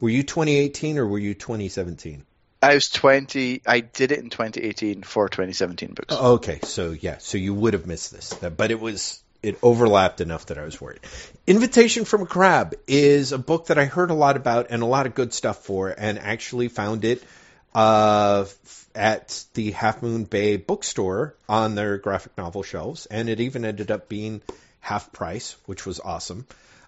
Were you 2018 or were you 2017? I was 20. I did it in 2018 for 2017 books. Oh, Okay, so yeah, so you would have missed this, but it was it overlapped enough that I was worried. Invitation from a Crab is a book that I heard a lot about and a lot of good stuff for, and actually found it uh, at the Half Moon Bay bookstore on their graphic novel shelves, and it even ended up being half price, which was awesome.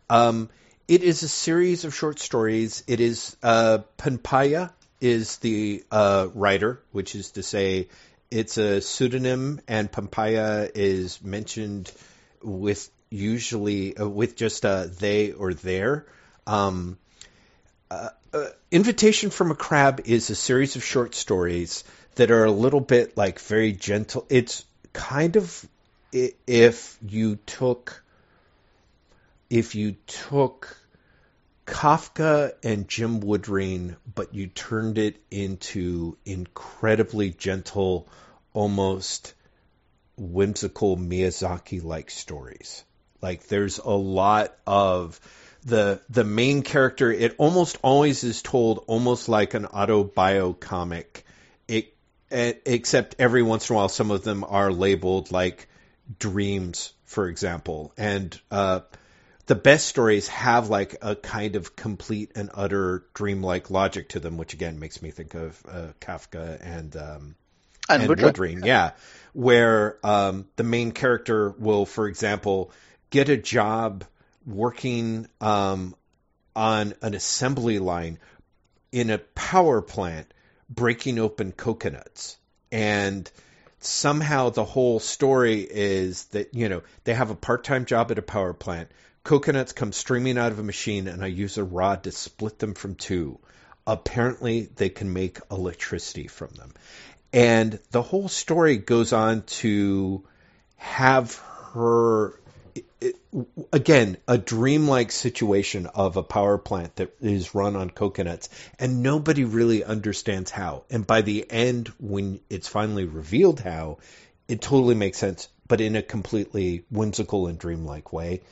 Um, it is a series of short stories. It is uh, Panpanya is the uh, writer, which is to say, it's a pseudonym, and Panpanya is mentioned with usually uh, with just a they or their. Um, uh, uh, Invitation from a Crab is a series of short stories that are a little bit like very gentle. It's kind of if you took if you took Kafka and Jim Woodring, but you turned it into incredibly gentle, almost whimsical Miyazaki like stories. Like there's a lot of the the main character it almost always is told almost like an comic it, e- except every once in a while some of them are labeled like dreams for example and uh the best stories have like a kind of complete and utter dreamlike logic to them, which again makes me think of uh, Kafka and um, and and Woodruff. Woodring, yeah, where um, the main character will, for example, get a job working um, on an assembly line in a power plant, breaking open coconuts, and somehow the whole story is that you know they have a part-time job at a power plant. Coconuts come streaming out of a machine, and I use a rod to split them from two. Apparently, they can make electricity from them. And the whole story goes on to have her, it, it, again, a dreamlike situation of a power plant that is run on coconuts, and nobody really understands how. And by the end, when it's finally revealed how, it totally makes sense, but in a completely whimsical and dreamlike way.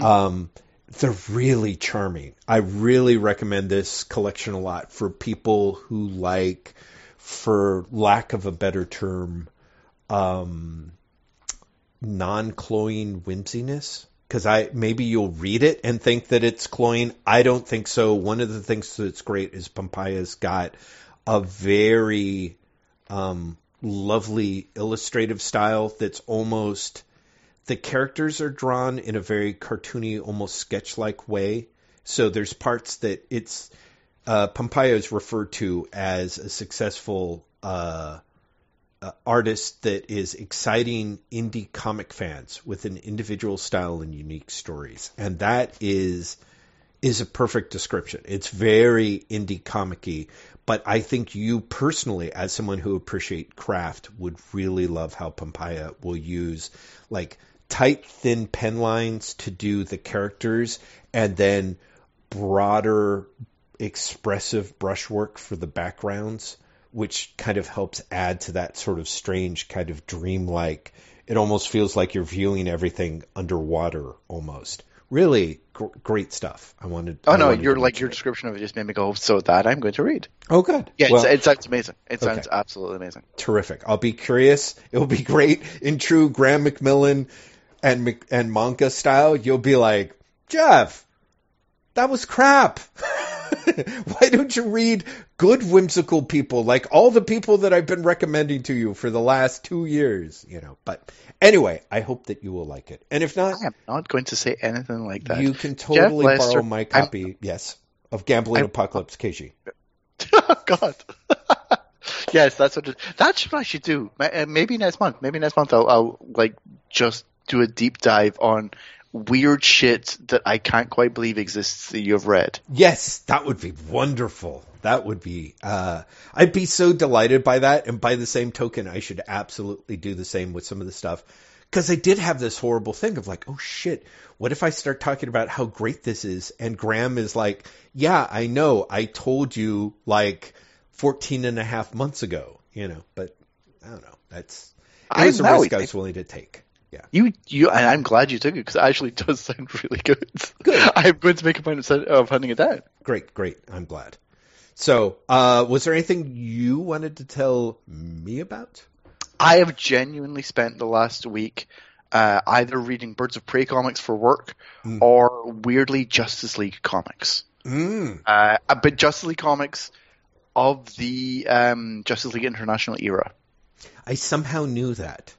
Um, they're really charming. I really recommend this collection a lot for people who like, for lack of a better term, um, non-cloying whimsiness. Because I maybe you'll read it and think that it's cloying. I don't think so. One of the things that's great is Panpanya's got a very um, lovely illustrative style that's almost the characters are drawn in a very cartoony, almost sketch-like way. So there's parts that it's uh, Panpanya is referred to as a successful uh, uh, artist that is exciting indie comic fans with an individual style and unique stories, and that is is a perfect description. It's very indie comic-y, but I think you personally, as someone who appreciate craft, would really love how Panpanya will use like tight, thin pen lines to do the characters, and then broader, expressive brushwork for the backgrounds, which kind of helps add to that sort of strange, kind of dreamlike. It almost feels like you're viewing everything underwater, almost. Really gr- great stuff. I wanted. Oh I no, wanted your like your it. description of it just made me go. So that I'm going to read. Oh, good. Yeah, Well, it's, it sounds amazing. It Okay. sounds absolutely amazing. terrific. I'll be curious. It'll be great in true Graeme McMillan and and manga style. You'll be like, Jeff, that was crap. Why don't you read good whimsical people like all the people that I've been recommending to you for the last two years? You know. But anyway, I hope that you will like it. And if not, I am not going to say anything like that. you can totally Lester, borrow my I'm- copy. yes, of Gambling I'm- Apocalypse Kaiji. oh God. yes, that's what. It, that's what I should do. Uh, Maybe next month. Maybe next month I'll, I'll like just do a deep dive on weird shit that I can't quite believe exists that you've read. Yes, that would be wonderful. that would be. Uh, I'd be so delighted by that, and by the same token, I should absolutely do the same with some of the stuff. Because I did have this horrible thing of like, oh shit, what if I start talking about how great this is, and Graeme is like, yeah, I know, I told you like 14 and a half months ago, you know, but I don't know. That's it was I a risk I- was willing to take. Yeah. You, you, and I'm glad you took it because it actually does sound really good. Good. I'm going to make a point of, hunting it down. Great, great. I'm glad. So, uh, was there anything you wanted to tell me about? I have genuinely spent the last week uh, either reading Birds of Prey comics for work Mm. or weirdly Justice League comics. Mm. Uh, but Justice League comics of the um, Justice League International era. I somehow knew that.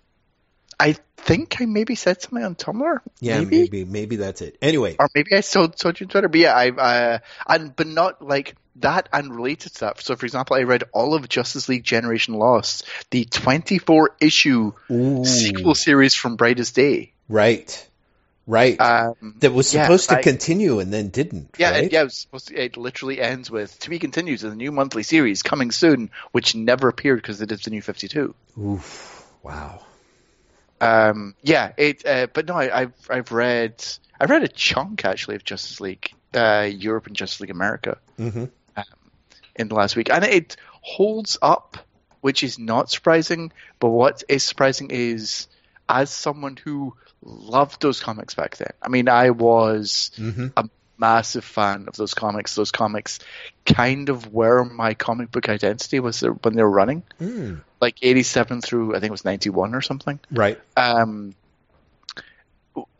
I think I maybe said something on Tumblr. Yeah, maybe. maybe, maybe, that's it. Anyway, or maybe I told, told you on Twitter. But yeah, I uh, and but not like that and related to that. So, for example, I read all of Justice League Generation Lost, the 24 issue Ooh. sequel series from Brightest Day. right, right. Um, that was yeah, supposed to I- continue and then didn't. yeah, right? it, yeah. It, was supposed to, it literally ends with to be continued in the new monthly series coming soon, which never appeared because it is the new 52. Oof. Wow. Um, yeah, it. Uh, but no, I, I've I've read I've read a chunk actually of Justice League uh, Europe and Justice League America hmm in the last week, and it holds up, which is not surprising. But what is surprising is, as someone who loved those comics back then. I mean, I was hmm a massive fan of those comics. Those comics kind of were my comic book identity was when they were running, Mm. like '87 through I think it was '91 or something. Right. um,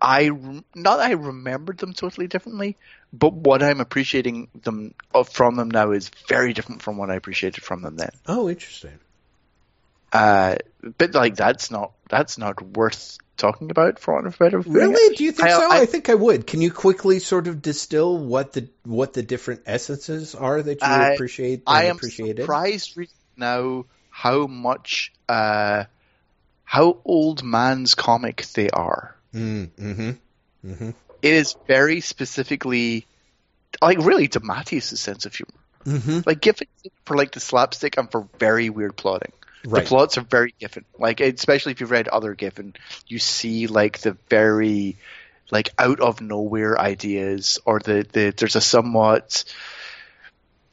I not that I remembered them totally differently, but what I'm appreciating them of from them now is very different from what I appreciated from them then. Oh, interesting. Uh, but like that's not that's not worth talking about for want of a better. Really? Do you think I- so? I, I- think I would. Can you quickly sort of distill what the what the different essences are that you I- appreciate? I am appreciated? surprised re- now how much uh, how old man's comic they are. Mm, mm-hmm. Mm-hmm. It is very specifically like really DeMatteis' sense of humor. Mm-hmm. like Giffen for like the slapstick and for very weird plotting. Right. The plots are very Giffen. Like especially if you've read other Giffen, you see like the very like out of nowhere ideas or the, the there's a somewhat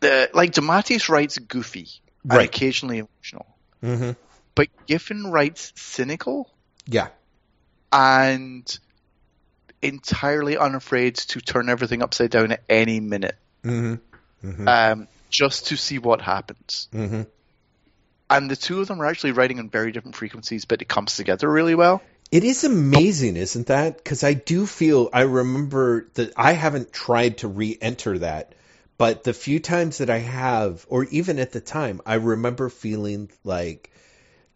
the like DeMatteis writes goofy and Right. occasionally emotional. Mm-hmm. But Giffen writes cynical Yeah. and entirely unafraid to turn everything upside down at any minute. Mm-hmm. Mm-hmm. Um, just to see what happens. And the two of them are actually writing on very different frequencies, but it comes together really well. It is amazing, isn't that? Because I do feel I remember that I haven't tried to re-enter that, but the few times that I have, or even at the time, I remember feeling like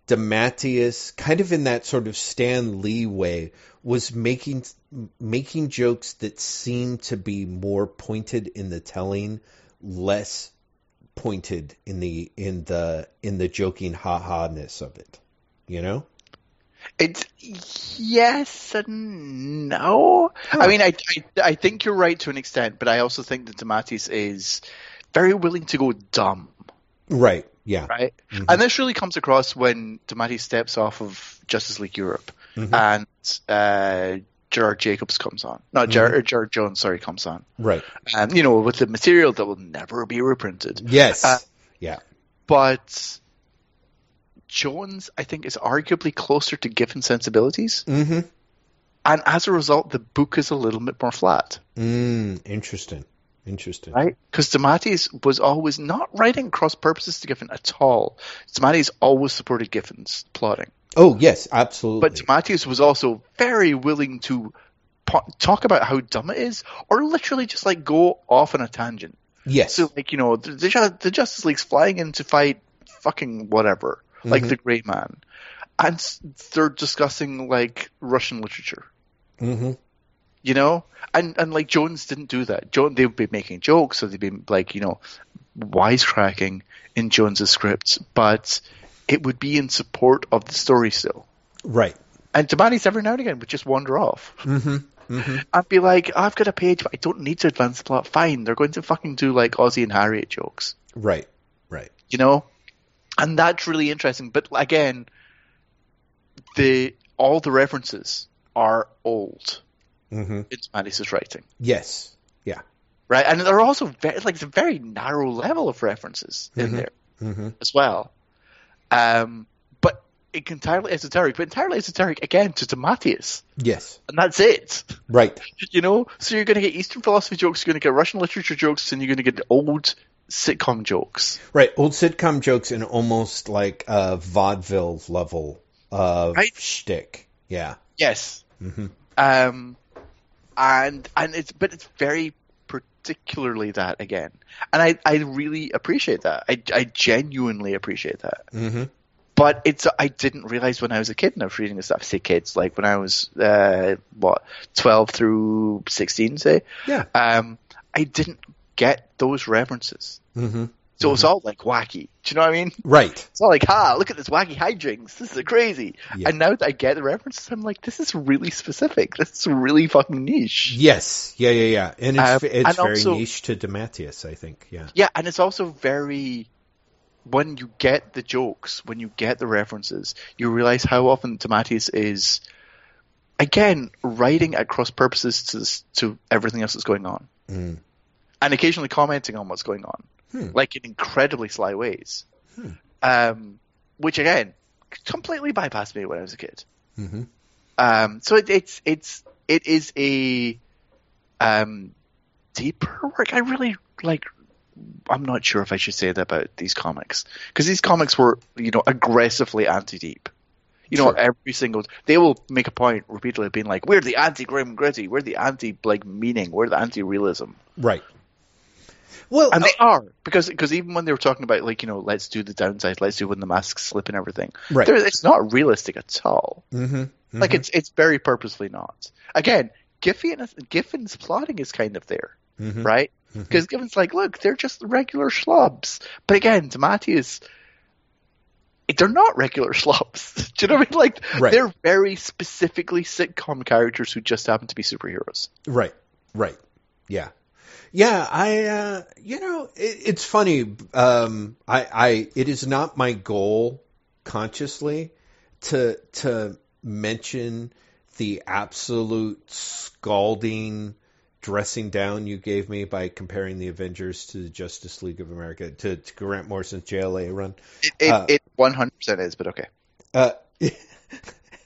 DeMatteis, kind of in that sort of Stan Lee way, was making making jokes that seemed to be more pointed in the telling, less pointed in the in the in the joking ha ha ness of it. You know? It's yes and no. Huh. I mean, I, I I think you're right to an extent, but I also think that DeMatteis is very willing to go dumb, Right. Yeah. right? Mhm. And this really comes across when DeMatteis steps off of Justice League Europe Mhm. and uh, Gerard Jacobs comes on. No, Gerard, Gerard Jones, sorry, comes on. Right. And you know, with the material that will never be reprinted. Yes. Uh, yeah. but Jones, I think, is arguably closer to Giffen sensibilities, Mm-hmm. and as a result, the book is a little bit more flat, Mm, interesting. Interesting. right? Because DeMatteis was always not writing cross purposes to Giffen at all. DeMatteis always supported Giffen's plotting, Oh yes, absolutely. but DeMatteis was also very willing to po- talk about how dumb it is, or literally just like go off on a tangent. yes. So, like, you know, the, the, Justice League's flying in to fight fucking whatever, like Mhm. the Grey Man. And they're discussing, like, Russian literature, mm-hmm. you know? And, and like, Jones didn't do that. Jones, they would be making jokes, or they'd be, like, you know, wisecracking in Jones's scripts, but it would be in support of the story still. Right. And Tabani's every now and again would just wander off. Mm-hmm. Mhm. I'd be like, I've got a page, but I don't need to advance the plot. Fine, they're going to fucking do like Ozzy and Harriet jokes, Right. Right. you know, and that's really interesting. But again, the all the references are old hmm in Mattis' writing, Yes. Yeah. right? And they're also very, like it's a very narrow level of references in Mhm. there hmm as well. Um, but it entirely esoteric, but entirely esoteric again to DeMatteis, Yes. and that's it. Right. You know, so you're going to get Eastern philosophy jokes, you're going to get Russian literature jokes, and you're going to get old sitcom jokes. Right. Old sitcom jokes in almost like a vaudeville level of Right. shtick. Yeah. Yes. hmm Um, and and it's but it's very particularly that again, and I I really appreciate that. I I genuinely appreciate that. hmm But it's I didn't realize when I was a kid and I was reading this stuff. Say kids, like when I was uh what twelve through sixteen, say. Yeah. Um, I didn't get those references. hmm So it's all like wacky. Do you know what I mean? Right. It's all like, ha, look at this wacky hijinks. This is crazy. Yeah. And now that I get the references, I'm like, this is really specific. This is really fucking niche. Yes. Yeah. Yeah. Yeah. And it's Um, it's and very also- niche to DeMatteis, I think. Yeah. Yeah, and it's also very when you get the jokes, when you get the references, you realize how often DeMatteis is again writing at cross purposes to to everything else that's going on, Mm. and occasionally commenting on what's going on, Hmm. like in incredibly sly ways. Hmm. Um, which again completely bypassed me when I was a kid. hmm Um, so it, it's it's it is a um, deeper work. I really like. I'm not sure if I should say that about these comics because these comics were, you know, aggressively anti-deep. You know, Sure. every single they will make a point repeatedly, being like, "We're the anti-grim gritty. We're the anti like meaning. We're the anti-realism." Right. Well, And they are because because even when they were talking about like you know, let's do the downside, let's do when the masks slip and everything. Right. it's not realistic at all. hmm Like it's it's very purposefully not. Again, Giffen Giffen's plotting is kind of there, hmm right? Because Giffen's like, look, they're just regular schlubs. But again, DeMatteis, they're not regular schlubs. Do you know what I mean? Like Right. they're very specifically sitcom characters who just happen to be superheroes. Right. Right. Yeah. Yeah, I, uh, you know, it, it's funny. Um, I, I, it is not my goal consciously to, to mention the absolute scalding dressing down you gave me by comparing the Avengers to the Justice League of America to, to Grant Morrison's JLA run. It it, Uh, it 100% is, but okay. Uh,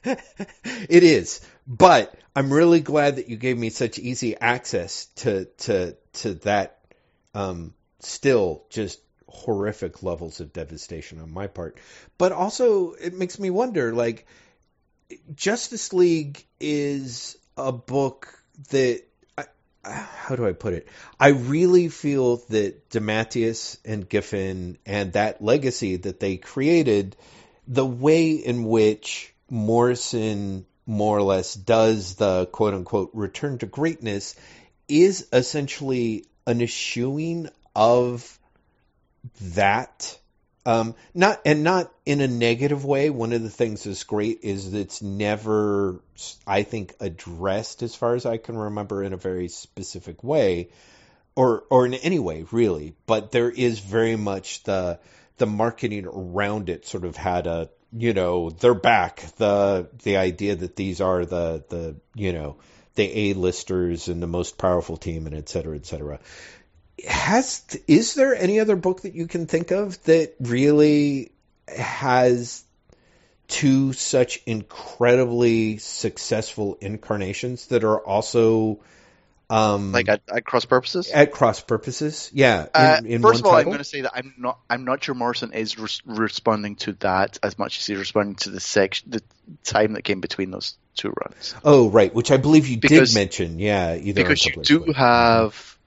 it is, but I'm really glad that you gave me such easy access to to to that. Um, still just horrific levels of devastation on my part, but also it makes me wonder. Like, Justice League is a book that. How do I put it? I really feel that DeMatteis and Giffen and that legacy that they created the way in which Morrison more or less does the quote unquote return to greatness is essentially an eschewing of that. Um, not and not in a negative way. One of the things that's great is it's never, I think, addressed as far as I can remember in a very specific way, or or in any way really. But there is very much the the marketing around it sort of had a you know they're back. The the idea that these are the the you know the a-listers and the most powerful team and et cetera et cetera. Has is there any other book that you can think of that really has two such incredibly successful incarnations that are also um Like at, at cross purposes. at cross purposes yeah in, Uh, in first of all, I'm going to say that I'm not. I'm not sure Morrison is res- responding to that as much as he's responding to the section, the time that came between those two runs. Oh, right, which I believe you Because- did mention. Yeah, either Because you do Square. have,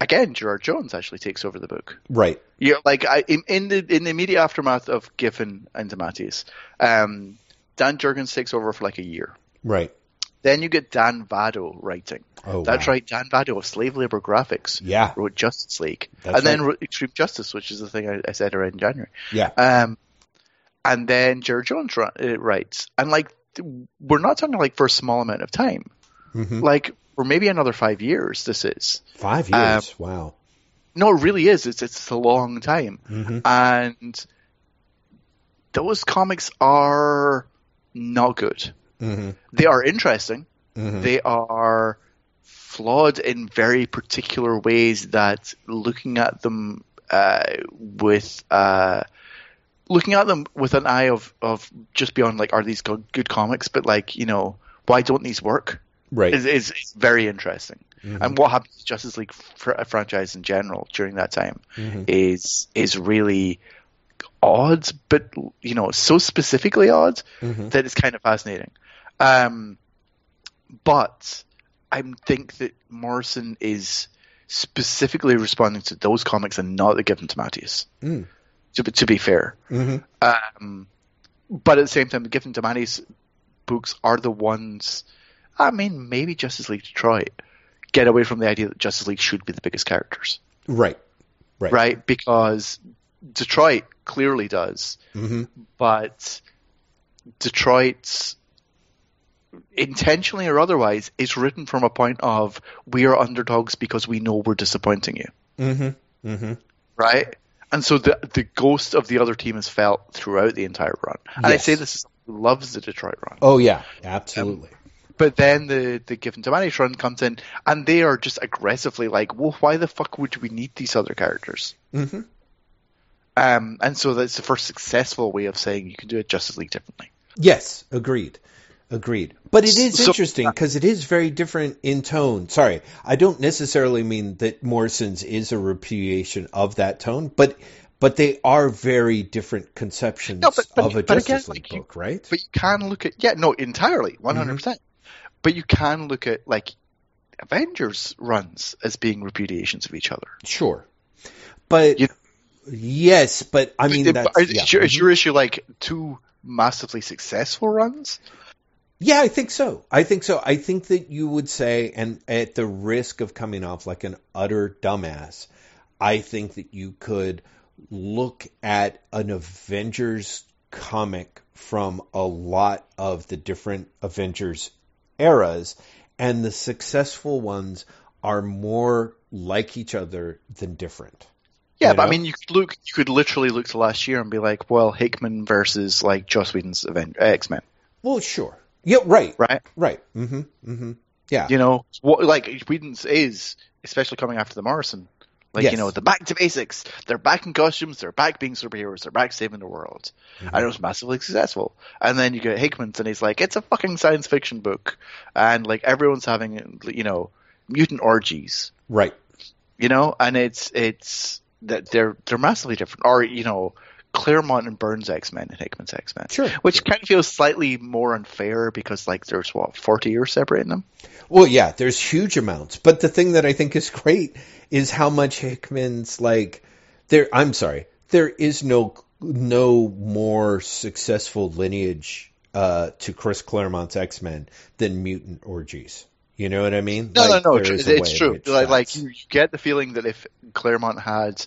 again, Gerard Jones actually takes over the book. right. Yeah, like I in, in the in the immediate aftermath of Giffen and DeMatteis, um, Dan Jurgens takes over for like a year. Right. Then you get Dan Vado writing. Oh, That's wow. right, Dan Vado of Slave Labor Graphics Yeah, wrote Justice League, That's and then wrote Extreme Justice, which is the thing I, I said around in January. yeah, Um, and then Gerard Jones uh, writes, and like we're not talking like for a small amount of time. Mhm. Like, for maybe another five years. This is Five Um, years. wow. no, it really is. It's it's a long time, hmm and those comics are not good. Hmm They are interesting. hmm They are flawed in very particular ways that looking at them uh, with uh, looking at them with an eye of, of just beyond like are these good, good comics but like you know why don't these work Right. is, is, is very interesting Mhm. and what happens to Justice League fr- franchise in general during that time Mhm. is is really odd but you know so specifically odd Mhm. it's kind of fascinating. Um, but I think that Morrison is specifically responding to those comics and not the Giffen DeMatteis. Mm. To, be- to be fair, Mhm. um, but at the same time, the Giffen DeMatteis books are the ones. I mean, maybe Justice League Detroit get away from the idea that Justice League should be the biggest characters, Right. Right. right? Because Detroit clearly does, hmm but Detroit's intentionally or otherwise is written from a point of we are underdogs because we know we're disappointing you, hmm hmm right? And so the the ghost of the other team is felt throughout the entire run. And I say this is someone who loves the Detroit run. Oh yeah, absolutely. But then the the Giffen DeMatteis run comes in and they are just aggressively like, well, why the fuck would we need these other characters? hmm Um, and so that's the first successful way of saying you can do it Justice League differently. Yes, agreed. Agreed. But it is So- interesting because it is very different in tone. Sorry, I don't necessarily mean that Morrison's is a repudiation of that tone, but but they are very different conceptions No, but- but- of a but Justice again, League like, you- book, right? But you can look at yeah, no, entirely, mm-hmm. one hundred percent. But you can look at like Avengers runs as being repudiations of each other. Sure. But You- yes, but I mean Is- that's is, yeah. your, is your mm-hmm. issue like two massively successful runs? Yeah, I think so. I think so. I think that you would say, and at the risk of coming off like an utter dumbass, I think that you could look at an Avengers comic from a lot of the different Avengers eras, and the successful ones are more like each other than different. Yeah, You but I mean, you could look, you could literally look to last year and be like, well, Hickman versus like Joss Whedon's X Men, Well, sure. Yeah, right. right? Right. Mm-hmm. Mm-hmm. Yeah. You know, what like Whedon's is, especially coming after the Morrison. Like Yes. you know, the back to basics. They're back in costumes. They're back being superheroes. They're back saving the world. Mm-hmm. And it was massively successful. And then you get Hickman's, and he's like, it's a fucking science fiction book, and like everyone's having, you know, mutant orgies. Right. You know, and it's it's that they're they're massively different. Or you know, Claremont and Burns X Men and Hickman's X Men. Sure. Which kind of feels slightly more unfair because like there's what forty years separating them. Well, yeah, there's huge amounts. But the thing that I think is great is how much Hickman's like there I'm sorry. There is no no more successful lineage uh, to Chris Claremont's X-Men than mutant orgies. You know what I mean? No, Like, no, no. It's, is a way it's true. Like, like you, you get the feeling that if Claremont had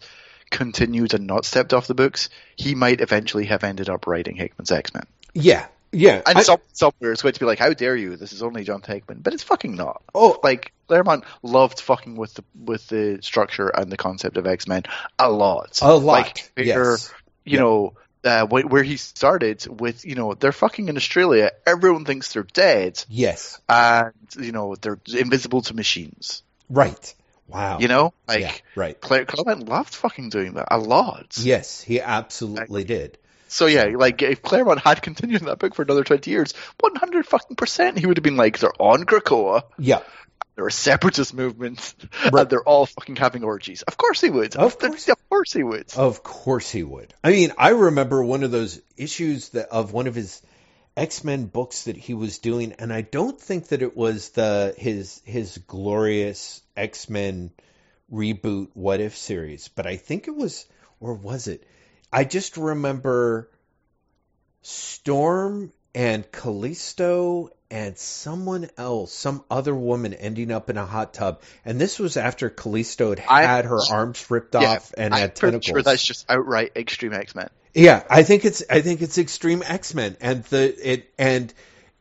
continued and not stepped off the books, he might eventually have ended up writing Hickman's X Men. Yeah. Yeah. And I- some, somewhere it's going to be like, "How dare you? This is only John Hickman," but it's fucking not. oh, Like Claremont loved fucking with the with the structure and the concept of X Men a lot. a lot. Like, yes. you know, uh, wh- where he started with, you know, they're fucking in Australia. Everyone thinks they're dead, Yes. and you know they're invisible to machines. Right. Wow. You know, like yeah, right. Claire Claremont loved fucking doing that a lot. Yes, he absolutely did. So yeah, like if Claremont had continued in that book for another twenty years, one hundred fucking percent, he would have been like, they're on Krakoa, Yeah. they're a separatist movement, Right. and they're all fucking having orgies. Of course he would. Of course. Of course he would. Of course he would. I mean, I remember one of those issues that of one of his X-Men books that he was doing and I don't think that it was the his his glorious X-Men reboot what if series, but I think it was or was it? I just remember Storm and Callisto and someone else, some other woman ending up in a hot tub. And this was after Callisto had had her arms ripped Yeah, off and I'm had tentacles. sure that's just outright extreme X Men. Yeah, I think it's I think it's Extreme X Men, and the it and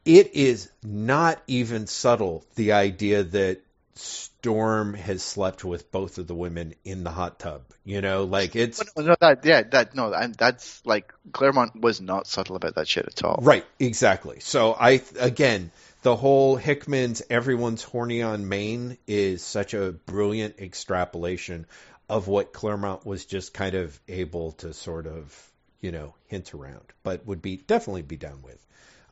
it is not even subtle the idea that Storm has slept with both of the women in the hot tub. You know, like it's no, no, that yeah, that no, and that's like Claremont was not subtle about that shit at all. right, exactly. So I again, the whole Hickman's everyone's horny on Maine is such a brilliant extrapolation of what Claremont was just kind of able to sort of you know hint around, but would be definitely be down with.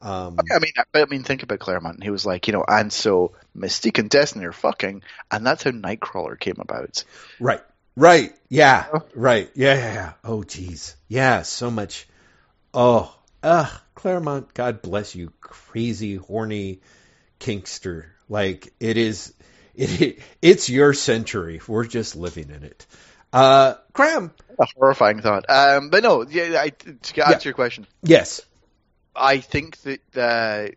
Um, I mean, I, I mean, think about Claremont. He was like, you know, and so Mystique and Destiny are fucking, and that's how Nightcrawler came about. Right. Right. Yeah. Right. Yeah. Yeah. yeah. Oh, geez. Yeah. So much. Oh. Ugh. Claremont. God bless you. Crazy, horny kinkster. Like it is. It. It's your century. We're just living in it. Uh, Graeme. A horrifying thought. Um, but no, yeah, I, to answer Yeah. your question, Yes. I think that uh,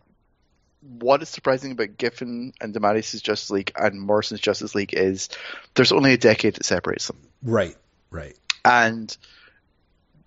what is surprising about Giffen and DeMatteis' Justice League and Morrison's Justice League is there's only a decade that separates them. Right. Right. And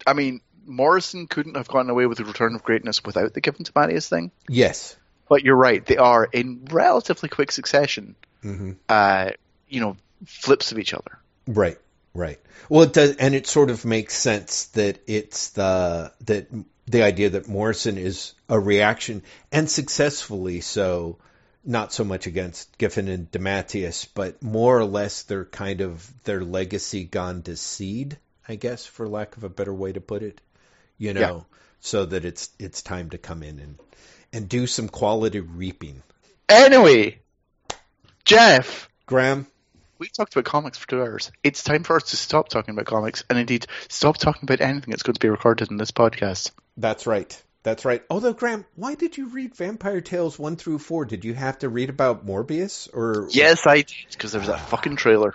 I mean, Morrison couldn't have gotten away with the Return of Greatness without the Giffen DeMatteis thing. Yes. But you're right; they are in relatively quick succession. hmm Uh, you know, flips of each other. Right, right. Well, it does, and it sort of makes sense that it's the that the idea that Morrison is a reaction, and successfully so, not so much against Giffen and DeMatteis, but more or less their kind of their legacy gone to seed, I guess, for lack of a better way to put it. You know, Yeah. so that it's it's time to come in and and do some quality reaping. Anyway, Jeff, Graeme, we talked about comics for two hours. It's time for us to stop talking about comics and indeed stop talking about anything that's going to be recorded in this podcast. That's right. That's right. Although Graeme, why did you read Vampire Tales one through four? Did you have to read about Morbius or? Yes, I did because there was that fucking trailer.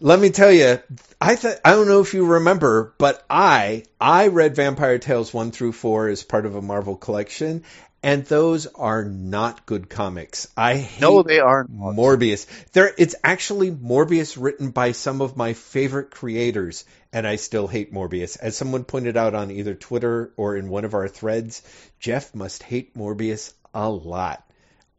Let me tell you, I th- I don't know if you remember, but I I read Vampire Tales one through four as part of a Marvel collection, and those are not good comics. I hate No, they aren't. Morbius. There, it's actually Morbius written by some of my favorite creators, and I still hate Morbius. As someone pointed out on either Twitter or in one of our threads, Jeff must hate Morbius a lot.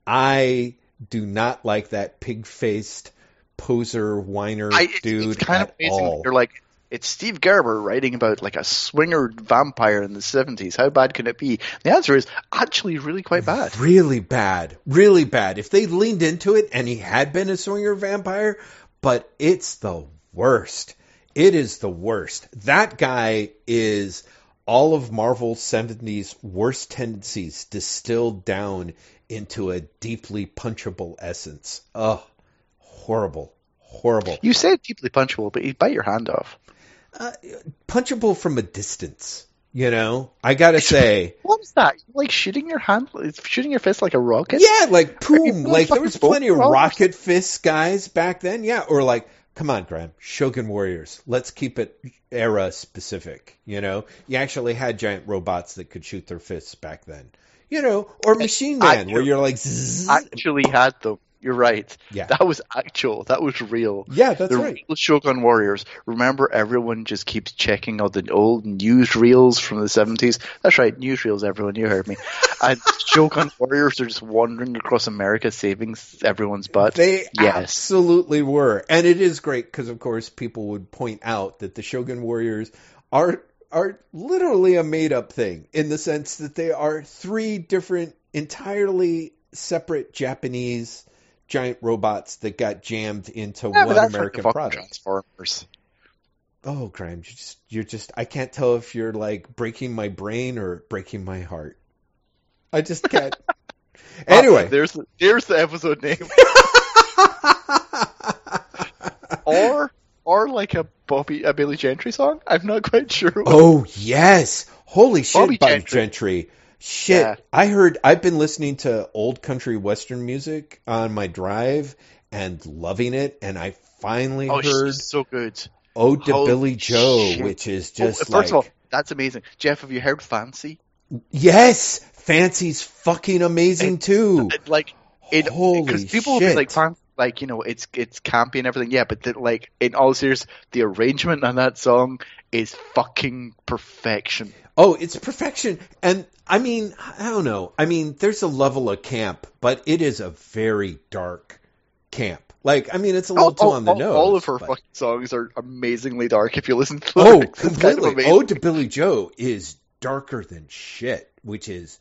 I do not like that pig-faced poser whiner I, it- dude it's kind at of amazing. all. You're like, it's Steve Gerber writing about like a swinger vampire in the 70s. How bad can it be? The answer is actually really quite bad. Really bad. Really bad. If they leaned into it and he had been a swinger vampire, but it's the worst. It is the worst. That guy is all of Marvel's 70s worst tendencies distilled down into a deeply punchable essence. Ugh. Horrible. Horrible. You say deeply punchable, but you bite your hand off. Uh, punchable from a distance. You know, I gotta say, What is that? Like shooting your hand, shooting your fist like a rocket? Yeah, like boom. Like there was plenty of rocket fist guys back then. Yeah, or like, come on, Graeme, Shogun Warriors. Let's keep it era specific. You know, you actually had giant robots that could shoot their fists back then. You know, or Machine I- Man, where you're like, zzz. Actually had them. You're right. Yeah. That was actual. That was real. yeah, that's the right. real Shogun Warriors. Remember, everyone just keeps checking out the old newsreels from the 70s. That's right, newsreels, everyone. You heard me. and Shogun Warriors are just wandering across America saving everyone's butt. They Yes. absolutely were, and it is great because, of course, people would point out that the Shogun Warriors are are literally a made up thing in the sense that they are three different, entirely separate Japanese giant robots that got jammed into Yeah, one American product. Transformers. Oh, Graeme, you just you're just I can't tell if you're like breaking my brain or breaking my heart. I just can't. anyway, Oh, there's the, there's the episode name. or or like a Bobby a Billy Gentry song. I'm not quite sure. Oh yes! Holy shit, Bobby Bobby, Gentry. Gentry. Shit, Yeah. I heard. I've been listening to old country western music on my drive and loving it, and I finally Oh, heard so good. Oh, "Ode to Holy Billy Joe," shit. which is Oh, just first like of all, that's amazing. Jeff, have you heard Fancy? yes, Fancy's fucking amazing too. It, like, it, because people will be like, "Fan- like you know, it's it's campy and everything. Yeah, but the, like in all seriousness, the arrangement on that song is fucking perfection. Oh, it's perfection. And I mean, I don't know. I mean, there's a level of camp, but it is a very dark camp. Like, I mean, it's a little too on the all, nose. all of her but- fucking songs are amazingly dark if you listen to the Oh, lyrics. It's kind of completely. Ode oh, to Billy Joe is darker than shit, which is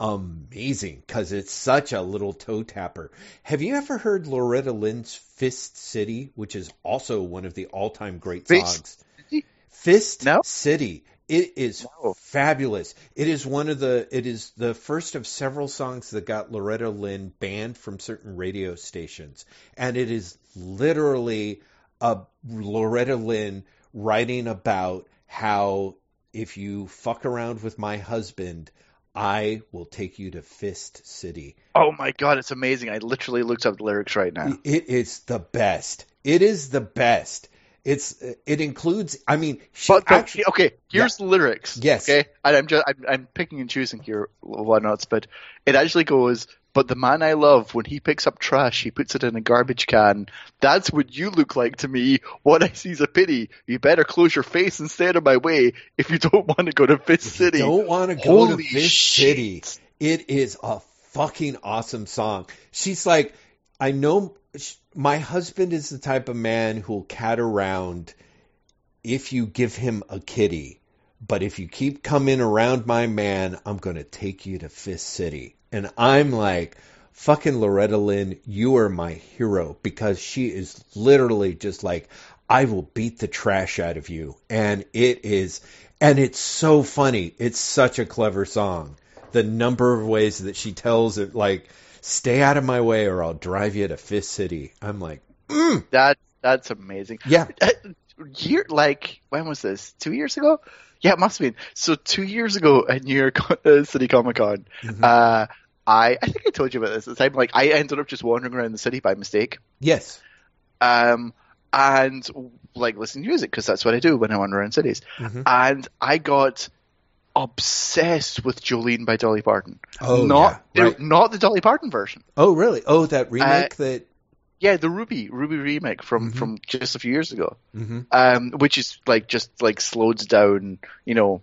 amazing because it's such a little toe tapper. Have you ever heard Loretta Lynn's Fist City, which is also one of the all time great Fist songs? City? Fist No. City. It is No. fabulous. It is one of the it is the first of several songs that got Loretta Lynn banned from certain radio stations. And it is literally a Loretta Lynn writing about how if you fuck around with my husband, I will take you to Fist City. Oh my god, it's amazing. I literally looked up the lyrics right now. It is the best. It is the best. It's it includes. I mean, But the- actually. okay, here's the lyrics. Yes. Okay, and I'm just I'm, I'm picking and choosing here whatnots, but it actually goes. But the man I love, when he picks up trash, he puts it in a garbage can. That's what you look like to me. What I see's a pity. You better close your face and stay out of my way if you don't want to go to Fist City. Don't want to go Holy to this city. It is a fucking awesome song. She's like, I know my husband is the type of man who'll cat around if you give him a kitty. But if you keep coming around my man, I'm going to take you to Fist City. And I'm like, fucking Loretta Lynn, you are my hero because she is literally just like, I will beat the trash out of you. And it is, and it's so funny. It's such a clever song. The number of ways that she tells it, like, stay out of my way or I'll drive you to Fist City. I'm like, mm, That that's amazing. yeah, Uh, year like when was this? Two years ago? Yeah, it must have been. So two years ago at New York uh, City Comic Con, Mhm. uh, I I think I told you about this at the time. Like I ended up just wandering around the city by mistake, yes. um, and like listening to music because that's what I do when I wander around cities. Mhm. And I got obsessed with Jolene by Dolly Parton. Oh, not yeah, right. not the Dolly Parton version. Oh, really? Oh, that remake that. Yeah, the Ruby Ruby remake from Mhm. from just a few years ago. hmm um, which is like just like slowed down, you know,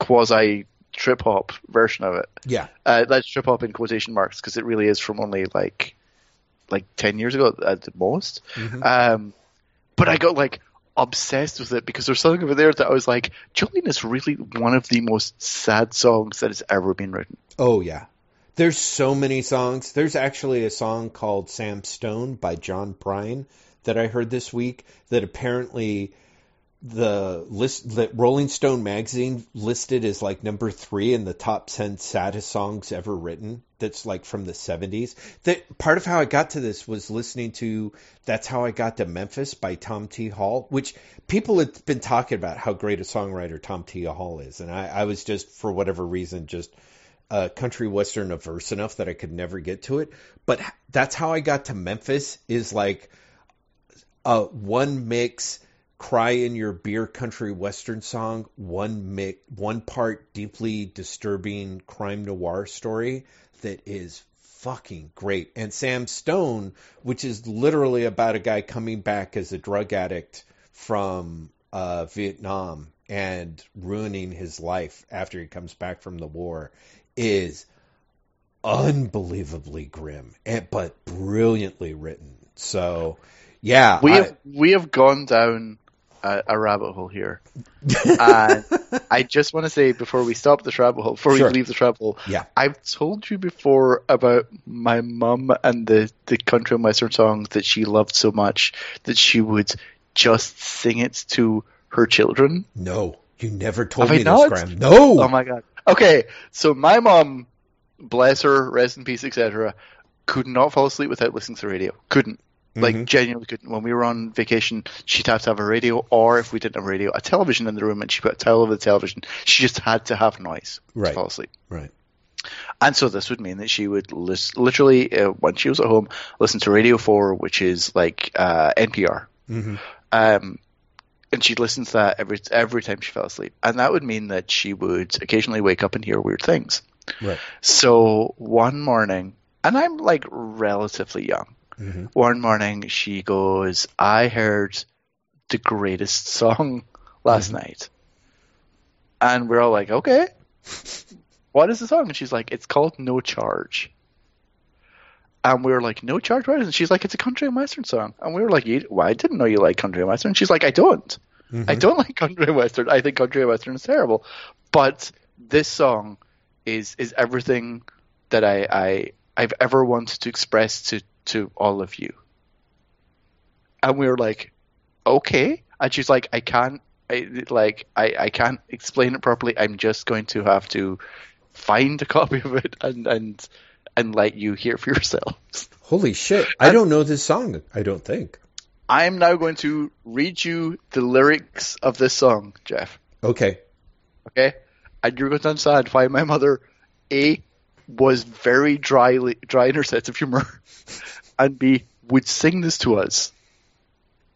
quasi trip hop version of it. Yeah. Uh, that's trip hop in quotation marks because it really is from only like like ten years ago at the most. Mhm. Um, but I got like obsessed with it because there's something over there that I was like, Jolene is really one of the most sad songs that has ever been written. Oh yeah. There's so many songs. There's actually a song called Sam Stone by John Prine that I heard this week that apparently the list that Rolling Stone magazine listed as like number 3 in the top 10 saddest songs ever written. That's like from the 70s. That part of how I got to this was listening to That's How I Got to Memphis by Tom T. Hall, which people had been talking about how great a songwriter Tom T. Hall is. And I, I was just, for whatever reason, just uh, country western averse enough that I could never get to it. But that's how I got to Memphis is like uh, one mix cry in your beer country western song, one mix, one part deeply disturbing crime noir story that is fucking great. And Sam Stone, which is literally about a guy coming back as a drug addict from uh, Vietnam and ruining his life after he comes back from the war, is unbelievably grim, and, but brilliantly written. So, yeah, We I- have we have gone down a, a rabbit hole here, and I just want to say before we stop this rabbit hole, before Sure. we leave this rabbit hole, Yeah. I've told you before about my mum and the the country and western songs that she loved so much that she would just sing it to her children. no, you never told Have I me not? this, Graeme. No, Oh my god. Okay, so my mom, bless her, rest in peace, etc., could not fall asleep without listening to the radio. Couldn't. Like Mhm. genuinely couldn't. When we were on vacation, she'd have to have a radio, or if we didn't have a radio, a television in the room, and she put a towel over the television. She just had to have noise Right. to fall asleep. right. And so this would mean that she would lis- literally, uh, when she was at home, listen to Radio 4, which is like uh, NPR. hmm Um, and she'd listen to that every every time she fell asleep. And that would mean that she would occasionally wake up and hear weird things. Right. So one morning, and I'm like relatively young, hmm one morning she goes, I heard the greatest song last Mhm. night. And we're all like, okay, what is the song? And she's like, it's called No Charge. And we were like, no charge, what is it? And she's like, it's a country and western song. And we were like, you, well, I didn't know you like country and western. And she's like, I don't. I don't like country and western. I think country and western is terrible. But this song is is everything that I, I I've ever wanted to express to to all of you. And we were like, okay. And she's like, I can't, I, like, I, I can't explain it properly. I'm just going to have to find a copy of it and and and let you hear for yourselves. Holy shit! I don't know this song. I don't think. I am now going to read you the lyrics of this song, Jeff. Okay. Okay, and you're going to understand why my mother, a, was very dryly dry in her sense of humor, and b would sing this to us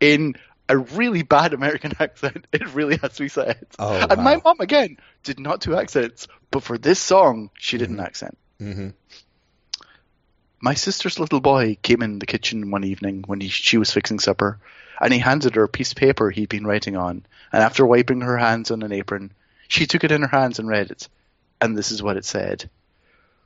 in a really bad American accent. It really has to be said. Oh, and my mom again did not do accents, but for this song she did an accent. hmm My sister's little boy came in the kitchen one evening when he, she was fixing supper, and he handed her a piece of paper he'd been writing on. And after wiping her hands on an apron, she took it in her hands and read it. And this is what it said: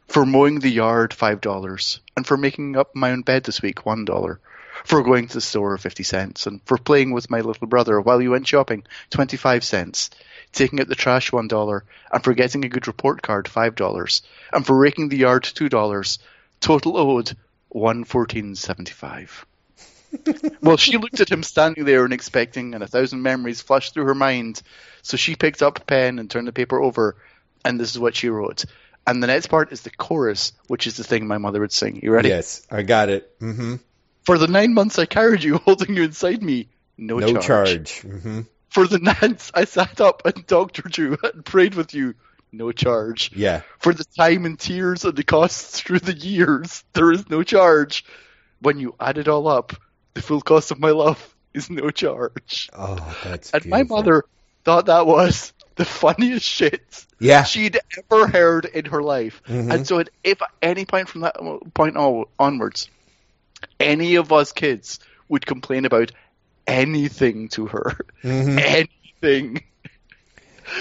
For mowing the yard, five dollars, and for making up my own bed this week, one dollar. For going to the store, fifty cents, and for playing with my little brother while you went shopping, twenty-five cents. Taking out the trash, one dollar, and for getting a good report card, five dollars, and for raking the yard, two dollars. Total owed one fourteen seventy five. well, she looked at him standing there and expecting, and a thousand memories flashed through her mind. So she picked up a pen and turned the paper over, and this is what she wrote. And the next part is the chorus, which is the thing my mother would sing. You ready? Yes, I got it. hmm For the nine months I carried you, holding you inside me, no, No charge. charge. hmm For the nights I sat up and doctored you and prayed with you, no charge. Yeah. For the time and tears and the costs through the years, there is no charge. When you add it all up, the full cost of my love is no charge. Oh, that's. And my mother thought that was the funniest shit Yeah. she'd ever heard in her life. Mhm. And so, at, if any point from that point on, onwards, any of us kids would complain about anything to her, Mhm. anything,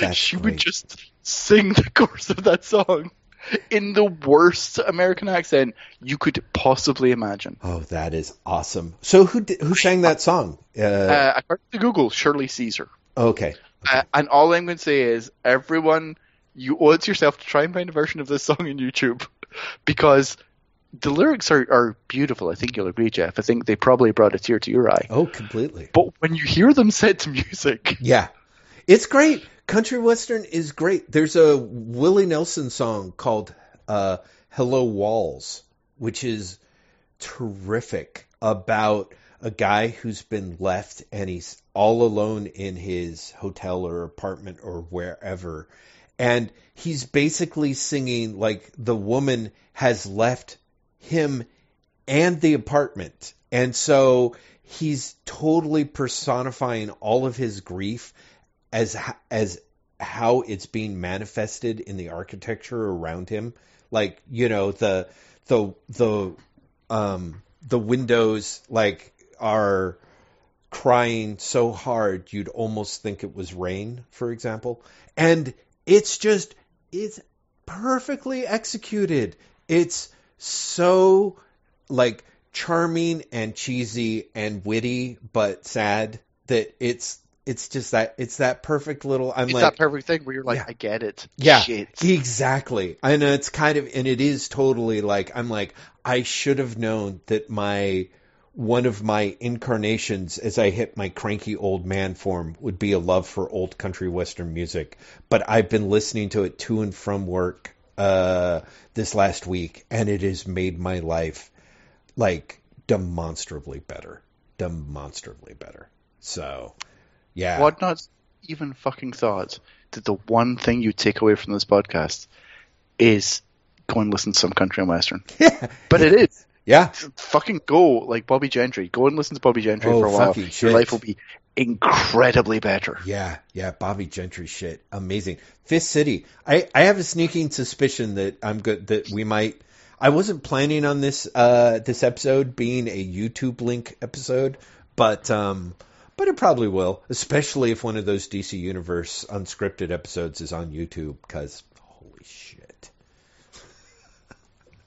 That's she would just sing the chorus of that song in the worst American accent you could possibly imagine. Oh, that is awesome. So who did, who sang that song? Uh, Uh, according to Google, Shirley Caesar. okay. Uh, and all I'm going to say is, everyone, you owe it to yourself to try and find a version of this song on YouTube because the lyrics are, are beautiful. I think you'll agree, Jeff. I think they probably brought a tear to your eye. Oh, completely. But when you hear them set to music, Yeah. It's great. Country Western is great. There's a Willie Nelson song called uh, Hello Walls, which is terrific about a guy who's been left and he's all alone in his hotel or apartment or wherever. And he's basically singing like the woman has left him and the apartment. And so he's totally personifying all of his grief as as how it's being manifested in the architecture around him. Like, you know, the the the um the windows like are crying so hard you'd almost think it was rain, for example. And it's just it's perfectly executed. It's so like charming and cheesy and witty but sad that it's it's just that it's that perfect little I'm it's like that perfect thing where you're like, Yeah. I get it. yeah, Shit. exactly. And it's kind of, and it is totally like I'm like I should have known that my one of my incarnations as I hit my cranky old man form would be a love for old country western music. But I've been listening to it to and from work uh, this last week, and it has made my life like demonstrably better, demonstrably better. So, yeah, What not even fucking thought that the one thing you take away from this podcast is go and listen to some country and western. yeah, But it is. Yeah. Fucking go like Bobbie Gentry. Go and listen to Bobbie Gentry Oh, for a while. Your shit. life will be incredibly better. Yeah, yeah, Bobbie Gentry shit, amazing. Fist City. I I have a sneaking suspicion that I'm good that we might. I wasn't planning on this uh this episode being a YouTube link episode, but um but it probably will, especially if one of those DC Universe unscripted episodes is on YouTube. Because holy shit.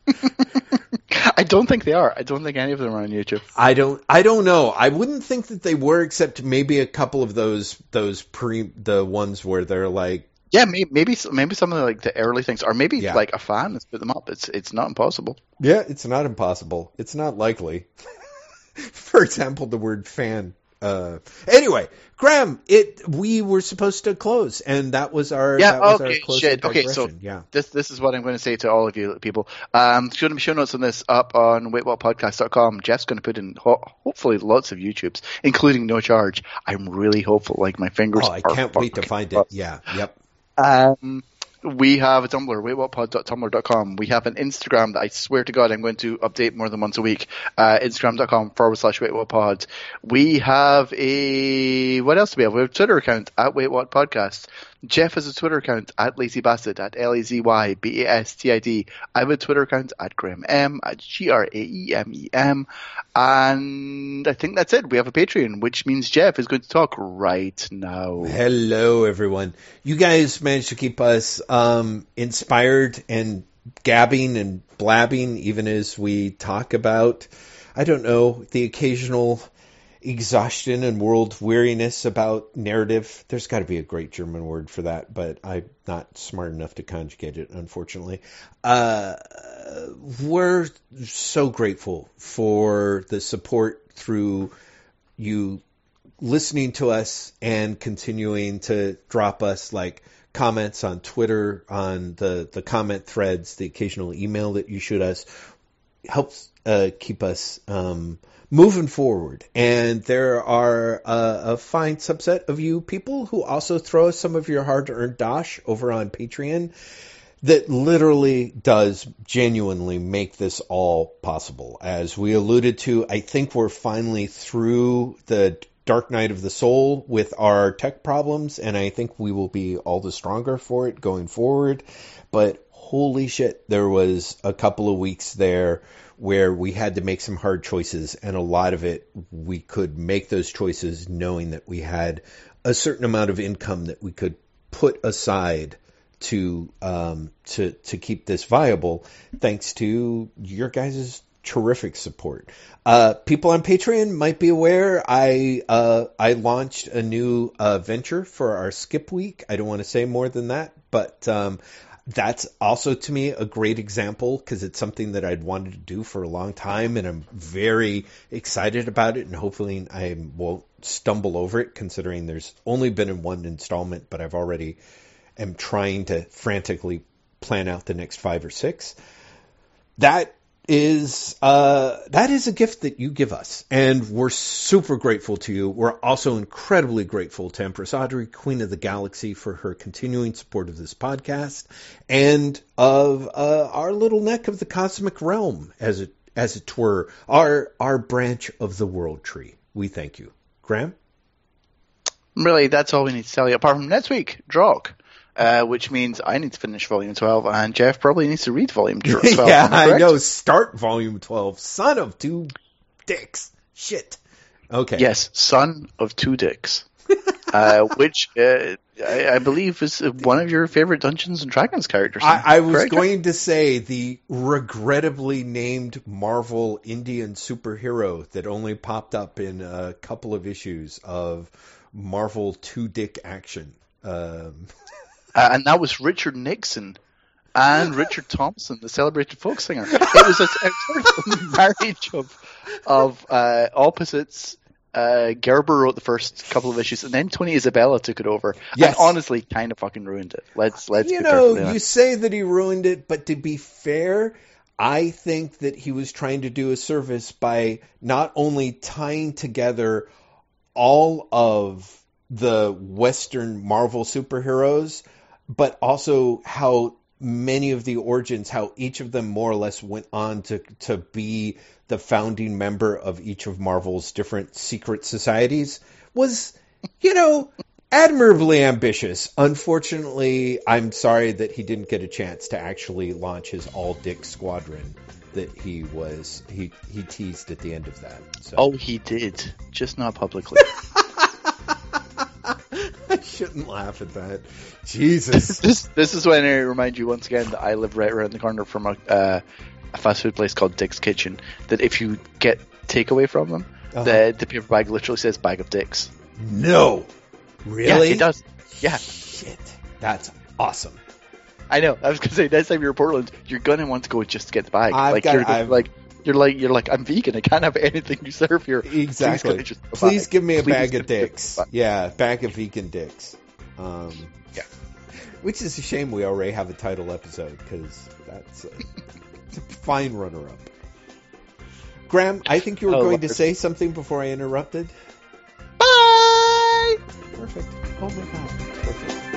I don't think they are. I don't think any of them are on YouTube. I don't. I don't know. I wouldn't think that they were, except maybe a couple of those those pre the ones where they're like Yeah, maybe maybe, maybe some of the, like the early things, or maybe Yeah. like a fan has put them up. It's it's not impossible. Yeah, it's not impossible. It's not likely. For example, the word fan. Uh, anyway, Graeme, it we were supposed to close, and that was our Yeah, that was okay, our shit. Okay, so- yeah, This this is what I'm going to say to all of you people. Um, show, show notes on this up on waitwhatpodcast.com. Jeff's going to put in ho- hopefully lots of YouTubes, including no charge. I'm really hopeful. Like my fingers. oh, I can't wait to find it. Yeah, yep. Um, we have a Tumblr, waitwhatpod.tumblr.com. We have an Instagram that I swear to God I'm going to update more than once a week. Uh, Instagram.com forward slash waitwhatpod. We have a, what else do we have? We have a Twitter account at waitwhatpodcast. Jeff has a Twitter account at lazybastard at L-A-Z-Y-B-A-S-T-I-D. I have a Twitter account at Graeme M at G-R-A-E-M-E-M. And I think that's it. We have a Patreon, which means Jeff is going to talk right now. Hello, everyone. You guys managed to keep us um, inspired and gabbing and blabbing, even as we talk about, I don't know, the occasional exhaustion and world weariness about narrative. There's got to be a great German word for that, but I'm not smart enough to conjugate it, unfortunately. Uh, we're so grateful for the support through you listening to us and continuing to drop us like comments on Twitter, on the, the comment threads, the occasional email that you shoot us helps uh, keep us um, moving forward. And there are uh, a fine subset of you people who also throw some of your hard earned dosh over on Patreon that literally does genuinely make this all possible. As we alluded to, I think we're finally through the dark night of the soul with our tech problems, and I think we will be all the stronger for it going forward. But holy shit, there was a couple of weeks there where we had to make some hard choices, and a lot of it we could make those choices knowing that we had a certain amount of income that we could put aside to um, to to keep this viable, thanks to your guys' terrific support. Uh, people on Patreon might be aware I uh, I launched a new uh, venture for our Skip Week. I don't want to say more than that, but um, that's also to me a great example because it's something that I'd wanted to do for a long time, and I'm very excited about it. And hopefully, I won't stumble over it, considering there's only been in one installment, but I've already am trying to frantically plan out the next five or six. That is uh, that is a gift that you give us, and we're super grateful to you. We're also incredibly grateful to Empress Audrey, Queen of the Galaxy, for her continuing support of this podcast and of uh, our little neck of the cosmic realm, as it as it were, our our branch of the world tree. We thank you, Graeme. Really, that's all we need to tell you. Apart from next week, Drog, uh, which means I need to finish Volume 12, and Jeff probably needs to read Volume 12. yeah, I know. Start volume twelve. Son of two dicks. Shit. Okay. Yes, Son of Two Dicks, uh, which uh, I, I believe is one of your favorite Dungeons and Dragons characters. I, I was correct? going to say the regrettably named Marvel Indian superhero that only popped up in a couple of issues of Marvel Two Dick Action. Um, Uh, and that was Richard Nixon and Richard Thompson, the celebrated folk singer. It was a, a sort of marriage of of uh, opposites. Uh, Gerber wrote the first couple of issues, and then Tony Isabella took it over. Yes. And honestly, kind of fucking ruined it. Let's let's you know, you honest. say that he ruined it, but to be fair, I think that he was trying to do a service by not only tying together all of the Western Marvel superheroes, but also how many of the origins, how each of them more or less went on to to be the founding member of each of Marvel's different secret societies was, you know, admirably ambitious. Unfortunately, I'm sorry that he didn't get a chance to actually launch his all dick squadron that he was he he teased at the end of that. So Oh, he did, just not publicly. I shouldn't laugh at that. Jesus. this this is when I remind you once again that I live right around the corner from a, uh, a fast food place called Dick's Kitchen. That if you get takeaway from them, Uh-huh. the the paper bag literally says "bag of dicks." No. Really? Yeah, it does. Yeah, Shit. That's awesome. I know. I was gonna say next time you're in Portland, you're gonna want to go just to get the bag. I've like got- you're I've- like you're like you're like I'm vegan. I can't have anything you serve here. Exactly. Please, Please give me a Please bag of dicks. Yeah, bag of vegan dicks. Um, Yeah. Which is a shame we already have a title episode because that's a, a fine runner-up. Graeme, I think you were Oh, going to say something before I interrupted. Bye. Perfect. Oh my god. Perfect.